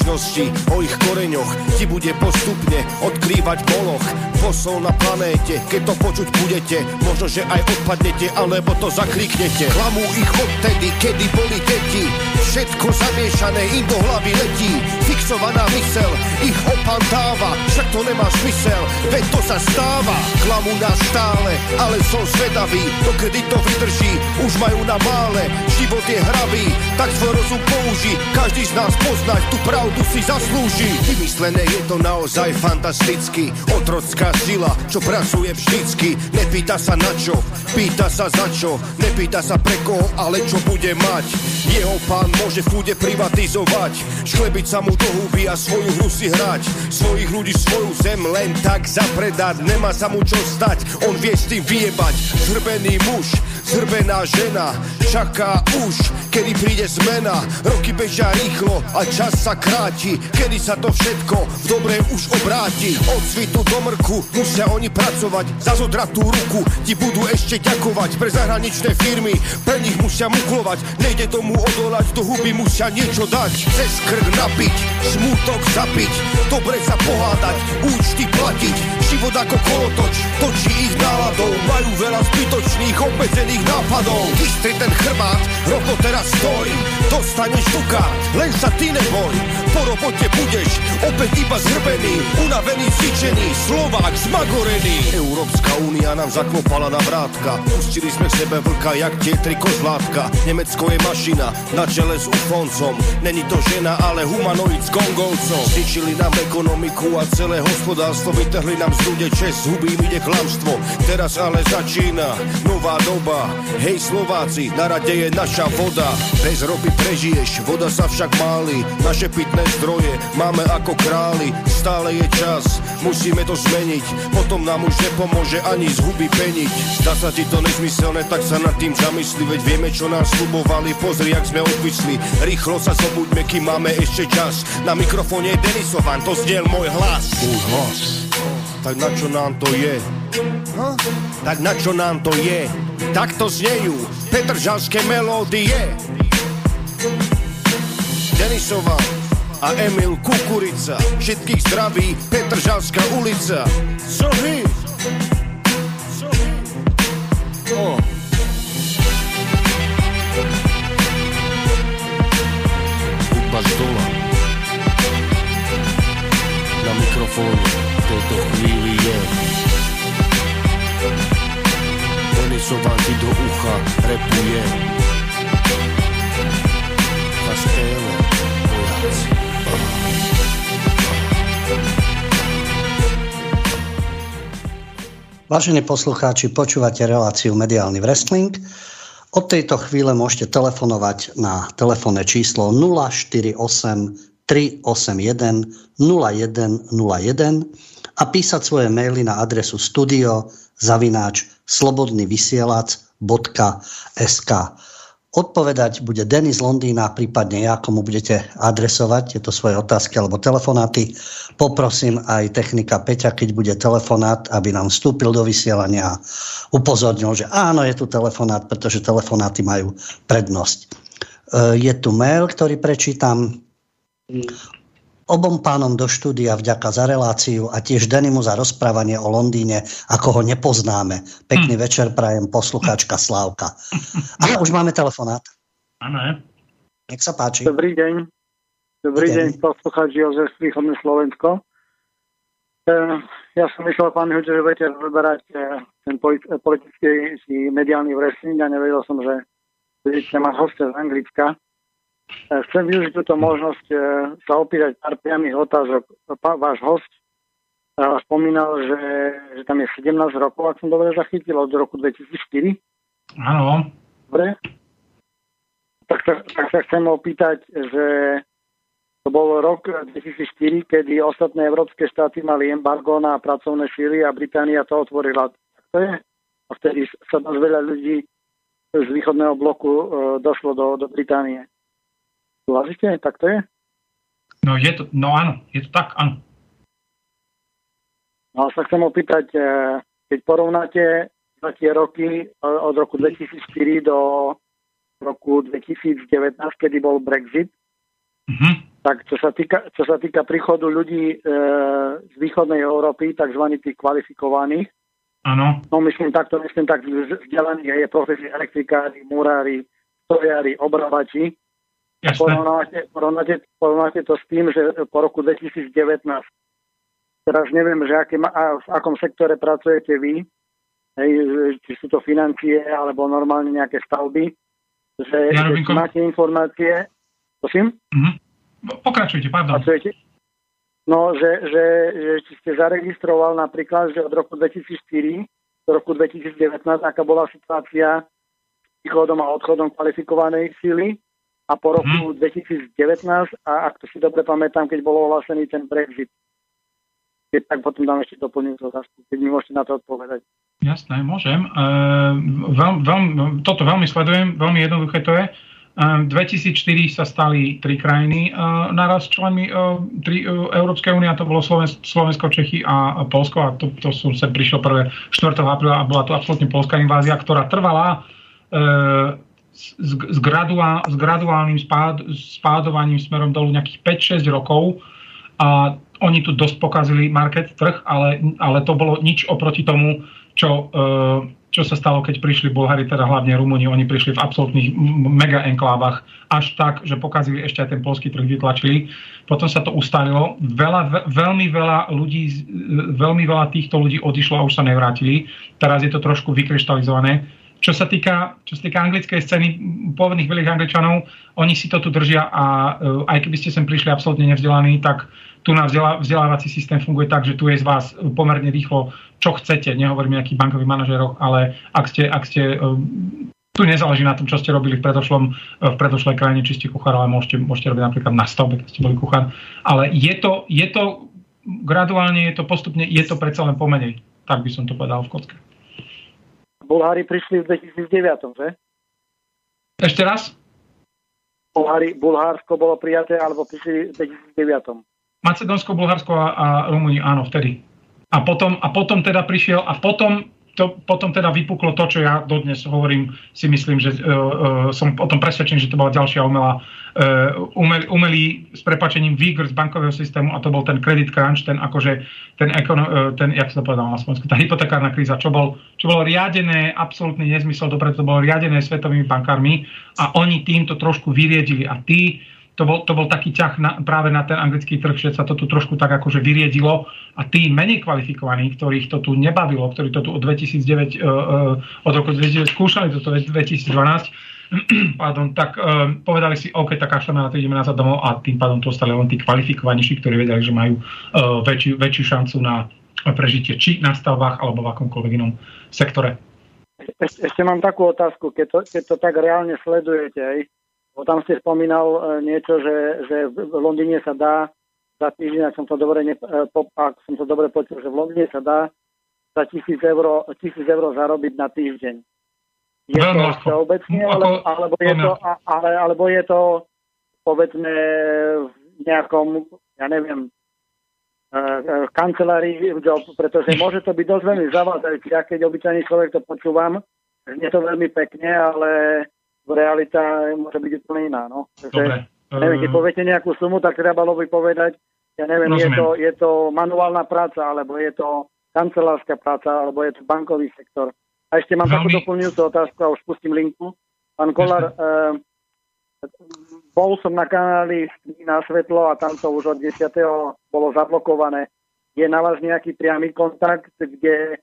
o ich koreňoch ti bude postupne odkrývať boloch. Posol na planéte, keď to počuť budete, možno, že aj odpadnete, alebo to zakríknete. Klamú ich odtedy, kedy boli deti, všetko zamiešané im do hlavy letí. Fixovaná mysel ich opantáva, však to nemá zmysel, veď to sa stáva. Klamú nás stále, ale som zvedavý, dokedy to vydrží, už majú na mále, život je hravý, tak svoj rozum použí, každý z nás poznať, tú pravdu si zaslúži. Vymyslené je to naozaj fantasticky, otrocká sila, čo pracuje vždycky. Nepýta sa na čo, pýta sa za čo, nepýta sa pre koho, ale čo bude mať. Jeho pán môže v kúde privatizovať, šklebiť sa mu do huby a svoju hru si hrať. Svojich ľudí svoju zem len tak zapredať, nemá sa mu čo stať, on vie s tým vyjebať. Zhrbený muž, zhrbená žena, čaká už, kedy príde zmena. Roky bežia rýchlo a čas sa kráti Kedy sa to všetko v dobre už obráti. Od svitu do mrku musia oni pracovať Za zodratú ruku ti budú ešte ďakovať. Pre zahraničné firmy, pre nich musia muklovať. Nejde tomu odolať, do huby musia niečo dať. Cez krk napiť, smútok zapiť Dobre sa pohádať, účty platiť. Život ako kolotoč, točí ich náladou Majú veľa zbytočných, obmedzených nápadov. Vystri ten chrbát, rovno teraz stoj Dostaneš duka, len sa ty neboj Po robote budeš opäť iba zhrbený Unavený, zničený, Slovák zmagorený. Európska únia nám zaklopala na vrátka Pustili sme k sebe vlka, jak tie tri kozlátka. Nemecko je mašina, na čele s ufoncom Není to žena, ale humanoid s gongolcom Zničili nám ekonomiku a celé hospodárstvo Vytrhli nám z ľudia čest, hubím ide klamstvo Teraz ale začína nová doba. Hej Slováci, na rade je naša voda. Bez ropy prežiješ, voda sa však máli. Naše pitné zdroje máme ako králi Stále je čas, musíme to zmeniť. Potom nám už nepomôže ani z huby peniť. Zdá sa ti to nezmyselné, tak sa nad tým zamysli Veď vieme, čo nám slubovali, pozri, jak sme odvisli. Rýchlo sa zobuďme, kým máme ešte čas. Na mikrofóne je Denisovan, to zdiel môj hlas. Môj hlas. Tak na čo nám to je? Ha? Tak na čo nám to je? Takto znejú Petržalské melódie. Denisovan a Emil Kukurica. Všetkých zdraví Petržalská ulica. Sohy! Sohy! Oh. Hudba z dola. Na mikrofóne v tejto chvíli je Denisován ti do ucha repuje Kastele, vojaci Vážení poslucháči, počúvate reláciu Mediálny wrestling. Od tejto chvíle môžete telefonovať na telefónne číslo 048 381 0101 a písať svoje maily na adresu studio zavináč slobodnyvysielac.sk. Odpovedať bude Denis Londýna, prípadne ja, komu budete adresovať tieto svoje otázky alebo telefonáty. Poprosím aj technika Peťa, keď bude telefonát, aby nám vstúpil do vysielania a upozornil, že áno, je tu telefonát, pretože telefonáty majú prednosť. E, je tu mail, ktorý prečítam. Obom pánom do štúdia vďaka za reláciu a tiež Denimu za rozprávanie o Londýne, ako ho nepoznáme. Pekný hm. večer prajem poslucháčka Slávka. A už máme telefonát. Áno. Nech sa páči. Dobrý deň. Dobrý deň, deň poslucháč Jozef Východné Slovensko. E, ja som myslel, pán Huď, že budete vyberať e, ten politický mediálny wrestling a nevedel som, že budete mať hostia z Anglicka. E, chcem využiť túto možnosť e, sa opýtať pár priamých otázok. Váš host e, spomínal, že, že tam je 17 rokov, ak som dobre zachytil, od roku 2004. Áno. Dobre. Tak sa, tak sa chcem opýtať, že to bol rok 2004, kedy ostatné európske štáty mali embargo na pracovné síly a Británia to otvorila. Tak to je. A vtedy sa dosť veľa ľudí z východného bloku e, došlo do, do Británie. Súhlasíte? Tak to je? No, je to, no áno, je to tak, áno. No a sa chcem opýtať, e, keď porovnáte za tie roky e, od roku 2004 do roku 2019, kedy bol Brexit, mm-hmm. tak čo sa, týka, čo sa týka príchodu ľudí e, z východnej Európy, tzv. tých kvalifikovaných, Áno. No myslím takto, myslím tak vzdelaných je profesie elektrikári, murári, stojári, obravači. Porovnáte, porovnáte, porovnáte to s tým, že po roku 2019, teraz neviem, že aké, a v akom sektore pracujete vy, hej, či sú to financie alebo normálne nejaké stavby, že ja ko... máte informácie, prosím? Mm-hmm. Pokračujte, pardon. Pracujete? No, že, že, že či ste zaregistroval napríklad, že od roku 2004 do roku 2019, aká bola situácia s príchodom a odchodom kvalifikovanej síly, a po roku hmm. 2019 a ak to si dobre pamätám, keď bol ohlásený ten Brexit. Keď tak potom dám ešte doplňujúcu otázku, keď mi môžete na to odpovedať. Jasné, môžem. E, veľ, veľ, toto veľmi sledujem, veľmi jednoduché to je. E, 2004 sa stali tri krajiny e, naraz členmi e, tri, e, Európskej únie, a to bolo Slovensko, Slovensko, Čechy a, a Polsko a to, to som sa prišiel prvé 4. apríla a bola to absolútne polská invázia, ktorá trvala e, s, s, graduál, s graduálnym spád, spádovaním smerom dolu nejakých 5-6 rokov a oni tu dosť pokazili market, trh, ale, ale to bolo nič oproti tomu, čo, e, čo sa stalo, keď prišli Bulhári, teda hlavne Rumúni, oni prišli v absolútnych mega enklávach až tak, že pokazili ešte aj ten polský trh, vytlačili. Potom sa to ustalilo. Veľa, veľmi veľa ľudí, veľmi veľa týchto ľudí odišlo a už sa nevrátili. Teraz je to trošku vykryštalizované čo sa týka, čo sa týka anglickej scény, pôvodných veľkých angličanov, oni si to tu držia a uh, aj keby ste sem prišli absolútne nevzdelaní, tak tu na vzdelá, vzdelávací systém funguje tak, že tu je z vás pomerne rýchlo, čo chcete, nehovorím nejakých bankových manažeroch, ale ak ste, ak ste uh, tu nezáleží na tom, čo ste robili v, predošlom, v predošlej krajine, či ste kuchár, ale môžete, môžete robiť napríklad na stavbe, keď ste boli kuchár. Ale je to, je to graduálne je to postupne, je to predsa len pomenej. Tak by som to povedal v kocke. Bulhári prišli v 2009, že? Ešte raz? Bulhári, Bulhársko bolo prijaté, alebo prišli v 2009. Macedónsko, Bulharsko a, a Rumúni, áno, vtedy. A potom, a potom teda prišiel, a potom to potom teda vypuklo to, čo ja dodnes hovorím, si myslím, že uh, uh, som o tom presvedčený, že to bola ďalšia umelá, umel, umelý s prepačením výgr z bankového systému a to bol ten credit crunch, ten akože, ten, ekono, uh, ten jak sa to povedal na Slovensku, tá hypotekárna kríza, čo, bol, čo bolo riadené, absolútny nezmysel, dobre to bolo riadené svetovými bankármi a oni týmto trošku vyriedili a tí to bol, to bol taký ťah na, práve na ten anglický trh, že sa to tu trošku tak akože vyriedilo a tí menej kvalifikovaní, ktorých to tu nebavilo, ktorí to tu od 2009, uh, uh, od roku 2009 skúšali toto 2012, pardon, tak uh, povedali si, OK, tak kašleme na to, ideme nazad domov a tým pádom to ostali len tí kvalifikovanejší, ktorí vedeli, že majú uh, väčšiu, väčšiu šancu na prežitie či na stavbách alebo v akomkoľvek inom sektore. Ešte, ešte mám takú otázku, keď to, keď to tak reálne sledujete, aj, Bo tam ste spomínal e, niečo, že, že v Londýne sa dá za týždeň, ak som to dobre, ne, ak som to dobre počul, že v Londýne sa dá za tisíc eur, tisíc eur zarobiť na týždeň. Je to všeobecne, alebo, alebo, je to, ale, alebo je to povedzme v nejakom, ja neviem, e, kancelárii job, pretože môže to byť dosť veľmi zavádzajúce. Ja keď obyčajný človek to počúvam, je to veľmi pekne, ale realita môže byť úplne iná. No. Takže, neviem, keď poviete nejakú sumu, tak trebalo by povedať, ja neviem, je to, je to manuálna práca, alebo je to kancelárska práca, alebo je to bankový sektor. A ešte mám Veľmi... takú doplňujúcu otázku a už pustím linku. Pán Kolár, uh, bol som na kanáli na svetlo a tam to už od 10. bolo zablokované. Je na vás nejaký priamy kontakt, kde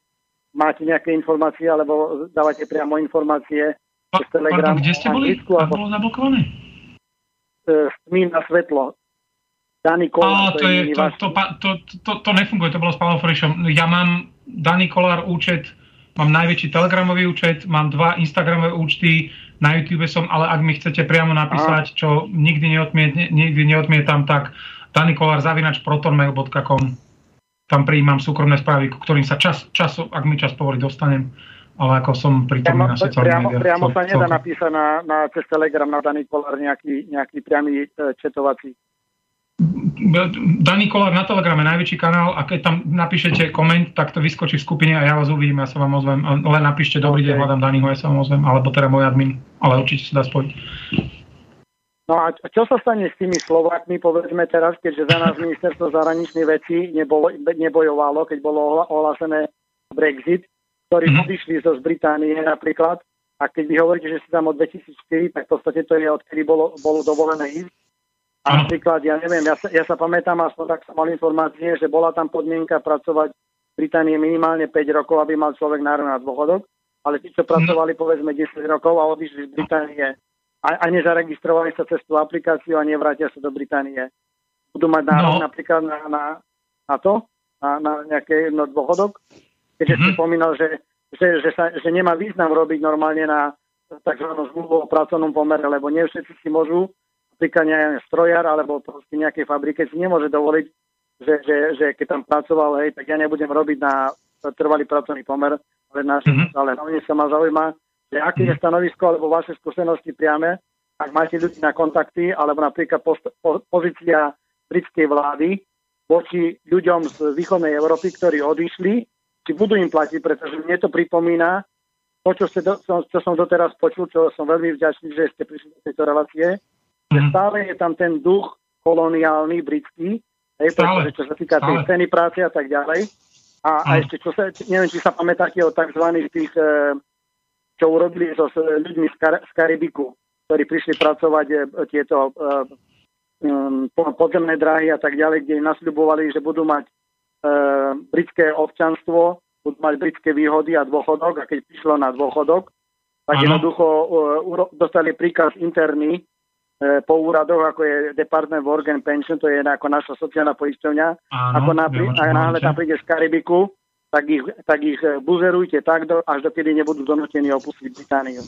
máte nejaké informácie alebo dávate priamo informácie Pa, Telegram. Pardon, kde ste boli? A bolo zablokované? Smí na svetlo. Dani Kolár, to, je, to, to, to, to, to nefunguje, to bolo s Paolo Frišom. Ja mám Dani Kolár účet, mám najväčší telegramový účet, mám dva Instagramové účty, na YouTube som, ale ak mi chcete priamo napísať, Aha. čo nikdy, neodmiet, nikdy neodmietam, tak Dani Kolár zavinač protonmail.com tam prijímam súkromné správy, ku ktorým sa čas, čas, ak mi čas povolí, dostanem ale ako som pritomný na sociálnych priamo, médiách. Priamo sa nedá napísať na, na cez Telegram na Daný Kolár nejaký, nejaký priamy e, četovací. Daný Kolár na Telegrame najväčší kanál a keď tam napíšete koment, tak to vyskočí v skupine a ja vás uvidím, ja sa vám ozvem. Len napíšte dobrý okay. deň, hľadám Daního, ja sa vám ozvem, alebo teda môj admin, ale určite sa dá spojiť. No a čo sa stane s tými Slovákmi, povedzme teraz, keďže za nás ministerstvo zahraničných vecí nebolo, nebojovalo, keď bolo ohlásené Brexit, ktorí mm-hmm. odišli zo z Británie napríklad. A keď vy hovoríte, že si tam od 2004, tak v podstate to je odkedy bolo, bolo dovolené ísť. A napríklad, ja neviem, ja sa, ja sa pamätám, aspoň tak som mal informácie, že bola tam podmienka pracovať v Británii minimálne 5 rokov, aby mal človek nárok na dôchodok, ale tí, čo mhm. pracovali povedzme 10 rokov a odišli z Británie a, a nezaregistrovali sa cez tú aplikáciu a nevrátia sa do Británie, budú mať nárok no. napríklad na, na, na to, na, na nejaký no, dôchodok keďže mm-hmm. ste spomínal, že, že, že, sa, že nemá význam robiť normálne na tzv. zmluvu o pracovnom pomere, lebo nie všetci si môžu, napríklad strojar alebo proste nejakej fabrike si nemôže dovoliť, že, že, že keď tam pracoval, hej, tak ja nebudem robiť na trvalý pracovný pomer, ale, na, mm-hmm. ale hlavne sa ma zaujíma, že aké je mhm. stanovisko alebo vaše skúsenosti priame, ak máte ľudí na kontakty, alebo napríklad post, po, pozícia britskej vlády voči ľuďom z východnej Európy, ktorí odišli či budú im platiť, pretože mne to pripomína to, čo, ste do, čo som doteraz počul, čo som veľmi vďačný, že ste prišli do tejto relácie. Že mhm. stále je tam ten duch koloniálny, britský, hej, pretože čo sa týka stále. tej ceny práce a tak ďalej. A, a mhm. ešte, čo sa, neviem, či sa pamätáte o tzv. tých, e, čo urobili so s ľuďmi z, Kar- z Karibiku, ktorí prišli pracovať e, tieto um, podzemné dráhy a tak ďalej, kde im nasľubovali, že budú mať E, britské občanstvo, budú mať britské výhody a dôchodok a keď prišlo na dôchodok, tak ano. jednoducho uh, dostali príkaz interný uh, po úradoch, ako je Department of Work and Pension, to je ako naša sociálna poisťovňa, ako napri- a náhle tam príde z Karibiku, tak ich, tak ich buzerujte tak, do, až dokedy nebudú donútení opustiť Britániu.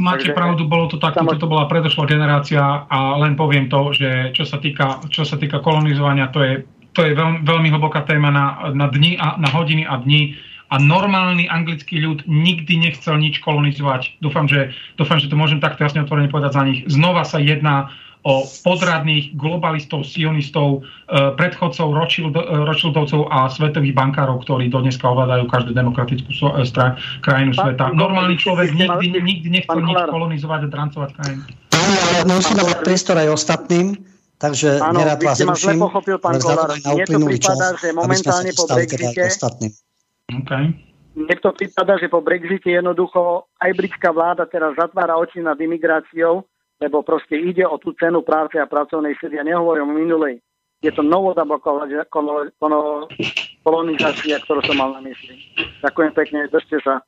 Máte Takže, pravdu, bolo to takto, toto bola predošlá generácia a len poviem to, že čo sa týka, čo sa týka kolonizovania, to je to je veľmi, veľmi hlboká téma na, na dni a na hodiny a dni a normálny anglický ľud nikdy nechcel nič kolonizovať. Dúfam, že, dúfam, že to môžem takto jasne otvorene povedať za nich. Znova sa jedná o podradných globalistov, sionistov, e, predchodcov Rothschild, e, Rothschildovcov a svetových bankárov, ktorí dneska ovládajú každú demokratickú e, stra, krajinu sveta. Normálny človek nikdy, nikdy nechcel nič kolonizovať a drancovať krajinu. Musíme dať priestor aj ostatným. Takže Áno, nerad vás zruším. Áno, pochopil, pán Kolár. Mne to prípada, že momentálne po Brexite... Okay. Mne to prípada, že po Brexite jednoducho aj britská vláda teraz zatvára oči nad imigráciou, lebo proste ide o tú cenu práce a pracovnej sily. Ja nehovorím o minulej. Je to novodobá kolonizácia, ktorú som mal na mysli. Ďakujem pekne, držte sa.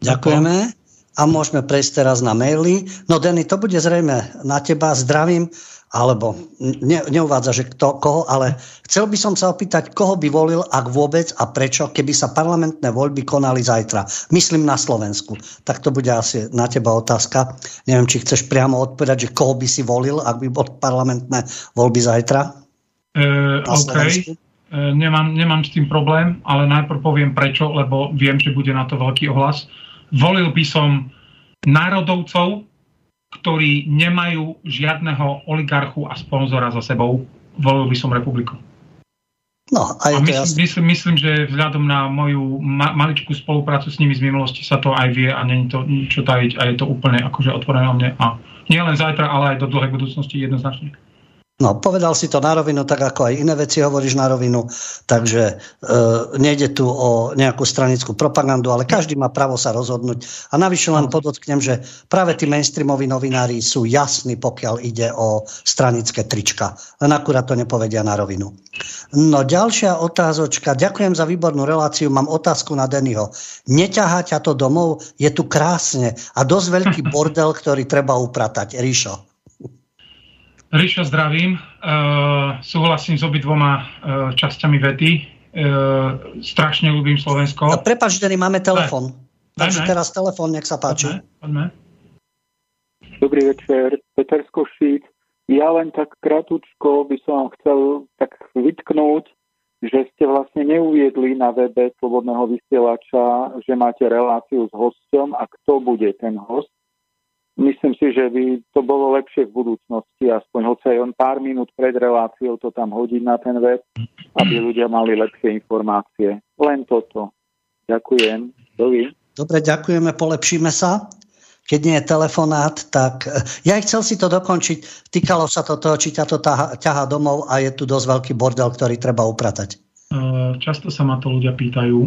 Ďakujeme a môžeme prejsť teraz na maily. No Denny, to bude zrejme na teba. Zdravím alebo ne, neuvádza, že kto, koho, ale chcel by som sa opýtať, koho by volil, ak vôbec a prečo, keby sa parlamentné voľby konali zajtra. Myslím na Slovensku. Tak to bude asi na teba otázka. Neviem, či chceš priamo odpovedať, že koho by si volil, ak by boli parlamentné voľby zajtra? Uh, OK. Uh, nemám, nemám s tým problém, ale najprv poviem prečo, lebo viem, že bude na to veľký ohlas. Volil by som národovcov, ktorí nemajú žiadneho oligarchu a sponzora za sebou, volil by som republiku. No, aj a myslím, myslím, myslím, že vzhľadom na moju ma- maličkú spoluprácu s nimi z minulosti sa to aj vie a není to ničo tajiť a je to úplne akože otvorené o mne. A nie len zajtra, ale aj do dlhej budúcnosti jednoznačne. No, povedal si to na rovinu, tak ako aj iné veci hovoríš na rovinu, takže e, nejde tu o nejakú stranickú propagandu, ale každý má právo sa rozhodnúť. A navyše len podotknem, že práve tí mainstreamoví novinári sú jasní, pokiaľ ide o stranické trička. Len akurát to nepovedia na rovinu. No ďalšia otázočka. Ďakujem za výbornú reláciu. Mám otázku na Dennyho. Neťahá ťa to domov? Je tu krásne a dosť veľký bordel, ktorý treba upratať. Ríšo. Ríšo, zdravím. Uh, súhlasím s obidvoma uh, časťami vety. Uh, strašne ľúbim Slovensko. A prepač, Denny, máme telefon. Takže teraz telefon, nech sa páči. Poďme, poďme. Dobrý večer, Peter Skošíc. Ja len tak kratučko by som vám chcel tak vytknúť, že ste vlastne neuviedli na webe Slobodného vysielača, že máte reláciu s hostom a kto bude ten host myslím si, že by to bolo lepšie v budúcnosti, aspoň hoci aj on pár minút pred reláciou to tam hodiť na ten web, aby ľudia mali lepšie informácie. Len toto. Ďakujem. Dovi. Dobre, ďakujeme, polepšíme sa. Keď nie je telefonát, tak eh, ja chcel si to dokončiť. Týkalo sa to toho, či ťa to ťaha domov a je tu dosť veľký bordel, ktorý treba upratať. Eh, často sa ma to ľudia pýtajú,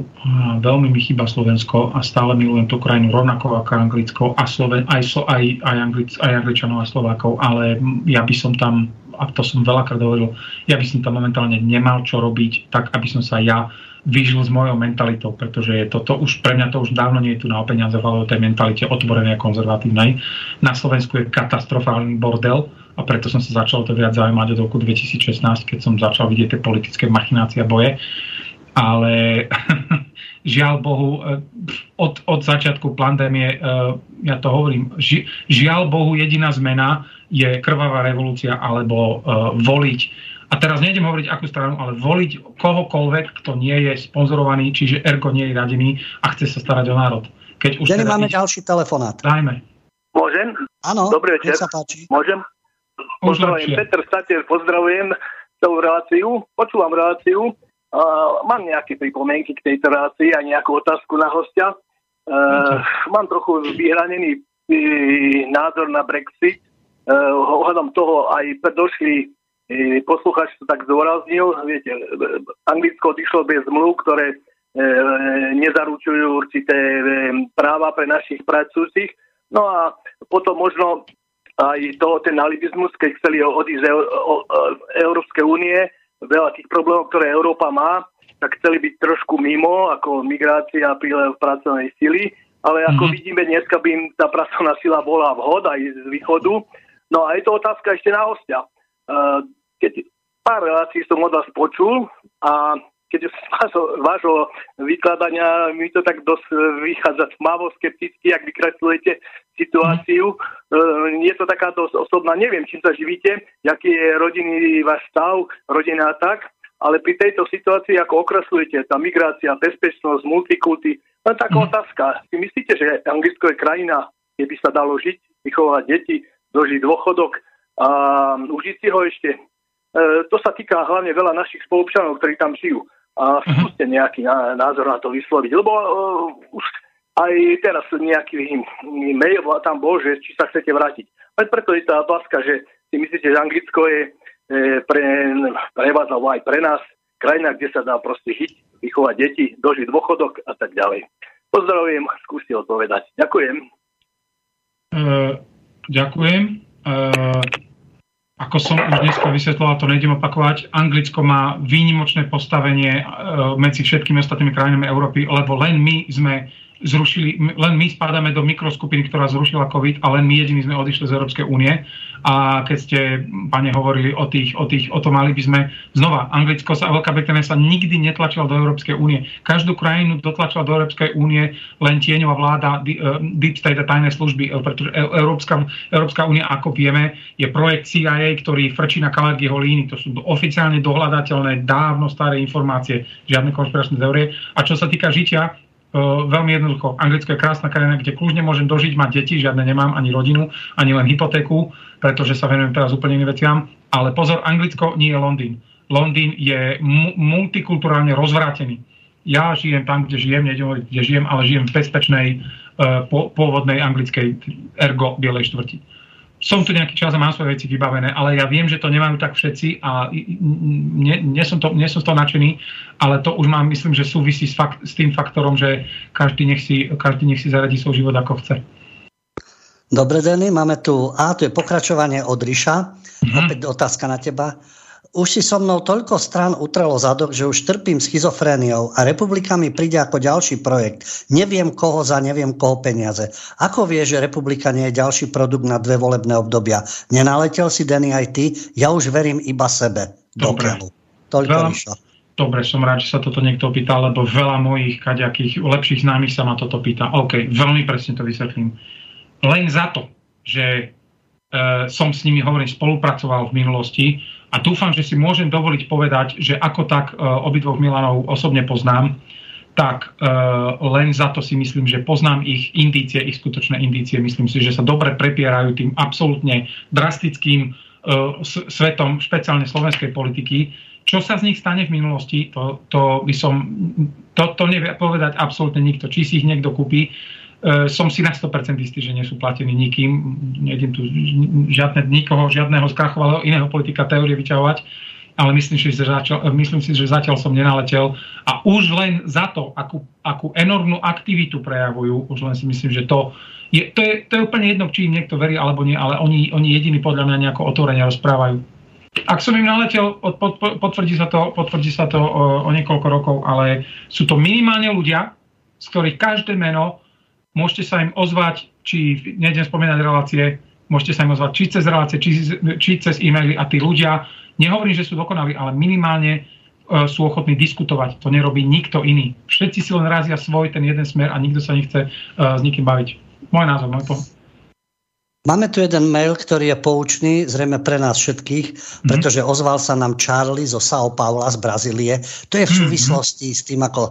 veľmi mi chýba Slovensko a stále milujem tú krajinu rovnako ako Anglicko a Sloven, aj, aj, aj, Anglic, aj Angličanov a Slovákov, ale ja by som tam, a to som veľakrát hovoril, ja by som tam momentálne nemal čo robiť tak, aby som sa ja vyžil s mojou mentalitou, pretože je to, to už pre mňa to už dávno nie je tu na peniaze, ale o tej mentalite otvorenej a konzervatívnej. Na Slovensku je katastrofálny bordel, a preto som sa začal to viac zaujímať od roku 2016, keď som začal vidieť tie politické machinácie a boje. Ale žiaľ Bohu, eh, od, od začiatku pandémie, eh, ja to hovorím, ži, žiaľ Bohu, jediná zmena je krvavá revolúcia alebo uh, voliť a teraz nejdem hovoriť akú stranu, ale voliť kohokoľvek, kto nie je sponzorovaný, čiže ergo nie je radený a chce sa starať o národ. Keď už teda máme ďalší telefonát. Dajme. Môžem? Áno, Dobrý večer. sa páči. Môžem? Pozdravujem, Peter Stater, pozdravujem celú reláciu, počúvam reláciu. Uh, mám nejaké pripomienky k tejto relácii a nejakú otázku na hostia. Uh, mám trochu vyhranený uh, názor na Brexit. Uh, ohľadom toho aj predošli uh, posluchač to tak zdôraznil. Viete, Anglicko odišlo bez zmluv, ktoré uh, nezaručujú určité práva pre našich pracujúcich. No a potom možno aj to, ten alibizmus, keď chceli odísť z Európskej únie, veľa tých problémov, ktoré Európa má, tak chceli byť trošku mimo, ako migrácia a prílev pracovnej sily, ale ako mm-hmm. vidíme, dneska by im tá pracovná sila bola vhod aj z východu. No a je to otázka ešte na hostia. Keď pár relácií som od vás počul a keď z vášho, vášho vykladania mi to tak dosť vychádza tmavo, skepticky, ak vykreslujete situáciu. Mm. Je to taká dosť osobná, neviem, čím sa živíte, aký je rodinný váš stav, rodina a tak, ale pri tejto situácii, ako okreslujete, tá migrácia, bezpečnosť, multikulty, len taká mm. otázka. Si myslíte, že Anglicko je krajina, kde by sa dalo žiť, vychovať deti, dožiť dôchodok a užiť si ho ešte? E, to sa týka hlavne veľa našich spolupčanov, ktorí tam žijú a mhm. skúste nejaký názor na to vysloviť, lebo uh, už aj teraz nejaký mail tam bol, že či sa chcete vrátiť. Aj preto je tá otázka, že si myslíte, že Anglicko je e, pre, pre vás alebo aj pre nás krajina, kde sa dá proste žiť, vychovať deti, dožiť dôchodok a tak ďalej. Pozdravujem, skúste odpovedať. Ďakujem. Uh, ďakujem. Uh, ako som už dneska vysvetloval, to nejdem opakovať, Anglicko má výnimočné postavenie e, medzi všetkými ostatnými krajinami Európy, lebo len my sme zrušili, len my spadáme do mikroskupiny, ktorá zrušila COVID a len my jediní sme odišli z Európskej únie. A keď ste, pane, hovorili o, tých, o, tých, o tom, mali by sme znova, Anglicko sa, Veľká Británia sa nikdy netlačila do Európskej únie. Každú krajinu dotlačila do Európskej únie len tieňová vláda, e, Deep State a tajné služby, e, pretože e, Európska, Európska únia, ako vieme, je projekt CIA, ktorý frčí na Kalergyho líny. To sú oficiálne dohľadateľné, dávno staré informácie, žiadne konšpiračné teórie. A čo sa týka žitia, veľmi jednoducho. Anglicko je krásna krajina, kde kľúžne môžem dožiť, mať deti, žiadne nemám, ani rodinu, ani len hypotéku, pretože sa venujem teraz úplne iným veciam. Ale pozor, Anglicko nie je Londýn. Londýn je multikulturálne rozvrátený. Ja žijem tam, kde žijem, nejdem kde žijem, ale žijem v bezpečnej, uh, pôvodnej anglickej ergo bielej štvrti som tu nejaký čas a mám svoje veci vybavené, ale ja viem, že to nemajú tak všetci a nie, nie, som, to, nie som z toho nadšený, ale to už mám, myslím, že súvisí s, fakt, s tým faktorom, že každý nech, si, každý nech si zaradí svoj život ako chce. Dobre, Denny, máme tu, a to je pokračovanie od Ríša. Mm-hmm. Opäť otázka na teba. Už si so mnou toľko strán utrelo zadok, že už trpím schizofréniou a republika mi príde ako ďalší projekt. Neviem koho za neviem koho peniaze. Ako vie, že republika nie je ďalší produkt na dve volebné obdobia? Nenaletel si Denny aj ty? Ja už verím iba sebe. Dobre. Toľko veľa, Dobre, som rád, že sa toto niekto pýta, lebo veľa mojich kaďakých lepších známych sa ma toto pýta. OK, veľmi presne to vysvetlím. Len za to, že e, som s nimi, hovorím, spolupracoval v minulosti, a dúfam, že si môžem dovoliť povedať, že ako tak uh, obidvoch Milanov osobne poznám, tak uh, len za to si myslím, že poznám ich indície, ich skutočné indície. Myslím si, že sa dobre prepierajú tým absolútne drastickým uh, svetom, špeciálne slovenskej politiky. Čo sa z nich stane v minulosti, to, to by som, to, to nevie povedať absolútne nikto. Či si ich niekto kúpi, E, som si na 100% istý, že nie sú platení nikým. Nejdem tu žiadne, nikoho, žiadneho skrachovalého iného politika teórie vyťahovať, ale myslím že zatiaľ, myslím si, že zatiaľ som nenaletel. A už len za to, akú, akú enormnú aktivitu prejavujú, už len si myslím, že to je, to je, to je úplne jedno, či im niekto verí alebo nie, ale oni, oni jediní podľa mňa nejako otvorene rozprávajú. Ak som im naletel, potvrdí sa to, potvrdí sa to o, o niekoľko rokov, ale sú to minimálne ľudia, z ktorých každé meno Môžete sa im ozvať, či nejdem spomínať relácie, môžete sa im ozvať či cez relácie, či, či cez e-maily a tí ľudia, nehovorím, že sú dokonalí, ale minimálne e, sú ochotní diskutovať. To nerobí nikto iný. Všetci si len razia svoj ten jeden smer a nikto sa nechce uh, s nikým baviť. Môj názor, môj pohľad. Máme tu jeden mail, ktorý je poučný, zrejme pre nás všetkých, mm-hmm. pretože ozval sa nám Charlie zo São Paula z Brazílie. To je v mhm. súvislosti mm-hmm. s tým, ako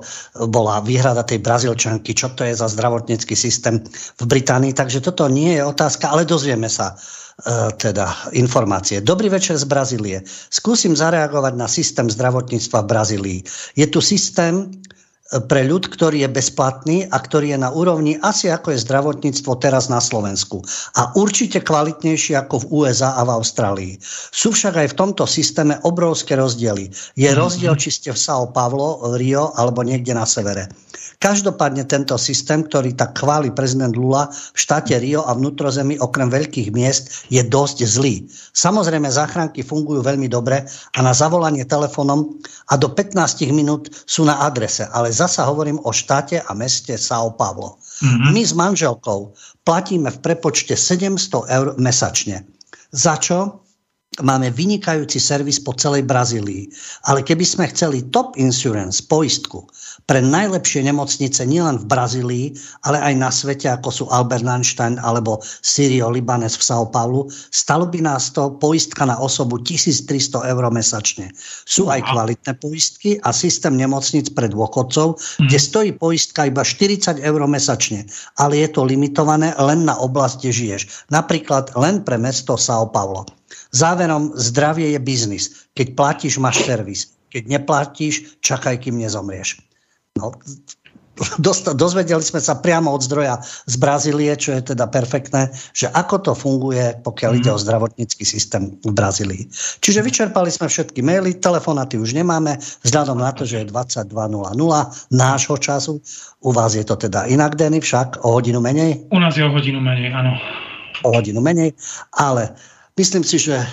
bola výhrada tej Brazílčanky, čo to je za zdravotnícky systém v Británii. Takže toto nie je otázka, ale dozvieme sa e, teda informácie. Dobrý večer z Brazílie. Skúsim zareagovať na systém zdravotníctva v Brazílii. Je tu systém, pre ľud, ktorý je bezplatný a ktorý je na úrovni asi ako je zdravotníctvo teraz na Slovensku. A určite kvalitnejšie ako v USA a v Austrálii. Sú však aj v tomto systéme obrovské rozdiely. Je mhm. rozdiel, či ste v São Paulo, Rio alebo niekde na severe. Každopádne tento systém, ktorý tak chváli prezident Lula v štáte Rio a vnútrozemí okrem veľkých miest, je dosť zlý. Samozrejme, záchranky fungujú veľmi dobre a na zavolanie telefónom a do 15 minút sú na adrese, ale zasa hovorím o štáte a meste São Paulo. Mm-hmm. My s manželkou platíme v prepočte 700 eur mesačne. Za čo? máme vynikajúci servis po celej Brazílii. Ale keby sme chceli top insurance, poistku, pre najlepšie nemocnice nielen v Brazílii, ale aj na svete, ako sú Albert Einstein alebo Sirio Libanes v São Paulo, stalo by nás to poistka na osobu 1300 eur mesačne. Sú aj kvalitné poistky a systém nemocnic pre dôchodcov, mm. kde stojí poistka iba 40 eur mesačne, ale je to limitované len na oblasť, kde žiješ. Napríklad len pre mesto São Paulo. Záverom, zdravie je biznis. Keď platíš, máš servis. Keď neplatíš, čakaj, kým nezomrieš. No, dosta, dozvedeli sme sa priamo od zdroja z Brazílie, čo je teda perfektné, že ako to funguje, pokiaľ ide o mhm. zdravotnícky systém v Brazílii. Čiže vyčerpali sme všetky maily, telefonaty už nemáme, vzhľadom na to, že je 22.00 nášho času. U vás je to teda inak, Denny, však o hodinu menej? U nás je o hodinu menej, áno. O hodinu menej, ale Myslím si, že e,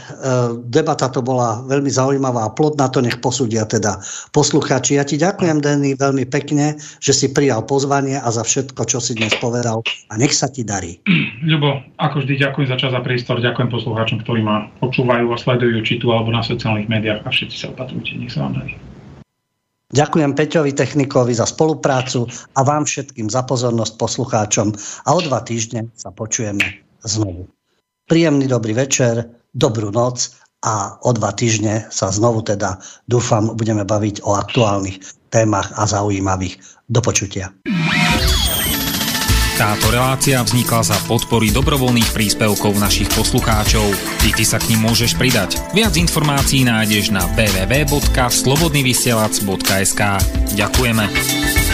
debata to bola veľmi zaujímavá a plodná, to nech posúdia teda poslucháči. Ja ti ďakujem, Denny, veľmi pekne, že si prijal pozvanie a za všetko, čo si dnes povedal a nech sa ti darí. Ľubo, ako vždy ďakujem za čas a priestor, ďakujem poslucháčom, ktorí ma počúvajú a sledujú, či tu alebo na sociálnych médiách a všetci sa opatrujte, nech sa vám darí. Ďakujem Peťovi Technikovi za spoluprácu a vám všetkým za pozornosť poslucháčom a o dva týždne sa počujeme znovu. Príjemný dobrý večer, dobrú noc a o dva týždne sa znovu teda, dúfam, budeme baviť o aktuálnych témach a zaujímavých. Do počutia. Táto relácia vznikla za podpory dobrovoľných príspevkov našich poslucháčov. Ty, ty sa k ním môžeš pridať. Viac informácií nájdeš na www.slobodnyvysielac.sk Ďakujeme.